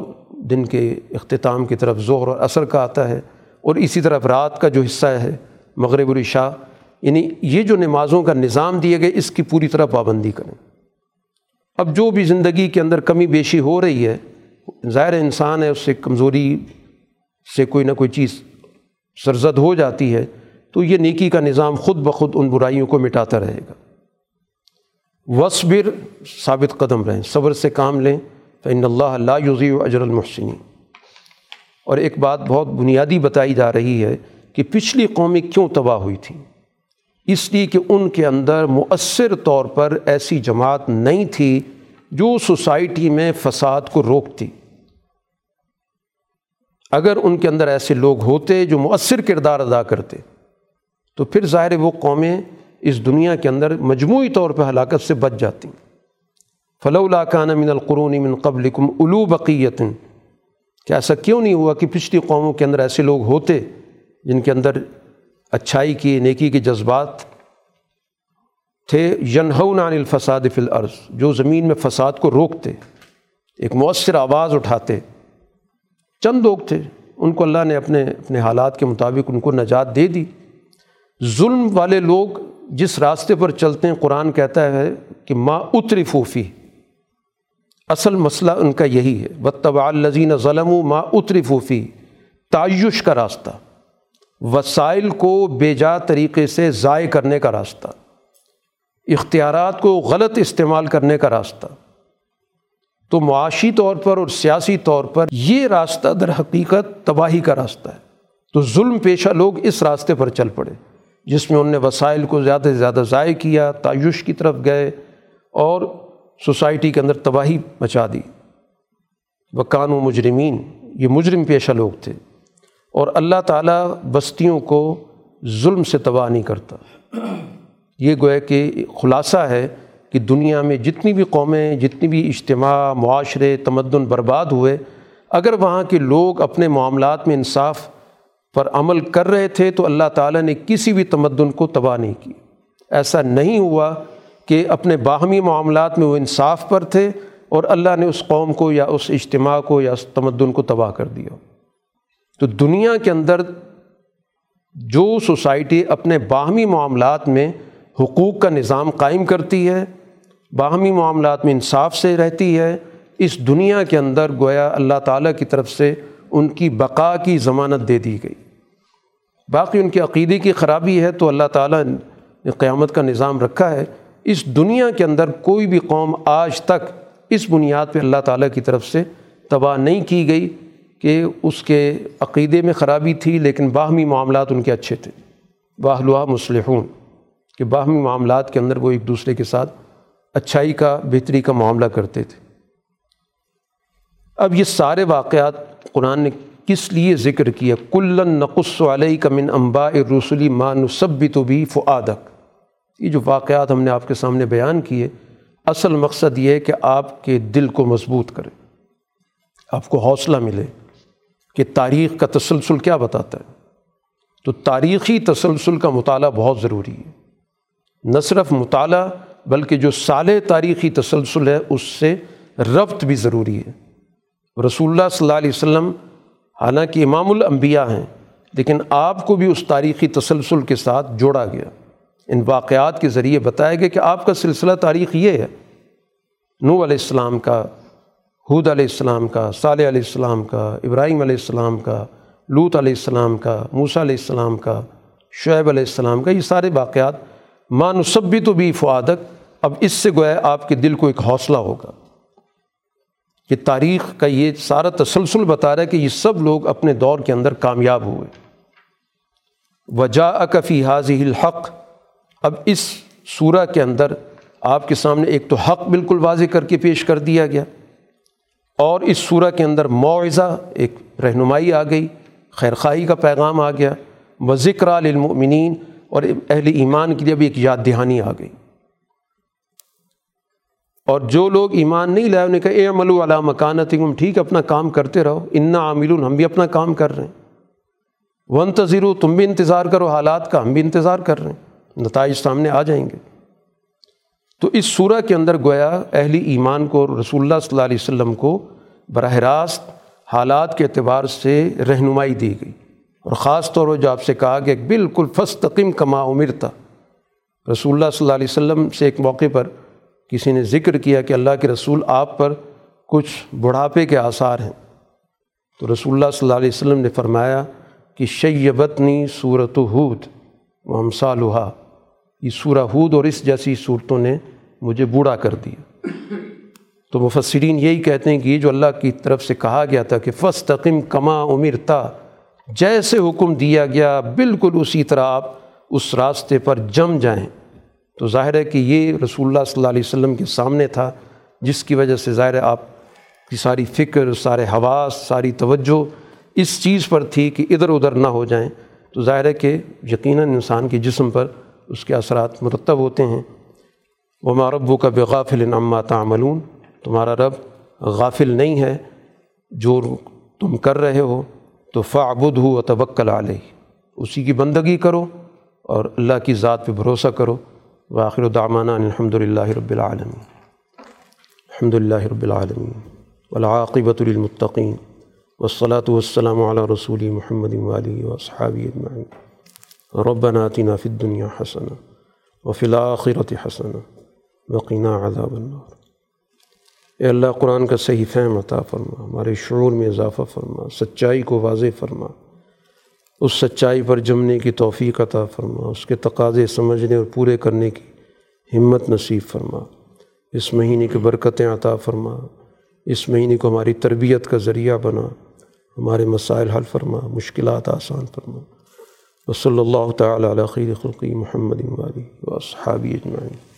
دن کے اختتام کی طرف ظہر اور عصر کا آتا ہے اور اسی طرح رات کا جو حصہ ہے، مغرب الرشا یعنی یہ جو نمازوں کا نظام دیے گئے، اس کی پوری طرح پابندی کریں۔ اب جو بھی زندگی کے اندر کمی بیشی ہو رہی ہے، ظاہر انسان ہے، اس سے کمزوری سے کوئی نہ کوئی چیز سرزد ہو جاتی ہے، تو یہ نیکی کا نظام خود بخود ان برائیوں کو مٹاتا رہے گا۔ وصبر ثابت قدم رہیں، صبر سے کام لیں فن اللہ اللہ یوزی اجر المحسنی اور ایک بات بہت بنیادی بتائی جا رہی ہے کہ پچھلی قومیں کیوں تباہ ہوئی تھیں؟ اس لیے کہ ان کے اندر مؤثر طور پر ایسی جماعت نہیں تھی جو سوسائٹی میں فساد کو روکتی۔ اگر ان کے اندر ایسے لوگ ہوتے جو مؤثر کردار ادا کرتے، تو پھر ظاہر وہ قومیں اس دنیا کے اندر مجموعی طور پہ ہلاکت سے بچ جاتی۔ فلو کان من القرون من قبلکم الو بقیت کہ ایسا کیوں نہیں ہوا کہ پچھلی قوموں کے اندر ایسے لوگ ہوتے جن کے اندر اچھائی کی، نیکی کے جذبات تھے۔ ینہون عن الفساد فی الارض، جو زمین میں فساد کو روکتے، ایک مؤثر آواز اٹھاتے۔ چند لوگ تھے، ان کو اللہ نے اپنے اپنے حالات کے مطابق ان کو نجات دے دی۔ ظلم والے لوگ جس راستے پر چلتے ہیں، قرآن کہتا ہے کہ ما اتری فوفی اصل مسئلہ ان کا یہی ہے۔ بطبع الزین ظلم و ما اتری فوفی تعیش کا راستہ۔ وسائل کو بے جا طریقے سے ضائع کرنے کا راستہ، اختیارات کو غلط استعمال کرنے کا راستہ۔ تو معاشی طور پر اور سیاسی طور پر یہ راستہ در حقیقت تباہی کا راستہ ہے۔ تو ظلم پیشہ لوگ اس راستے پر چل پڑے، جس میں ان نے وسائل کو زیادہ سے زیادہ ضائع کیا، تعیش کی طرف گئے اور سوسائٹی کے اندر تباہی مچا دی۔ وکان و مجرمین، یہ مجرم پیشہ لوگ تھے۔ اور اللہ تعالیٰ بستیوں کو ظلم سے تباہ نہیں کرتا۔ یہ گویا کہ خلاصہ ہے کہ دنیا میں جتنی بھی قومیں، جتنی بھی اجتماع، معاشرے، تمدن برباد ہوئے، اگر وہاں کے لوگ اپنے معاملات میں انصاف پر عمل کر رہے تھے تو اللہ تعالیٰ نے کسی بھی تمدن کو تباہ نہیں کی۔ ایسا نہیں ہوا کہ اپنے باہمی معاملات میں وہ انصاف پر تھے اور اللہ نے اس قوم کو یا اس اجتماع کو یا اس تمدن کو تباہ کر دیا۔ تو دنیا کے اندر جو سوسائٹی اپنے باہمی معاملات میں حقوق کا نظام قائم کرتی ہے، باہمی معاملات میں انصاف سے رہتی ہے، اس دنیا کے اندر گویا اللہ تعالیٰ کی طرف سے ان کی بقا کی ضمانت دے دی گئی۔ باقی ان کے عقیدے کی خرابی ہے تو اللہ تعالیٰ نے قیامت کا نظام رکھا ہے۔ اس دنیا کے اندر کوئی بھی قوم آج تک اس بنیاد پہ اللہ تعالیٰ کی طرف سے تباہ نہیں کی گئی۔ کہ اس کے عقیدے میں خرابی تھی لیکن باہمی معاملات ان کے اچھے تھے۔ باہلوا مسلحون کہ باہمی معاملات کے اندر وہ ایک دوسرے کے ساتھ اچھائی کا، بہتری کا معاملہ کرتے تھے۔ اب یہ سارے واقعات قرآن نے کس لیے ذکر کیا؟ کلن نقص علیہ کا من امبا رسولی مانصبی تو بھی فعادک یہ جو واقعات ہم نے آپ کے سامنے بیان کیے، اصل مقصد یہ ہے کہ آپ کے دل کو مضبوط کرے آپ کو حوصلہ ملے۔ کہ تاریخ کا تسلسل کیا بتاتا ہے؟ تو تاریخی تسلسل کا مطالعہ بہت ضروری ہے۔ نہ صرف مطالعہ، بلکہ جو سال تاریخی تسلسل ہے، اس سے ربط بھی ضروری ہے۔ رسول اللہ صلی اللہ علیہ وسلم، حالانکہ امام الانبیاء ہیں، لیکن آپ کو بھی اس تاریخی تسلسل کے ساتھ جوڑا گیا۔ ان واقعات کے ذریعے بتایا گیا کہ آپ کا سلسلہ تاریخ یہ ہے۔ نو علیہ السلام کا حود علیہ السلام کا، صالح علیہ السلام کا، ابراہیم علیہ السلام کا لوت علیہ السلام کا، موسیٰ علیہ السلام کا، شعیب علیہ السلام کا، یہ سارے واقعات مانصبی تو بھی فعادک اب اس سے گویا آپ کے دل کو ایک حوصلہ ہوگا کہ تاریخ کا یہ سارا تسلسل بتا رہا ہے کہ یہ سب لوگ اپنے دور کے اندر کامیاب ہوئے۔ وجا اکفی حاضی الحق۔ اب اس صورہ کے اندر آپ کے سامنے ایک تو حق بالکل واضح کر کے پیش کر دیا گیا۔ اور اس صورہ کے اندر معاوضہ ایک رہنمائی آ گئی، خیرخواہی کا پیغام آ گیا و ذکر للمؤمنین اور اہل ایمان کے لیے بھی ایک یاد دہانی آ گئی۔ اور جو لوگ ایمان نہیں لائے انہیں کہا، اے عمل علا مکانت ٹھیک اپنا کام کرتے رہو، انا عامل ہم بھی اپنا کام کر رہے ہیں۔ ون تذیرو تم بھی انتظار کرو حالات کا، ہم بھی انتظار کر رہے ہیں، نتائج سامنے آ جائیں گے۔ تو اس صورح کے اندر گویا اہلی ایمان کو رسول اللہ صلی اللہ علیہ وسلم کو براہ راست حالات کے اعتبار سے رہنمائی دی گئی۔ اور خاص طور پر جو آپ سے کہا کہ بالکل فستقم کما عمرتا رسول اللہ صلی اللہ علیہ وسلم سے ایک موقع پر کسی نے ذکر کیا کہ اللہ کے رسول آپ پر کچھ بڑھاپے کے آثار ہیں۔ تو رسول اللہ صلی اللہ علیہ وسلم نے فرمایا کہ شیبتنی صورت ہود و ہمسالحا یہ سورہ ہود اور اس جیسی صورتوں نے مجھے بوڑھا کر دیا۔ تو مفسرین یہی کہتے ہیں کہ یہ جو اللہ کی طرف سے کہا گیا تھا کہ فستقم کما عمر تا جیسے حکم دیا گیا، بالکل اسی طرح آپ اس راستے پر جم جائیں۔ تو ظاہر ہے کہ یہ رسول اللہ صلی اللہ علیہ وسلم کے سامنے تھا، جس کی وجہ سے ظاہر ہے آپ کی ساری فکر، سارے حواس، ساری توجہ اس چیز پر تھی کہ ادھر ادھر نہ ہو جائیں۔ تو ظاہر ہے کہ یقیناً انسان کے جسم پر اس کے اثرات مرتب ہوتے ہیں۔ وہ ماربو کا بغافل نما تعملون۔ تمہارا رب غافل نہیں ہے، جو تم کر رہے ہو تو فعبد ہو و توکل علیہ۔ اسی کی بندگی کرو اور اللہ کی ذات پہ بھروسہ کرو۔ واخر دعمانہ الحمد للہ رب العالمین۔ الحمد للہ رب العالمین۔ ولاقبۃ المطقین والصلاة والسلام على رسول محمد والی وصحابی اجمعین۔ ربنا آتنا فی الدنیا حسنہ وفی الآخرت حسنہ۔ وقینا عذاب النار۔ اے اللہ قرآن کا صحیح فہم عطا فرما، ہمارے شعور میں اضافہ فرما، سچائی کو واضح فرما، اس سچائی پر جمنے کی توفیق عطا فرما، اس کے تقاضے سمجھنے اور پورے کرنے کی ہمت نصیب فرما۔ اس مہینے کی برکتیں عطا فرما، اس مہینے کو ہماری تربیت کا ذریعہ بنا، ہمارے مسائل حل فرما، مشکلات آسان فرما۔ و صلی اللہ تعالیٰ علیہ خیر خلقی محمد والی و اجمعین۔